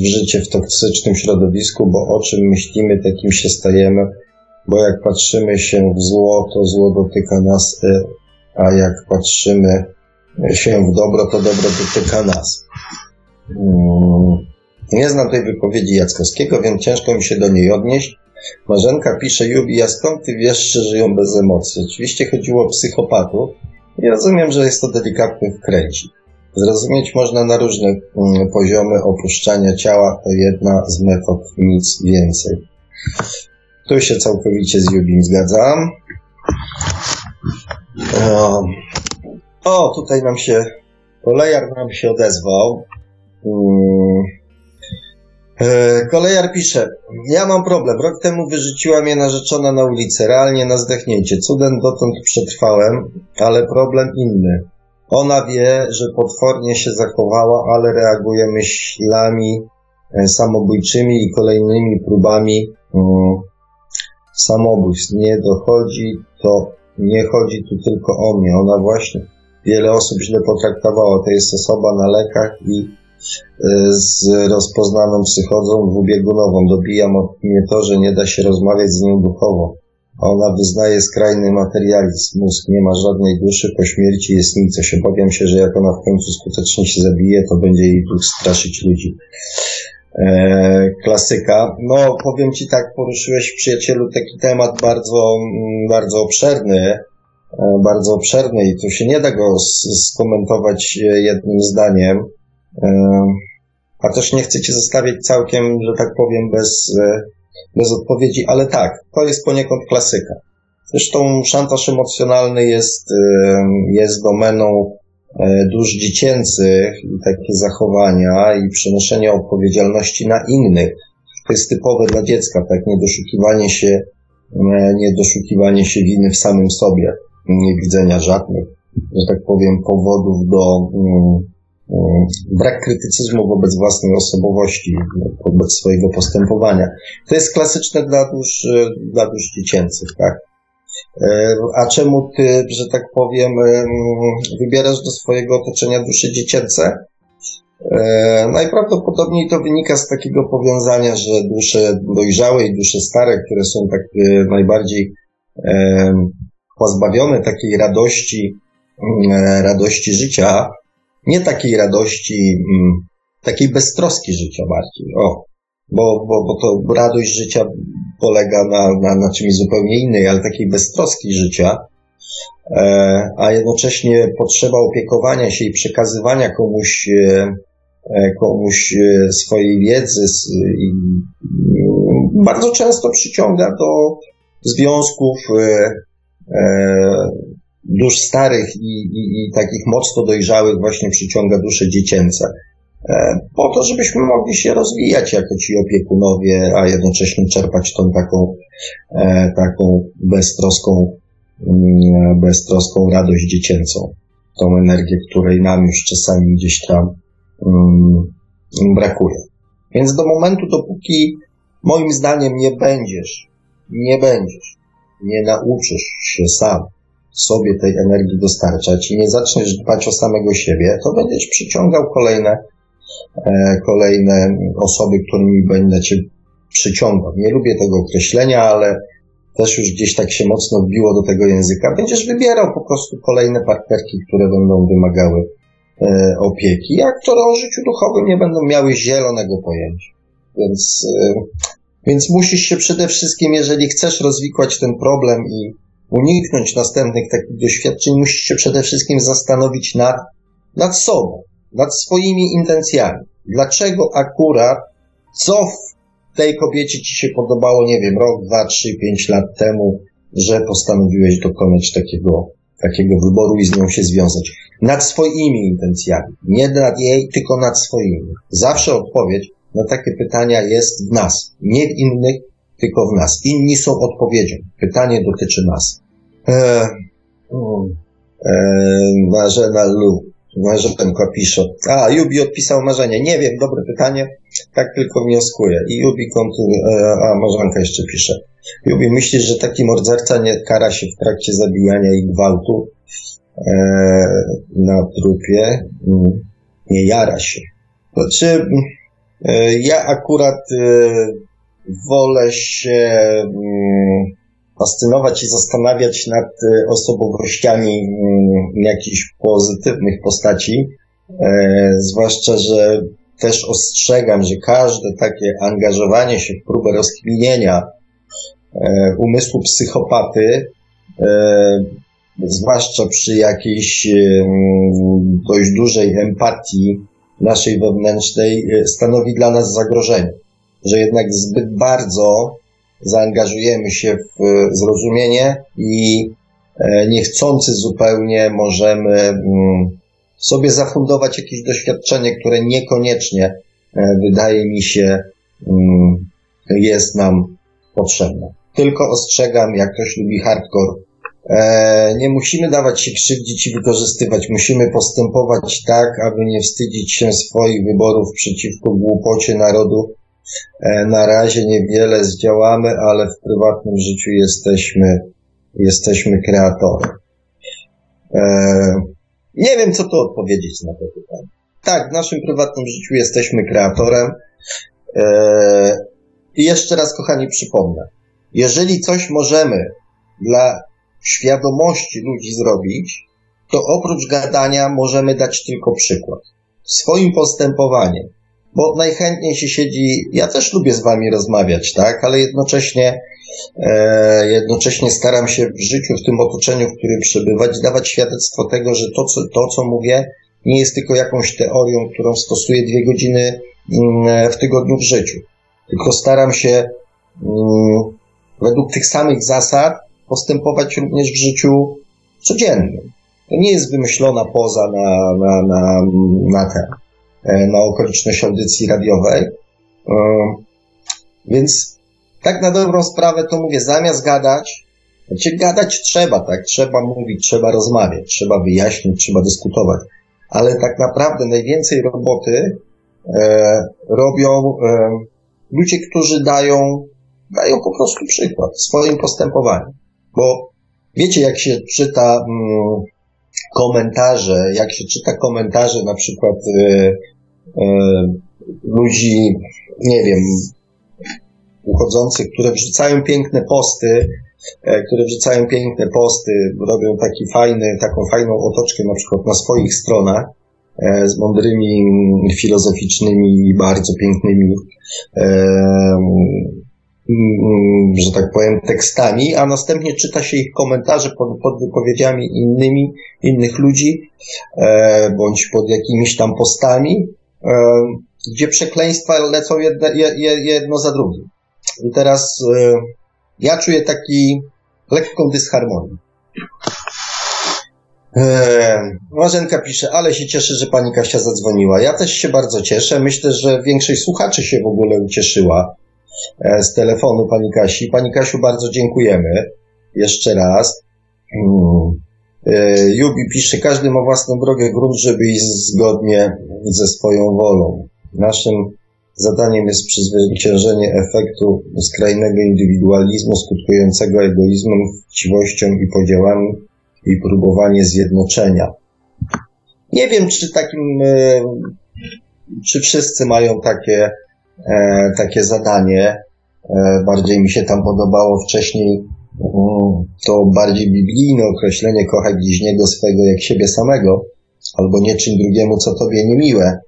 w życie w toksycznym środowisku, bo o czym myślimy, takim się stajemy, bo jak patrzymy się w zło, to zło dotyka nas, a jak patrzymy się w dobro, to dobro dotyka nas. Mm, nie znam tej wypowiedzi Jackowskiego, więc ciężko mi się do niej odnieść. Marzenka pisze, Jubi, a skąd ty wiesz, że żyją bez emocji? Oczywiście chodziło o psychopatów. I rozumiem, że jest to delikatny wkręcik. Zrozumieć można na różne mm, poziomy opuszczania ciała, to jedna z metod, nic więcej. Tu się całkowicie z Jubim zgadzam. Um, o, tutaj nam się, kolejar nam się odezwał. Um, e, kolejar pisze, ja mam problem. Rok temu wyrzuciła mnie narzeczona na ulicę, realnie na zdechnięcie. Cudem dotąd przetrwałem, ale problem inny. Ona wie, że potwornie się zachowała, ale reaguje myślami e, samobójczymi i kolejnymi próbami um, samobójstw. Nie dochodzi to, nie chodzi tu tylko o mnie. Ona właśnie wiele osób źle potraktowała. To jest osoba na lekach i e, z rozpoznaną psychodzą dwubiegunową. Dobija mnie to, że nie da się rozmawiać z nią duchowo. Ona wyznaje skrajny materializm. Mózg nie ma żadnej duszy, po śmierci jest nicość. Obawiam się, że jak ona w końcu skutecznie się zabije, to będzie jej duch straszyć ludzi. Eee, klasyka. No, powiem Ci tak, poruszyłeś przyjacielu taki temat bardzo, mm, bardzo obszerny, bardzo obszerny i tu się nie da go skomentować e, jednym zdaniem. E, a też nie chcę Cię zostawiać całkiem, że tak powiem, bez, bez odpowiedzi, ale tak, to jest poniekąd klasyka. Zresztą szantaż emocjonalny jest, jest domeną E, dusz dziecięcych i takie zachowania i przenoszenie odpowiedzialności na innych. To jest typowe dla dziecka, tak, niedoszukiwanie się, e, niedoszukiwanie się winy w samym sobie, widzenia żadnych, że tak powiem, powodów do um, um, brak krytycyzmu wobec własnej osobowości, wobec swojego postępowania. To jest klasyczne dla dusz, dla dusz dziecięcych, tak? E, a czemu ty, że tak powiem, wybierasz do swojego otoczenia dusze dziecięce? Najprawdopodobniej to wynika z takiego powiązania, że dusze dojrzałe i dusze stare, które są tak najbardziej pozbawione takiej radości, radości życia, nie takiej radości, takiej beztroski życia bardziej. O, bo, bo, bo to radość życia polega na, na, na czymś zupełnie innej, ale takiej beztroski życia, e, a jednocześnie potrzeba opiekowania się i przekazywania komuś, e, e komuś e, swojej wiedzy i bardzo często przyciąga do związków e, e, dusz starych i, i, i takich mocno dojrzałych właśnie przyciąga dusze dziecięce. E, po to, żebyśmy mogli się rozwijać jako ci opiekunowie, a jednocześnie czerpać tą taką, e, taką beztroską, mm, beztroską radość dziecięcą, tą energię, której nam już czasami gdzieś tam um, brakuje. Więc do momentu, dopóki moim zdaniem nie będziesz, nie będziesz, nie nauczysz się sam sobie tej energii dostarczać i nie zaczniesz dbać o samego siebie, to będziesz przyciągał kolejne E, kolejne osoby, którymi będę cię przyciągał. Nie lubię tego określenia, ale też już gdzieś tak się mocno wbiło do tego języka. Będziesz wybierał po prostu kolejne partnerki, które będą wymagały e, opieki, a które o życiu duchowym nie będą miały zielonego pojęcia. Więc, e, więc musisz się przede wszystkim, jeżeli chcesz rozwikłać ten problem i uniknąć następnych takich doświadczeń, musisz się przede wszystkim zastanowić nad, nad sobą nad swoimi intencjami. Dlaczego akurat, co w tej kobiecie ci się podobało, nie wiem, rok, dwa, trzy, pięć lat temu, że postanowiłeś dokonać takiego, takiego wyboru i z nią się związać. Nad swoimi intencjami. Nie nad jej, tylko nad swoimi. Zawsze odpowiedź na takie pytania jest w nas. Nie w innych, tylko w nas. Inni są odpowiedzią. Pytanie dotyczy nas. Eee, eee, Marzena Lu. Marzenka pisze. A, Jubi odpisał marzenie. Nie wiem, dobre pytanie. Tak tylko wnioskuje. I Jubi kontynuuje, a Marzenka jeszcze pisze. Jubi, myślisz, że taki morderca nie kara się w trakcie zabijania i gwałtu e, na trupie? Mm, nie jara się. Znaczy, e, ja akurat e, wolę się mm, fascynować i zastanawiać nad e, osobowościami mm, jakichś pozytywnych postaci, e, zwłaszcza, że też ostrzegam, że każde takie angażowanie się w próbę rozkminienia e, umysłu psychopaty zwłaszcza przy jakiejś dość dużej empatii naszej wewnętrznej, stanowi dla nas zagrożenie. Że jednak zbyt bardzo zaangażujemy się w zrozumienie i niechcący zupełnie możemy sobie zafundować jakieś doświadczenie, które niekoniecznie wydaje mi się jest nam potrzebne. Tylko ostrzegam, jak ktoś lubi hardcore, e, nie musimy dawać się krzywdzić i wykorzystywać. Musimy postępować tak, aby nie wstydzić się swoich wyborów przeciwko głupocie narodu. E, na razie niewiele zdziałamy, ale w prywatnym życiu jesteśmy, jesteśmy kreatorem. E, nie wiem, co tu odpowiedzieć na to pytanie. Tak, w naszym prywatnym życiu jesteśmy kreatorem. E, I jeszcze raz, kochani, przypomnę. Jeżeli coś możemy dla świadomości ludzi zrobić, to oprócz gadania możemy dać tylko przykład. Swoim postępowaniem. Bo najchętniej się siedzi, ja też lubię z wami rozmawiać, tak, ale jednocześnie, e, jednocześnie staram się w życiu, w tym otoczeniu, w którym przebywać, dawać świadectwo tego, że to, co, to, co mówię, nie jest tylko jakąś teorią, którą stosuję dwie godziny mm, w tygodniu w życiu. Tylko staram się mm, według tych samych zasad postępować również w życiu codziennym. To nie jest wymyślona poza na, na, na, na, ten, e, na okoliczność audycji radiowej. E, więc tak na dobrą sprawę to mówię, zamiast gadać, znaczy gadać trzeba, tak? Trzeba mówić, trzeba rozmawiać, trzeba wyjaśnić, trzeba dyskutować. Ale tak naprawdę najwięcej roboty e, robią e, ludzie, którzy dają dają po prostu przykład swoim postępowaniem. Bo wiecie, jak się czyta mm, komentarze, jak się czyta komentarze na przykład y, y, ludzi, nie wiem, uchodzących, które wrzucają piękne posty, e, które wrzucają piękne posty, robią taki fajny, taką fajną otoczkę na przykład na swoich stronach e, z mądrymi, filozoficznymi, bardzo pięknymi Mm, że tak powiem, tekstami, a następnie czyta się ich komentarze pod, pod wypowiedziami innymi, innych ludzi, e, bądź pod jakimiś tam postami, e, gdzie przekleństwa lecą jedno, jedno za drugim. I teraz e, ja czuję taki lekką dysharmonię. E, Marzenka pisze, ale się cieszę, że pani Kasia zadzwoniła. Ja też się bardzo cieszę. Myślę, że większość słuchaczy się w ogóle ucieszyła z telefonu pani Kasi. Pani Kasiu, bardzo dziękujemy. Jeszcze raz. Hmm. E, Jubi pisze, każdy ma własną drogę, grunt, żeby iść zgodnie ze swoją wolą. Naszym zadaniem jest przezwyciężenie efektu skrajnego indywidualizmu skutkującego egoizmem, chciwością i podziałami i próbowanie zjednoczenia. Nie wiem, czy takim, e, czy wszyscy mają takie e, takie zadanie. E, bardziej mi się tam podobało wcześniej mm, to bardziej biblijne określenie kochaj bliźniego swego jak siebie samego, albo nie czym drugiemu, co tobie niemiłe.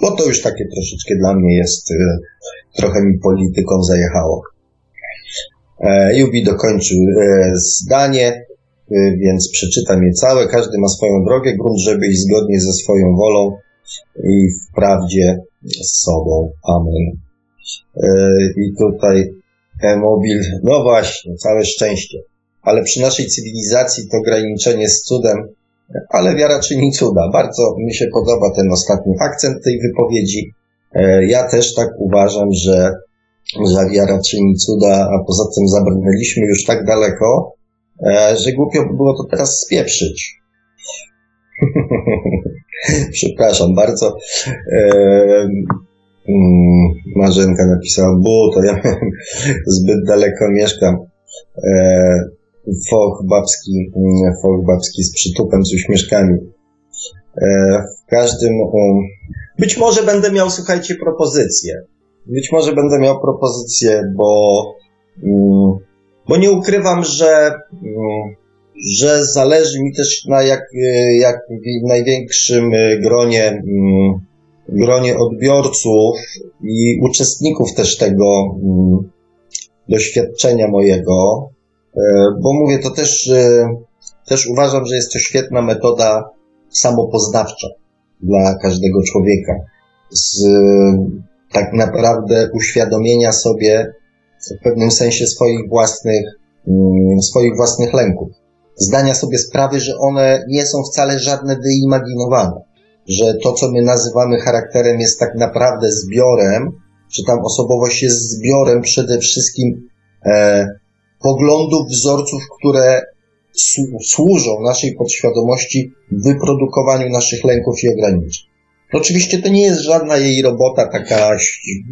Bo <clears throat> to już takie troszeczkę dla mnie jest, e, trochę mi polityką zajechało. E, Jubi dokończył e, zdanie, więc przeczytam je całe. Każdy ma swoją drogę, grunt, żeby iść zgodnie ze swoją wolą, i w prawdzie z sobą. Amen. E, I tutaj e-mobil, no właśnie, całe szczęście. Ale przy naszej cywilizacji to graniczenie z cudem, ale wiara czyni cuda. Bardzo mi się podoba ten ostatni akcent tej wypowiedzi. E, ja też tak uważam, że, że wiara czyni cuda, a poza tym zabrnęliśmy już tak daleko, e, że głupio by było to teraz spieprzyć. <laughs> <laughs> Przepraszam bardzo. E, Marzenka napisała, bo to ja <laughs> zbyt daleko mieszkam. Foch babski, foch babski z przytupem, z uśmieszkami. W każdym, um, być może będę miał, słuchajcie, propozycję. Być może będę miał propozycję, bo, um, bo nie ukrywam, że że zależy mi też na jak, jak największym gronie, mm, gronie odbiorców i uczestników też tego mm, doświadczenia mojego, bo mówię, to też, e, też uważam, że jest to świetna metoda samopoznawcza dla każdego człowieka. Z tak naprawdę uświadomienia sobie w pewnym sensie swoich własnych, mm, swoich własnych lęków. Zdania sobie sprawy, że one nie są wcale żadne wyimaginowane, że to, co my nazywamy charakterem, jest tak naprawdę zbiorem, że tam osobowość jest zbiorem przede wszystkim e, poglądów, wzorców, które służą naszej podświadomości wyprodukowaniu naszych lęków i ograniczeń. Oczywiście to nie jest żadna jej robota taka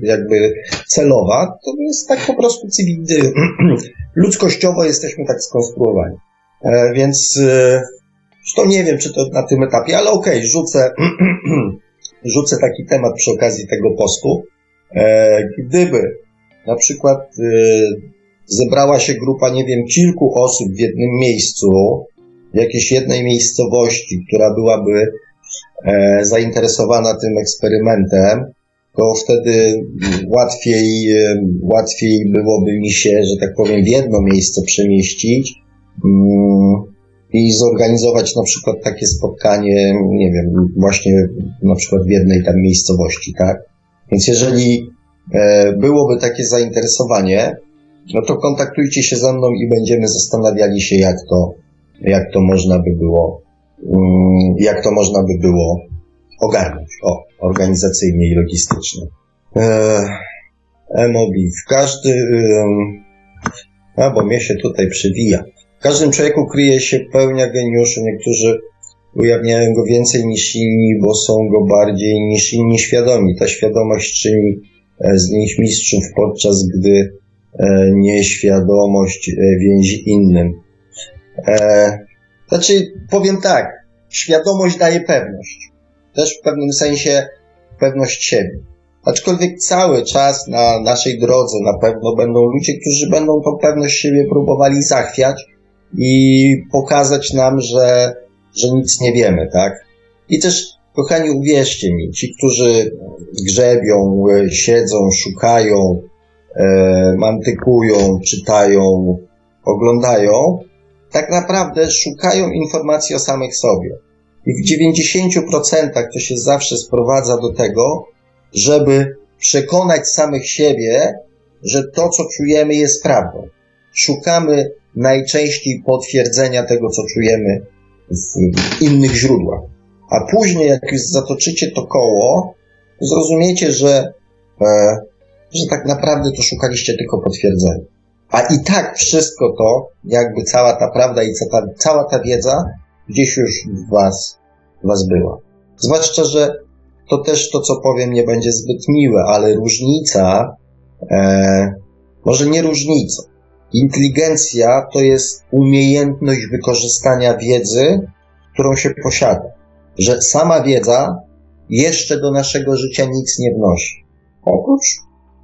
jakby celowa, to jest tak po prostu cywilny, <clears throat> ludzkościowo jesteśmy tak skonstruowani. E, więc e, to nie wiem, czy to na tym etapie, ale okej, okay, rzucę, <clears throat> rzucę taki temat przy okazji tego postu. E, gdyby na przykład zebrała się grupa, nie wiem, kilku osób w jednym miejscu, w jakiejś jednej miejscowości, która byłaby zainteresowana tym eksperymentem, to wtedy łatwiej, łatwiej byłoby mi się, że tak powiem, w jedno miejsce przemieścić i zorganizować na przykład takie spotkanie, nie wiem, właśnie na przykład w jednej tam miejscowości, tak? Więc jeżeli e, byłoby takie zainteresowanie, no to kontaktujcie się ze mną i będziemy zastanawiali się, jak to, jak to można by było, mm, jak to można by było ogarnąć, o, organizacyjnie i logistycznie. Emobi, w każdy, a bo mnie się tutaj przewija. W każdym człowieku kryje się pełnia geniuszu. Niektórzy ujawniają go więcej niż inni, bo są go bardziej niż inni świadomi. Ta świadomość czyni e, z nich mistrzów, podczas gdy E, nieświadomość e, więzi innym. Znaczy, powiem tak, świadomość daje pewność. Też w pewnym sensie pewność siebie. Aczkolwiek cały czas na naszej drodze na pewno będą ludzie, którzy będą tą pewność siebie próbowali zachwiać i pokazać nam, że, że nic nie wiemy, tak? I też, kochani, uwierzcie mi, ci, którzy grzebią, siedzą, szukają, e, mantykują, czytają, oglądają, tak naprawdę szukają informacji o samych sobie. I w 90% to się zawsze sprowadza do tego, żeby przekonać samych siebie, że to, co czujemy, jest prawdą. Szukamy najczęściej potwierdzenia tego, co czujemy w innych źródłach. A później, jak już zatoczycie to koło, zrozumiecie, że e, że tak naprawdę to szukaliście tylko potwierdzenia. A i tak wszystko to, jakby cała ta prawda i cała, cała ta wiedza gdzieś już w was, w was była. Zwłaszcza, że to też to, co powiem, nie będzie zbyt miłe, ale różnica, e, może nie różnica. Inteligencja to jest umiejętność wykorzystania wiedzy, którą się posiada. Że sama wiedza jeszcze do naszego życia nic nie wnosi. Oprócz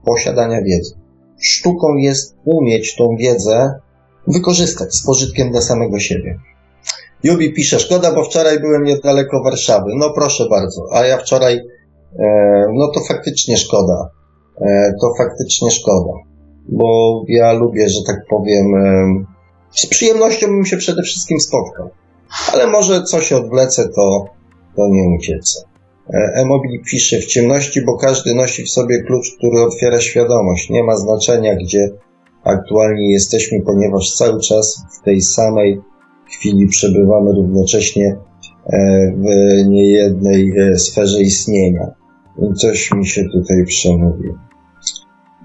posiadania wiedzy. Sztuką jest umieć tą wiedzę wykorzystać z pożytkiem dla samego siebie. Jubi pisze, szkoda, bo wczoraj byłem niedaleko Warszawy. No proszę bardzo, a ja wczoraj, e, no to faktycznie szkoda. E, to faktycznie szkoda. Bo ja lubię, że tak powiem, e, z przyjemnością bym się przede wszystkim spotkał. Ale może coś odwlecę, to, to nie uciecę. E-mobil pisze w ciemności, bo każdy nosi w sobie klucz, który otwiera świadomość. Nie ma znaczenia, gdzie aktualnie jesteśmy, ponieważ cały czas w tej samej chwili przebywamy równocześnie e, w niejednej e, sferze istnienia. Coś mi się tutaj przemówi.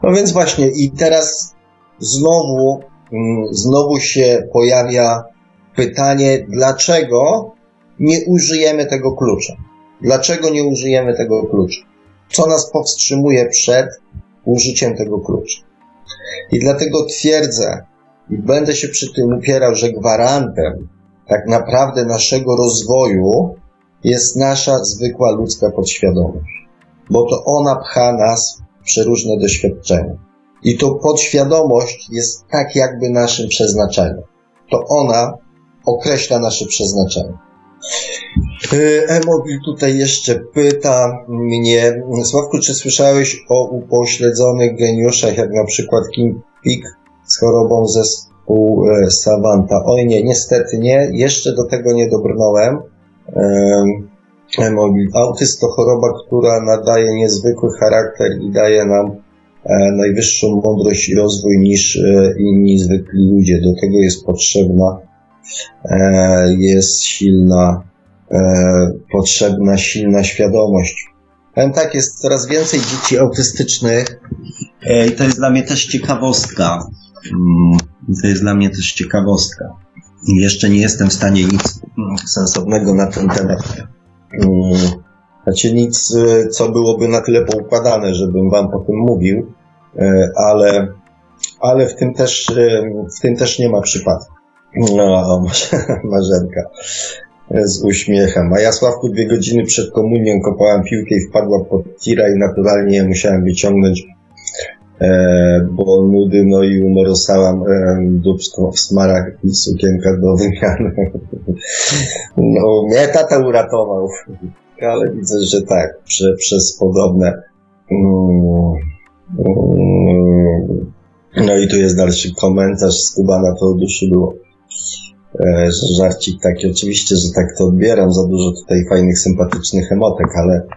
No więc właśnie, i teraz znowu, mm, znowu się pojawia pytanie, dlaczego nie użyjemy tego klucza? Dlaczego nie użyjemy tego klucza? Co nas powstrzymuje przed użyciem tego klucza? I dlatego twierdzę i będę się przy tym upierał, że gwarantem tak naprawdę naszego rozwoju jest nasza zwykła ludzka podświadomość, bo to ona pcha nas przeróżne doświadczenia. I to podświadomość jest tak jakby naszym przeznaczeniem. To ona określa nasze przeznaczenie. Y, Emobil tutaj jeszcze pyta mnie, Sławku, czy słyszałeś o upośledzonych geniuszach, jak na przykład Kim Pik z chorobą pół e, Savanta. Oj nie, niestety nie, jeszcze do tego nie dobrnąłem. Autyzm to choroba, która nadaje niezwykły charakter i daje nam e, najwyższą mądrość i rozwój niż e, inni zwykli ludzie. Do tego jest potrzebna, jest silna, potrzebna silna świadomość. Powiem tak, jest coraz więcej dzieci autystycznych i to jest dla mnie też ciekawostka. Mm, to jest dla mnie też ciekawostka. Jeszcze nie jestem w stanie nic sensownego na ten temat. Mm, znaczy nic, y, co byłoby na tyle poukładane, żebym wam o tym mówił, y, ale, ale w tym też, y, w tym też nie ma przypadku. No, <laughs> Marzenka z uśmiechem. A ja Sławku dwie godziny przed komunią kopałem piłkę i wpadła pod tira i naturalnie musiałem wyciągnąć bo nudy, no i umorosałam e, dubsko w smarach i sukienka do wymiany. <laughs> no, mnie tata uratował, ale widzę, że tak, prze, przez podobne mm, mm, no i tu jest dalszy komentarz z Kubana, to duszy było. E, żarcik taki, oczywiście, że tak to odbieram, za dużo tutaj fajnych, sympatycznych emotek, ale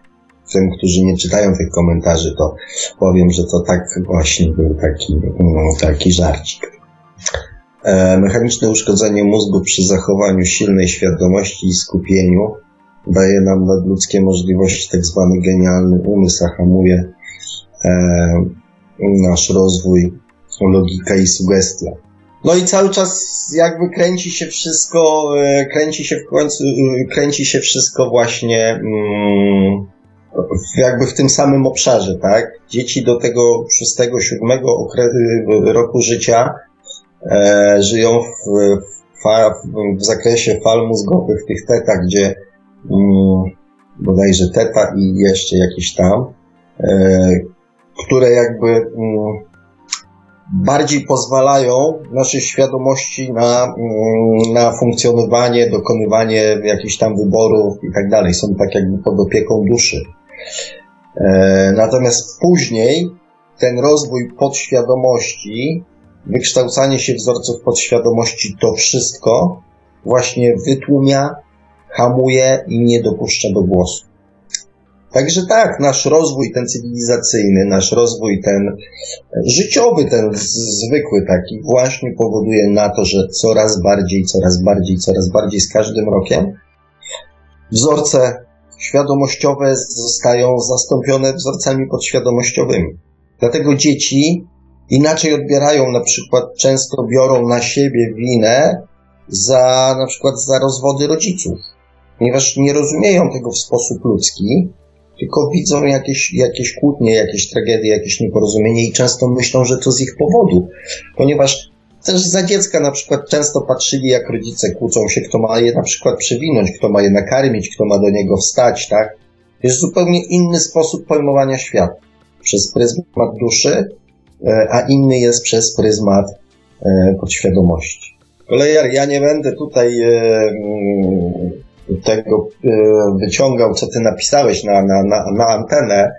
tym, którzy nie czytają tych komentarzy, to powiem, że to tak właśnie był taki, no, taki żarcik. E, mechaniczne uszkodzenie mózgu przy zachowaniu silnej świadomości i skupieniu daje nam nadludzkie możliwości, tak zwany genialny umysł, a hamuje e, nasz rozwój, logika i sugestia. No i cały czas jakby kręci się wszystko, e, kręci się w końcu, e, kręci się wszystko właśnie mm, jakby w tym samym obszarze, tak? Dzieci do tego szóstego, siódmego roku życia e, żyją w, w, w, zakresie fal mózgowych, tych teta, gdzie mm, bodajże teta i jeszcze jakieś tam, e, które jakby mm, bardziej pozwalają naszej świadomości na, mm, na funkcjonowanie, dokonywanie jakichś tam wyborów i tak dalej. Są tak jakby pod opieką duszy. E, natomiast później ten rozwój podświadomości, wykształcanie się wzorców podświadomości, to wszystko właśnie wytłumia, hamuje i nie dopuszcza do głosu. Także tak, nasz rozwój ten cywilizacyjny, nasz rozwój ten życiowy, ten zwykły taki właśnie powoduje na to, że coraz bardziej, coraz bardziej, coraz bardziej z każdym rokiem wzorce świadomościowe zostają zastąpione wzorcami podświadomościowymi. Dlatego dzieci inaczej odbierają, na przykład często biorą na siebie winę za na przykład za rozwody rodziców, ponieważ nie rozumieją tego w sposób ludzki, tylko widzą jakieś, jakieś kłótnie, jakieś tragedie, jakieś nieporozumienie i często myślą, że to z ich powodu, ponieważ też za dziecka na przykład często patrzyli, jak rodzice kłócą się, kto ma je na przykład przewinąć, kto ma je nakarmić, kto ma do niego wstać, tak? Jest zupełnie inny sposób pojmowania świata. Przez pryzmat duszy, e, a inny jest przez pryzmat e, podświadomości. Kolejar, ja nie będę tutaj e, mm, tego wyciągał, co ty napisałeś na, na, na, na antenę,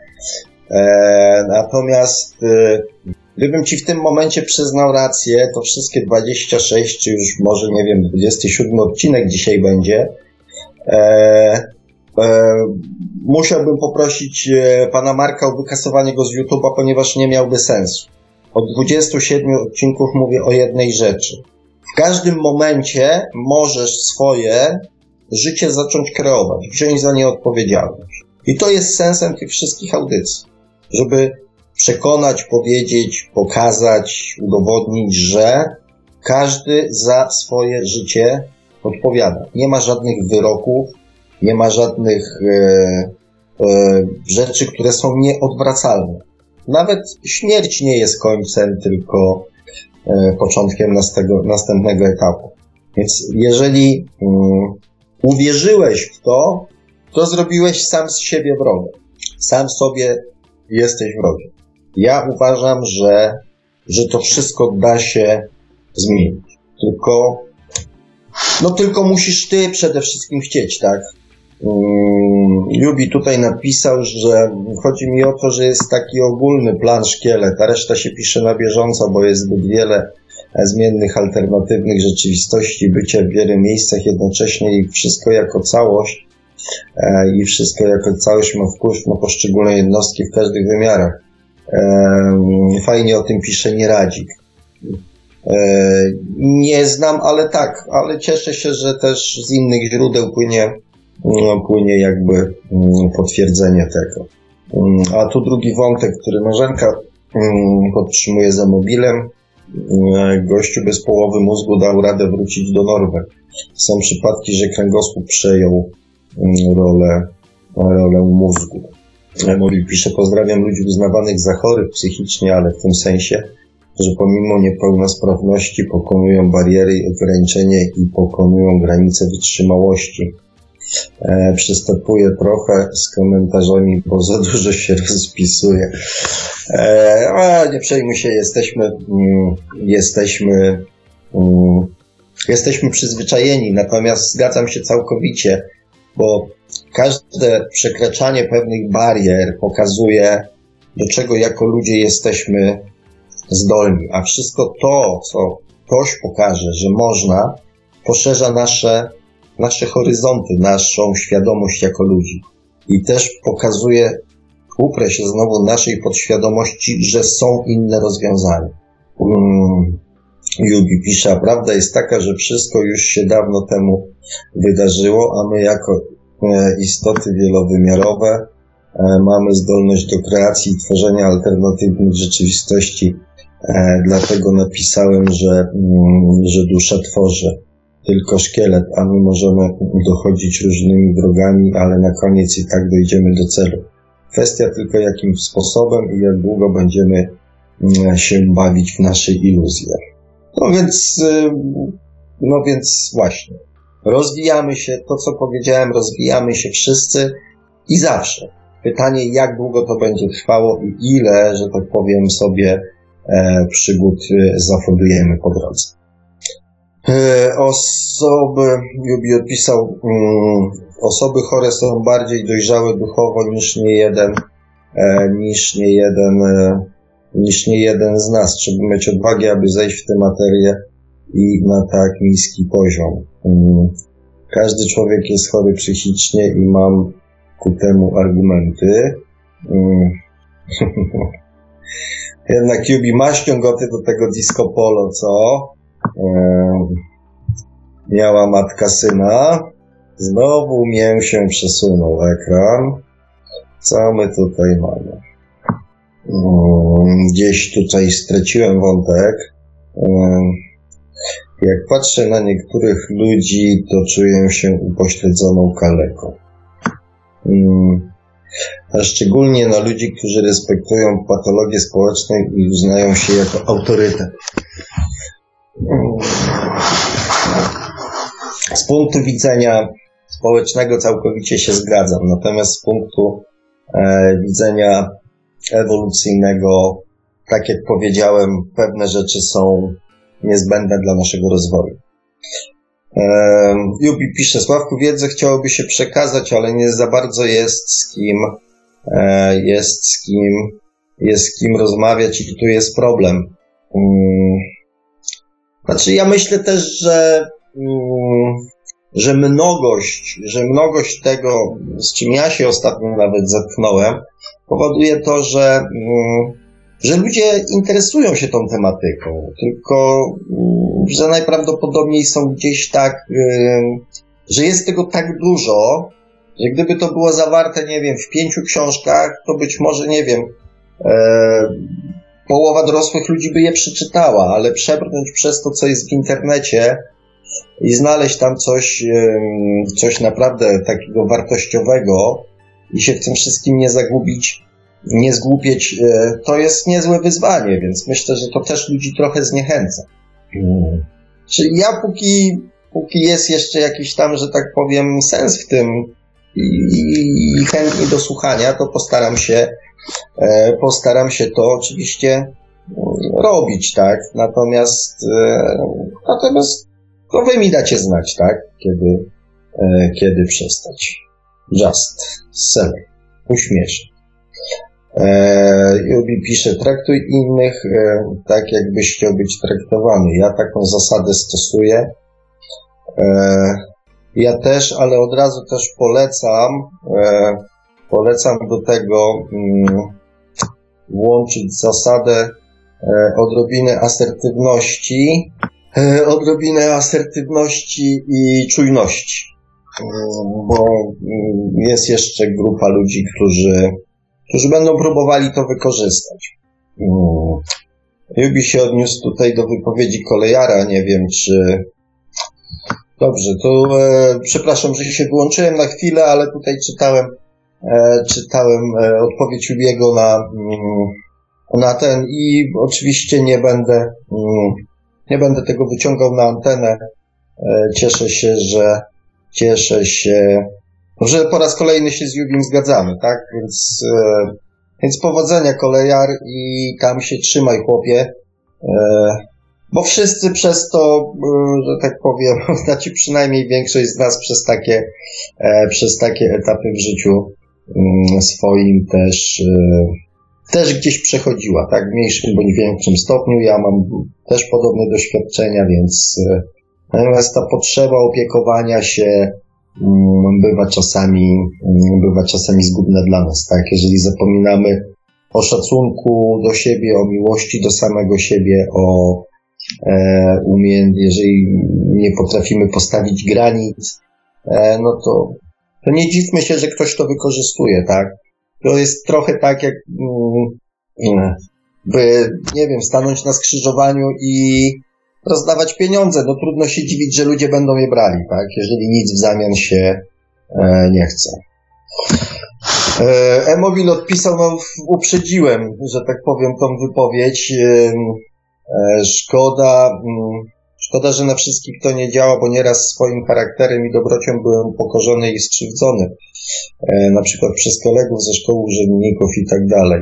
natomiast Gdybym ci w tym momencie przyznał rację, to wszystkie 26, czy już może nie wiem, 27 odcinek dzisiaj będzie, e, e, musiałbym poprosić e, pana Marka o wykasowanie go z YouTube'a, ponieważ nie miałby sensu. Od 27 odcinków mówię o jednej rzeczy. W każdym momencie możesz swoje życie zacząć kreować, wziąć za nie odpowiedzialność. I to jest sensem tych wszystkich audycji. Żeby przekonać, powiedzieć, pokazać, udowodnić, że każdy za swoje życie odpowiada. Nie ma żadnych wyroków, nie ma żadnych e, e, rzeczy, które są nieodwracalne. Nawet śmierć nie jest końcem, tylko e, początkiem następnego, następnego etapu. Więc jeżeli um, uwierzyłeś w to, to zrobiłeś sam z siebie wroga. Sam sobie jesteś wrogiem. Ja uważam, że, że to wszystko da się zmienić. Tylko, no tylko musisz ty przede wszystkim chcieć, tak? Um, tutaj napisał, że chodzi mi o to, że jest taki ogólny plan szkielet, a reszta się pisze na bieżąco, bo jest zbyt wiele zmiennych, alternatywnych rzeczywistości, bycie w wielu miejscach jednocześnie i wszystko jako całość e, i wszystko jako całość ma wpływ na poszczególne jednostki w każdych wymiarach. E, fajnie o tym pisze Nieradzik. E, nie znam, ale tak, ale cieszę się, że też z innych źródeł płynie, no, płynie jakby mm, potwierdzenie tego. Mm, a tu drugi wątek, który Marzenka mm, podtrzymuje za mobilem. Gościu bez połowy mózgu dał radę wrócić do normy. Są przypadki, że kręgosłup przejął rolę, rolę mózgu. Mobil pisze, pozdrawiam ludzi uznawanych za chorych psychicznie, ale w tym sensie, że pomimo niepełnosprawności pokonują bariery i i pokonują granice wytrzymałości. E, przystępuję trochę z komentarzami, bo za dużo się rozpisuje. E, a nie przejmuj się, jesteśmy, mm, jesteśmy, mm, jesteśmy przyzwyczajeni, natomiast zgadzam się całkowicie, bo każde przekraczanie pewnych barier pokazuje, do czego jako ludzie jesteśmy zdolni, a wszystko to, co ktoś pokaże, że można, poszerza nasze, nasze horyzonty, naszą świadomość jako ludzi. I też pokazuje, uprę się znowu naszej podświadomości, że są inne rozwiązania. Um, Jubi pisze, prawda jest taka, że wszystko już się dawno temu wydarzyło, a my jako istoty wielowymiarowe e, mamy zdolność do kreacji i tworzenia alternatywnych rzeczywistości E, dlatego napisałem, że, mm, że dusza tworzy tylko szkielet, a my możemy dochodzić różnymi drogami, ale na koniec i tak dojdziemy do celu. Kwestia tylko jakim sposobem i jak długo będziemy mm, się bawić w naszej iluzje. No więc, no więc właśnie. Rozwijamy się, to co powiedziałem, rozwijamy się wszyscy i zawsze. Pytanie, jak długo to będzie trwało i ile, że tak powiem sobie, E, przygód e, zafundujemy po drodze. E, osoby, Jubi odpisał, mm, osoby chore są bardziej dojrzałe duchowo niż nie jeden, niż nie jeden, niż nie jeden z nas. Trzeba mieć odwagę, aby zejść w tę materię i na tak niski poziom. Mm, każdy człowiek jest chory psychicznie i mam ku temu argumenty. Mm. <laughs> Jednak Yubi ma ściągoty do tego disco polo, co? miała matka syna. Znowu mię się przesunął ekran. Co my tutaj mamy? gdzieś tutaj straciłem wątek. Jak patrzę na niektórych ludzi, to czuję się upośledzoną kaleką. A szczególnie na ludzi, którzy respektują patologię społeczną i uznają się jako autorytet. Z punktu widzenia społecznego całkowicie się zgadzam, natomiast z punktu e, widzenia ewolucyjnego, tak jak powiedziałem, pewne rzeczy są niezbędne dla naszego rozwoju. Jubi pisze, Sławku, wiedzę chciałoby się przekazać, ale nie za bardzo jest z kim E, jest z kim, jest z kim rozmawiać i tu jest problem. Mm. Znaczy, ja myślę też, że, mm, że mnogość, że mnogość tego, z czym ja się ostatnio nawet zetknąłem, powoduje to, że, mm, że ludzie interesują się tą tematyką, tylko że najprawdopodobniej są gdzieś tak, że jest tego tak dużo, że gdyby to było zawarte, nie wiem, w pięciu książkach, to być może, nie wiem, e, połowa dorosłych ludzi by je przeczytała, ale przebrnąć przez to, co jest w internecie i znaleźć tam coś, coś naprawdę takiego wartościowego i się w tym wszystkim nie zagubić, nie zgłupieć, e, to jest niezłe wyzwanie, więc myślę, że to też ludzi trochę zniechęca. Hmm. Czy ja póki, póki jest jeszcze jakiś tam, że tak powiem, sens w tym, i, chętni do słuchania, to postaram się, e, postaram się to oczywiście mm, robić, tak? Natomiast, e, natomiast to wy mi dacie znać, tak? Kiedy, kiedy przestać. Just, seller, uśmieszek. E, Jubi pisze, traktuj innych e, tak, jakbyś chciał być traktowany. Ja taką zasadę stosuję. E, ja też, ale od razu też polecam, e, polecam do tego mm, włączyć zasadę e, odrobiny asertywności, e, odrobinę asertywności i czujności. Bo mm, jest jeszcze grupa ludzi, którzy, którzy będą próbowali to wykorzystać. Mm. Jubi się odniósł tutaj do wypowiedzi kolejara. Nie wiem, czy. Dobrze, to e, przepraszam, że się wyłączyłem na chwilę, ale tutaj czytałem, e, czytałem e, odpowiedź Jubiego na, mm, na ten i oczywiście nie będę, mm, nie będę tego wyciągał na antenę. E, cieszę się, że cieszę się, że po raz kolejny się z Jubim zgadzamy, tak? Więc, e, więc powodzenia kolejar i tam się trzymaj chłopie. E, bo wszyscy przez to, e, że tak powiem, <laughs> znaczy przynajmniej większość z nas przez takie, e, przez takie etapy w życiu mm, swoim też, e, też gdzieś przechodziła, tak? W mniejszym bądź większym stopniu. Ja mam też podobne doświadczenia, więc natomiast ta potrzeba opiekowania się bywa czasami, mm, bywa czasami zgubna dla nas, tak? Jeżeli zapominamy o szacunku do siebie, o miłości do samego siebie, o e, jeżeli nie potrafimy postawić granic, e, no to, to nie dziwmy się, że ktoś to wykorzystuje, tak? To jest trochę tak, jak mm, by, nie wiem, stanąć na skrzyżowaniu i rozdawać pieniądze. No trudno się dziwić, że ludzie będą je brali, tak? Jeżeli nic w zamian się e, nie chce. E, E-Mobil odpisał, no uprzedziłem, że tak powiem, tą wypowiedź. E, e, szkoda, mm, szkoda, że na wszystkich to nie działa, bo nieraz swoim charakterem i dobrocią byłem pokorzony i skrzywdzony. Na przykład przez kolegów ze szkoły urzędników i tak dalej.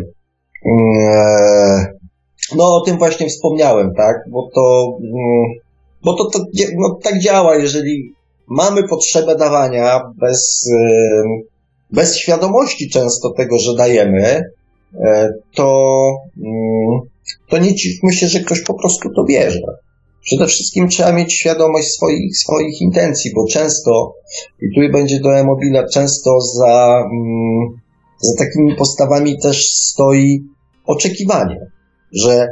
No o tym właśnie wspomniałem, tak? Bo to, mm, bo to, to no, tak działa, jeżeli mamy potrzebę dawania bez, bez świadomości często tego, że dajemy, e, to, mm, to nie dziwmy się, że ktoś po prostu to bierze. Przede wszystkim trzeba mieć świadomość swoich, swoich intencji, bo często, i tu będzie do e-mobila, często za, mm, za takimi postawami też stoi oczekiwanie, że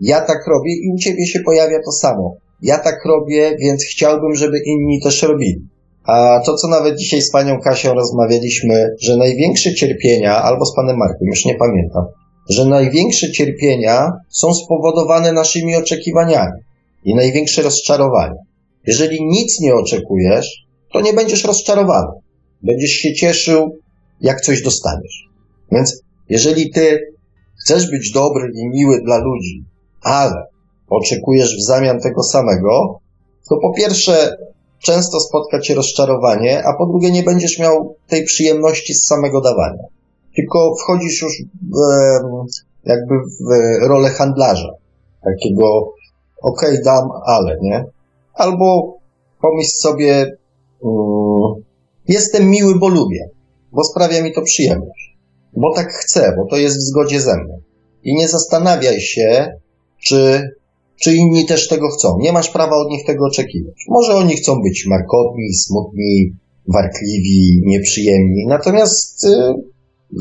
ja tak robię i u ciebie się pojawia to samo. Ja tak robię, więc chciałbym, żeby inni też robili. A to, co nawet dzisiaj z panią Kasią rozmawialiśmy, że największe cierpienia, albo z panem Markiem, już nie pamiętam, że największe cierpienia są spowodowane naszymi oczekiwaniami i największe rozczarowanie. Jeżeli nic nie oczekujesz, to nie będziesz rozczarowany. Będziesz się cieszył, jak coś dostaniesz. Więc jeżeli ty chcesz być dobry i miły dla ludzi, ale oczekujesz w zamian tego samego, to po pierwsze często spotka cię rozczarowanie, a po drugie nie będziesz miał tej przyjemności z samego dawania. Tylko wchodzisz już w, jakby w rolę handlarza. Takiego, okej, okay, dam, ale, nie? Albo pomyśl sobie, um, jestem miły, bo lubię, bo sprawia mi to przyjemność, bo tak chcę, bo to jest w zgodzie ze mną. I nie zastanawiaj się, czy, czy inni też tego chcą. Nie masz prawa od nich tego oczekiwać. Może oni chcą być markotni, smutni, warkliwi, nieprzyjemni. Natomiast y,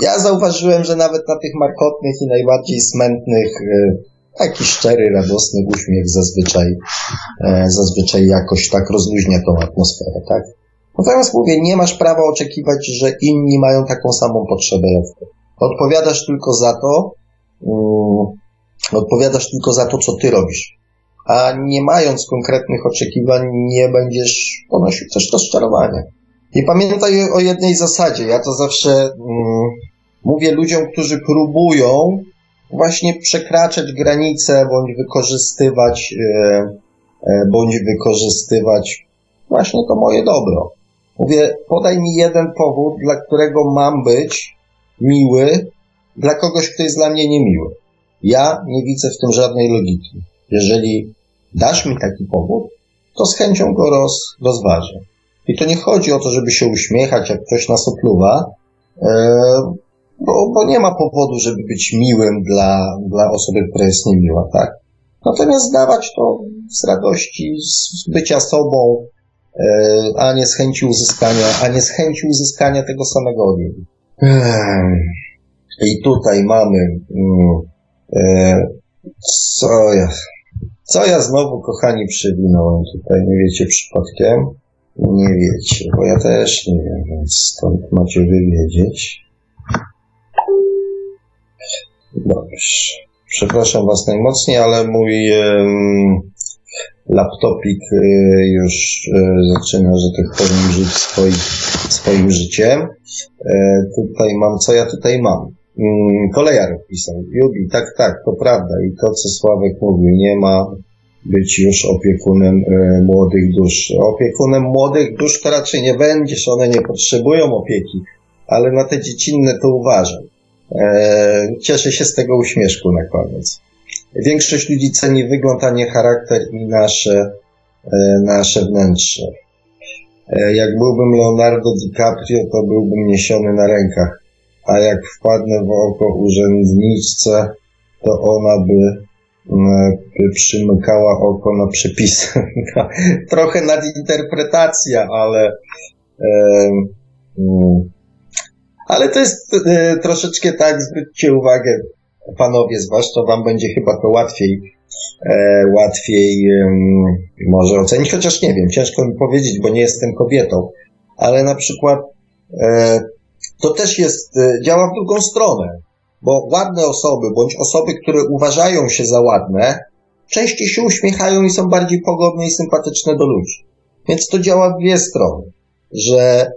ja zauważyłem, że nawet na tych markotnych i najbardziej smętnych y, taki szczery, radosny uśmiech zazwyczaj, y, zazwyczaj jakoś tak rozluźnia tą atmosferę, tak? Natomiast mówię, nie masz prawa oczekiwać, że inni mają taką samą potrzebę jak ty. Odpowiadasz tylko za to, odpowiadasz tylko za to, co ty robisz. A nie mając konkretnych oczekiwań, nie będziesz ponosił też rozczarowania. I pamiętaj o jednej zasadzie. Ja to zawsze mm, mówię ludziom, którzy próbują właśnie przekraczać granice bądź wykorzystywać, e, e, bądź wykorzystywać właśnie to moje dobro. Mówię, podaj mi jeden powód, dla którego mam być miły dla kogoś, kto jest dla mnie niemiły. Ja nie widzę w tym żadnej logiki. Jeżeli dasz mi taki powód, to z chęcią go roz, rozważę. I to nie chodzi o to, żeby się uśmiechać, jak ktoś nas opluwa, e, bo, bo nie ma powodu, żeby być miłym dla, dla osoby, która jest niemiła, tak? Natomiast zdawać to z radości, z bycia sobą, a nie z chęci uzyskania, a nie z chęci uzyskania tego samego od niej. I tutaj mamy, mm, e, co ja, co ja znowu, kochani, przewinąłem tutaj, nie wiecie przypadkiem? Nie wiecie, bo ja też nie wiem, więc stąd macie wywiedzieć. Dobrze. Przepraszam Was najmocniej, ale mój um, laptopik y, już y, zaczyna, że tak powiem, żyć swoim, swoim życiem. E, tutaj mam, co ja tutaj mam? Mm, kolejar pisał. Jubi, tak, tak, to prawda. I to, co Sławek mówił, nie ma być już opiekunem młodych dusz. Opiekunem młodych dusz to raczej nie będziesz, one nie potrzebują opieki, ale na te dziecinne to uważam. E, cieszę się z tego uśmieszku na koniec. Większość ludzi ceni wygląd, a nie charakter i nasze, e, nasze wnętrze. E, jak byłbym Leonardo DiCaprio, to byłbym niesiony na rękach, a jak wpadnę w oko urzędniczce, to ona by, by przymykała oko na przepisy. <laughs> Trochę nadinterpretacja, ale um, ale to jest e, troszeczkę tak, zwróćcie uwagę, panowie, zwłaszcza wam będzie chyba to łatwiej, e, łatwiej e, może ocenić, chociaż nie wiem, ciężko mi powiedzieć, bo nie jestem kobietą, ale na przykład e, to też jest, e, działa w drugą stronę, bo ładne osoby, bądź osoby, które uważają się za ładne, częściej się uśmiechają i są bardziej pogodne i sympatyczne do ludzi. Więc to działa w dwie strony, że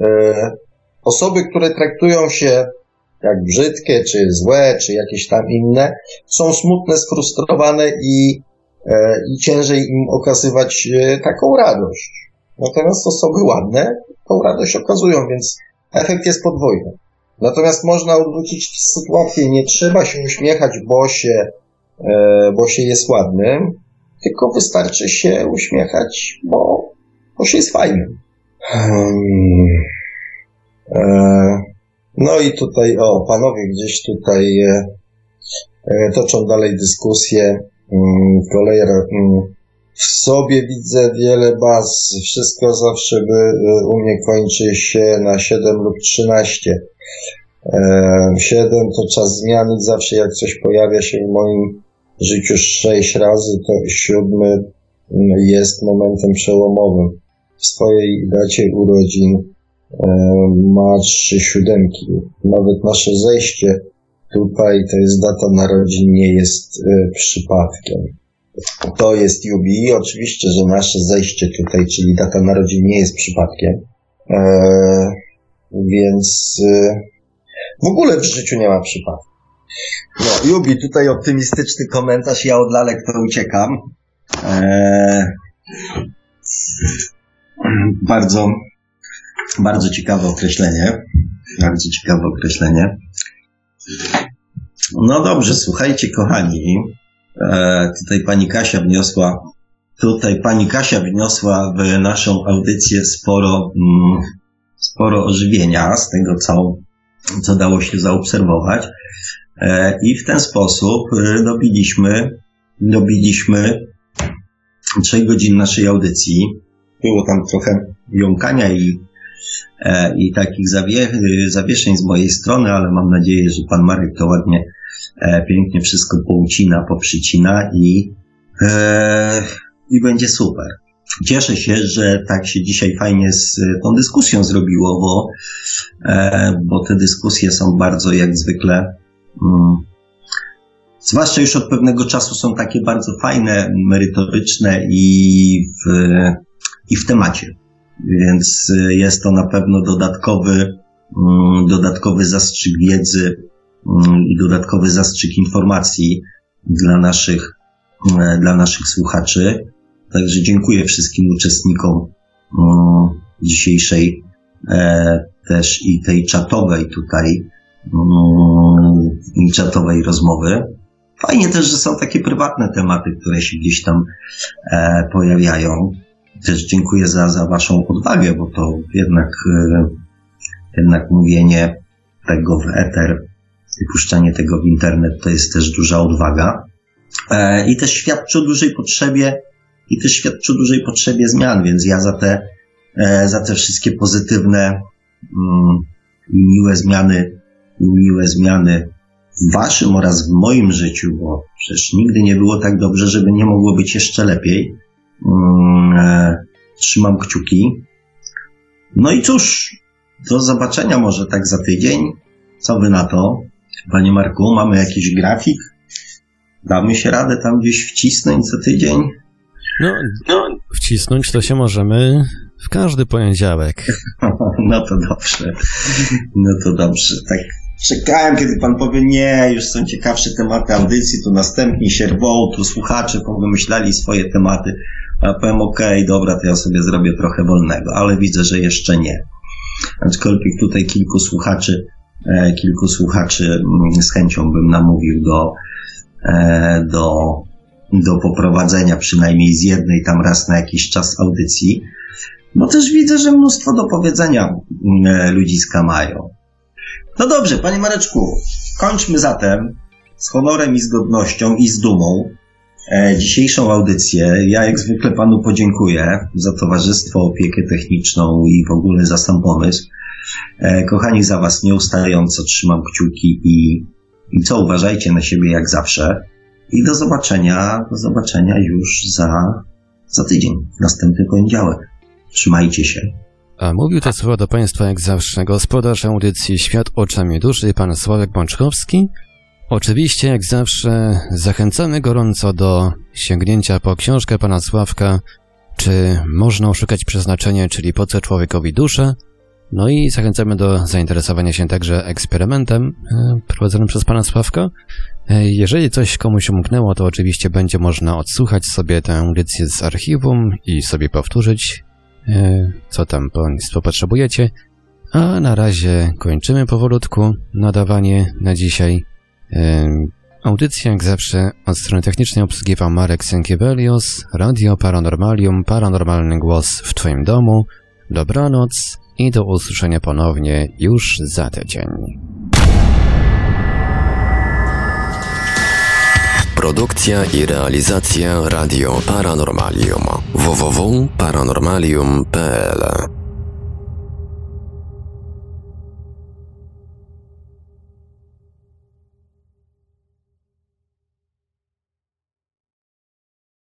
e, Osoby, które traktują się jak brzydkie, czy złe, czy jakieś tam inne, są smutne, sfrustrowane i, e, i ciężej im okazywać e, taką radość. Natomiast osoby ładne tą radość okazują, więc efekt jest podwójny. Natomiast można odwrócić sytuację, nie trzeba się uśmiechać, bo się, e, bo się jest ładnym, tylko wystarczy się uśmiechać, bo, bo się jest fajnym. Hmm. E, no i tutaj, o, panowie gdzieś tutaj e, e, toczą dalej dyskusję. Kolejer mm, w sobie widzę wiele baz. Wszystko zawsze by u mnie kończy się na 7 lub 13. 7 to czas zmiany. Zawsze jak coś pojawia się w moim życiu 6 razy, to siódmy mm, jest momentem przełomowym. W swojej dacie urodzin E, ma trzy siódemki. Nawet nasze zejście tutaj, to jest data narodzin, nie jest e, przypadkiem. To jest jubi. Oczywiście, że nasze zejście tutaj, czyli data narodzin, nie jest przypadkiem. E, więc w ogóle w życiu nie ma przypadku. No, Jubi, tutaj optymistyczny komentarz, ja od lalek to uciekam. bardzo bardzo ciekawe określenie. Bardzo ciekawe określenie. No dobrze, słuchajcie, kochani. E, tutaj pani Kasia wniosła, tutaj pani Kasia wniosła w naszą audycję sporo, mm, sporo ożywienia z tego, co, co dało się zaobserwować. E, I w ten sposób e, dobiliśmy, dobiliśmy trzech godzin naszej audycji. Było tam trochę jąkania i i takich zawie zawieszeń z mojej strony, ale mam nadzieję, że pan Marek to ładnie, e, pięknie wszystko poucina, poprzycina i, e, i będzie super. Cieszę się, że tak się dzisiaj fajnie z tą dyskusją zrobiło, bo, bo te dyskusje są bardzo jak zwykle, mm, zwłaszcza już od pewnego czasu są takie bardzo fajne, merytoryczne i w, i w temacie więc y, jest to na pewno dodatkowy, mm, dodatkowy zastrzyk wiedzy mm, i dodatkowy zastrzyk informacji dla naszych, mm, dla naszych słuchaczy. Także dziękuję wszystkim uczestnikom dzisiejszej e, też i tej czatowej tutaj, i czatowej rozmowy. Fajnie też, że są takie prywatne tematy, które się gdzieś tam e, pojawiają też dziękuję za, za Waszą odwagę, bo to jednak, e, jednak mówienie tego w eter, wypuszczanie tego w internet to jest też duża odwaga. E, I też świadczy o dużej potrzebie, i też świadczy o dużej potrzebie zmian, więc ja za te, e, za te wszystkie pozytywne mm, i miłe zmiany, i miłe zmiany w waszym oraz w moim życiu, bo przecież nigdy nie było tak dobrze, żeby nie mogło być jeszcze lepiej. Mm, e, trzymam kciuki. No i cóż, do zobaczenia może tak za tydzień. Co wy na to? Panie Marku, mamy jakiś grafik? Damy się radę tam gdzieś wcisnąć za tydzień? No, no, wcisnąć to się możemy w każdy poniedziałek. <laughs> No to dobrze. No to dobrze. Tak czekałem, kiedy pan powie, nie, już są ciekawsze tematy audycji, to następni się rwą, tu słuchacze powymyślali swoje tematy. A powiem, okay, dobra, to ja sobie zrobię trochę wolnego, ale widzę, że jeszcze nie. Aczkolwiek tutaj kilku słuchaczy, e, kilku słuchaczy mm, z chęcią bym namówił do, e, do, do poprowadzenia przynajmniej z jednej tam raz na jakiś czas audycji, bo też widzę, że mnóstwo do powiedzenia mm, e, ludziska mają. No dobrze, panie Mareczku, kończmy zatem z honorem i z godnością i z dumą dzisiejszą audycję. Ja jak zwykle panu podziękuję za towarzystwo, opiekę techniczną i w ogóle za sam pomysł. E, kochani, za was nieustająco trzymam kciuki i, i co uważajcie na siebie jak zawsze. I do zobaczenia, do zobaczenia już za, za tydzień, następny poniedziałek. Trzymajcie się. A mówił te słowa do Państwa jak zawsze gospodarz audycji Świat oczami duszy, pan Sławek Bączkowski. Oczywiście, jak zawsze, zachęcamy gorąco do sięgnięcia po książkę pana Sławka, czy można oszukać przeznaczenie, czyli po co człowiekowi duszę. No i zachęcamy do zainteresowania się także eksperymentem e, prowadzonym przez pana Sławka. E, jeżeli coś komuś umknęło, to oczywiście będzie można odsłuchać sobie tę audycję z archiwum i sobie powtórzyć E, co tam Państwo potrzebujecie. A na razie kończymy powolutku nadawanie na dzisiaj. Audycja jak zawsze od strony technicznej obsługiwał Marek Sękiewelios, Radio Paranormalium, paranormalny głos w Twoim domu. Dobranoc i do usłyszenia ponownie już za tydzień. Produkcja i realizacja Radio Paranormalium www.paranormalium.pl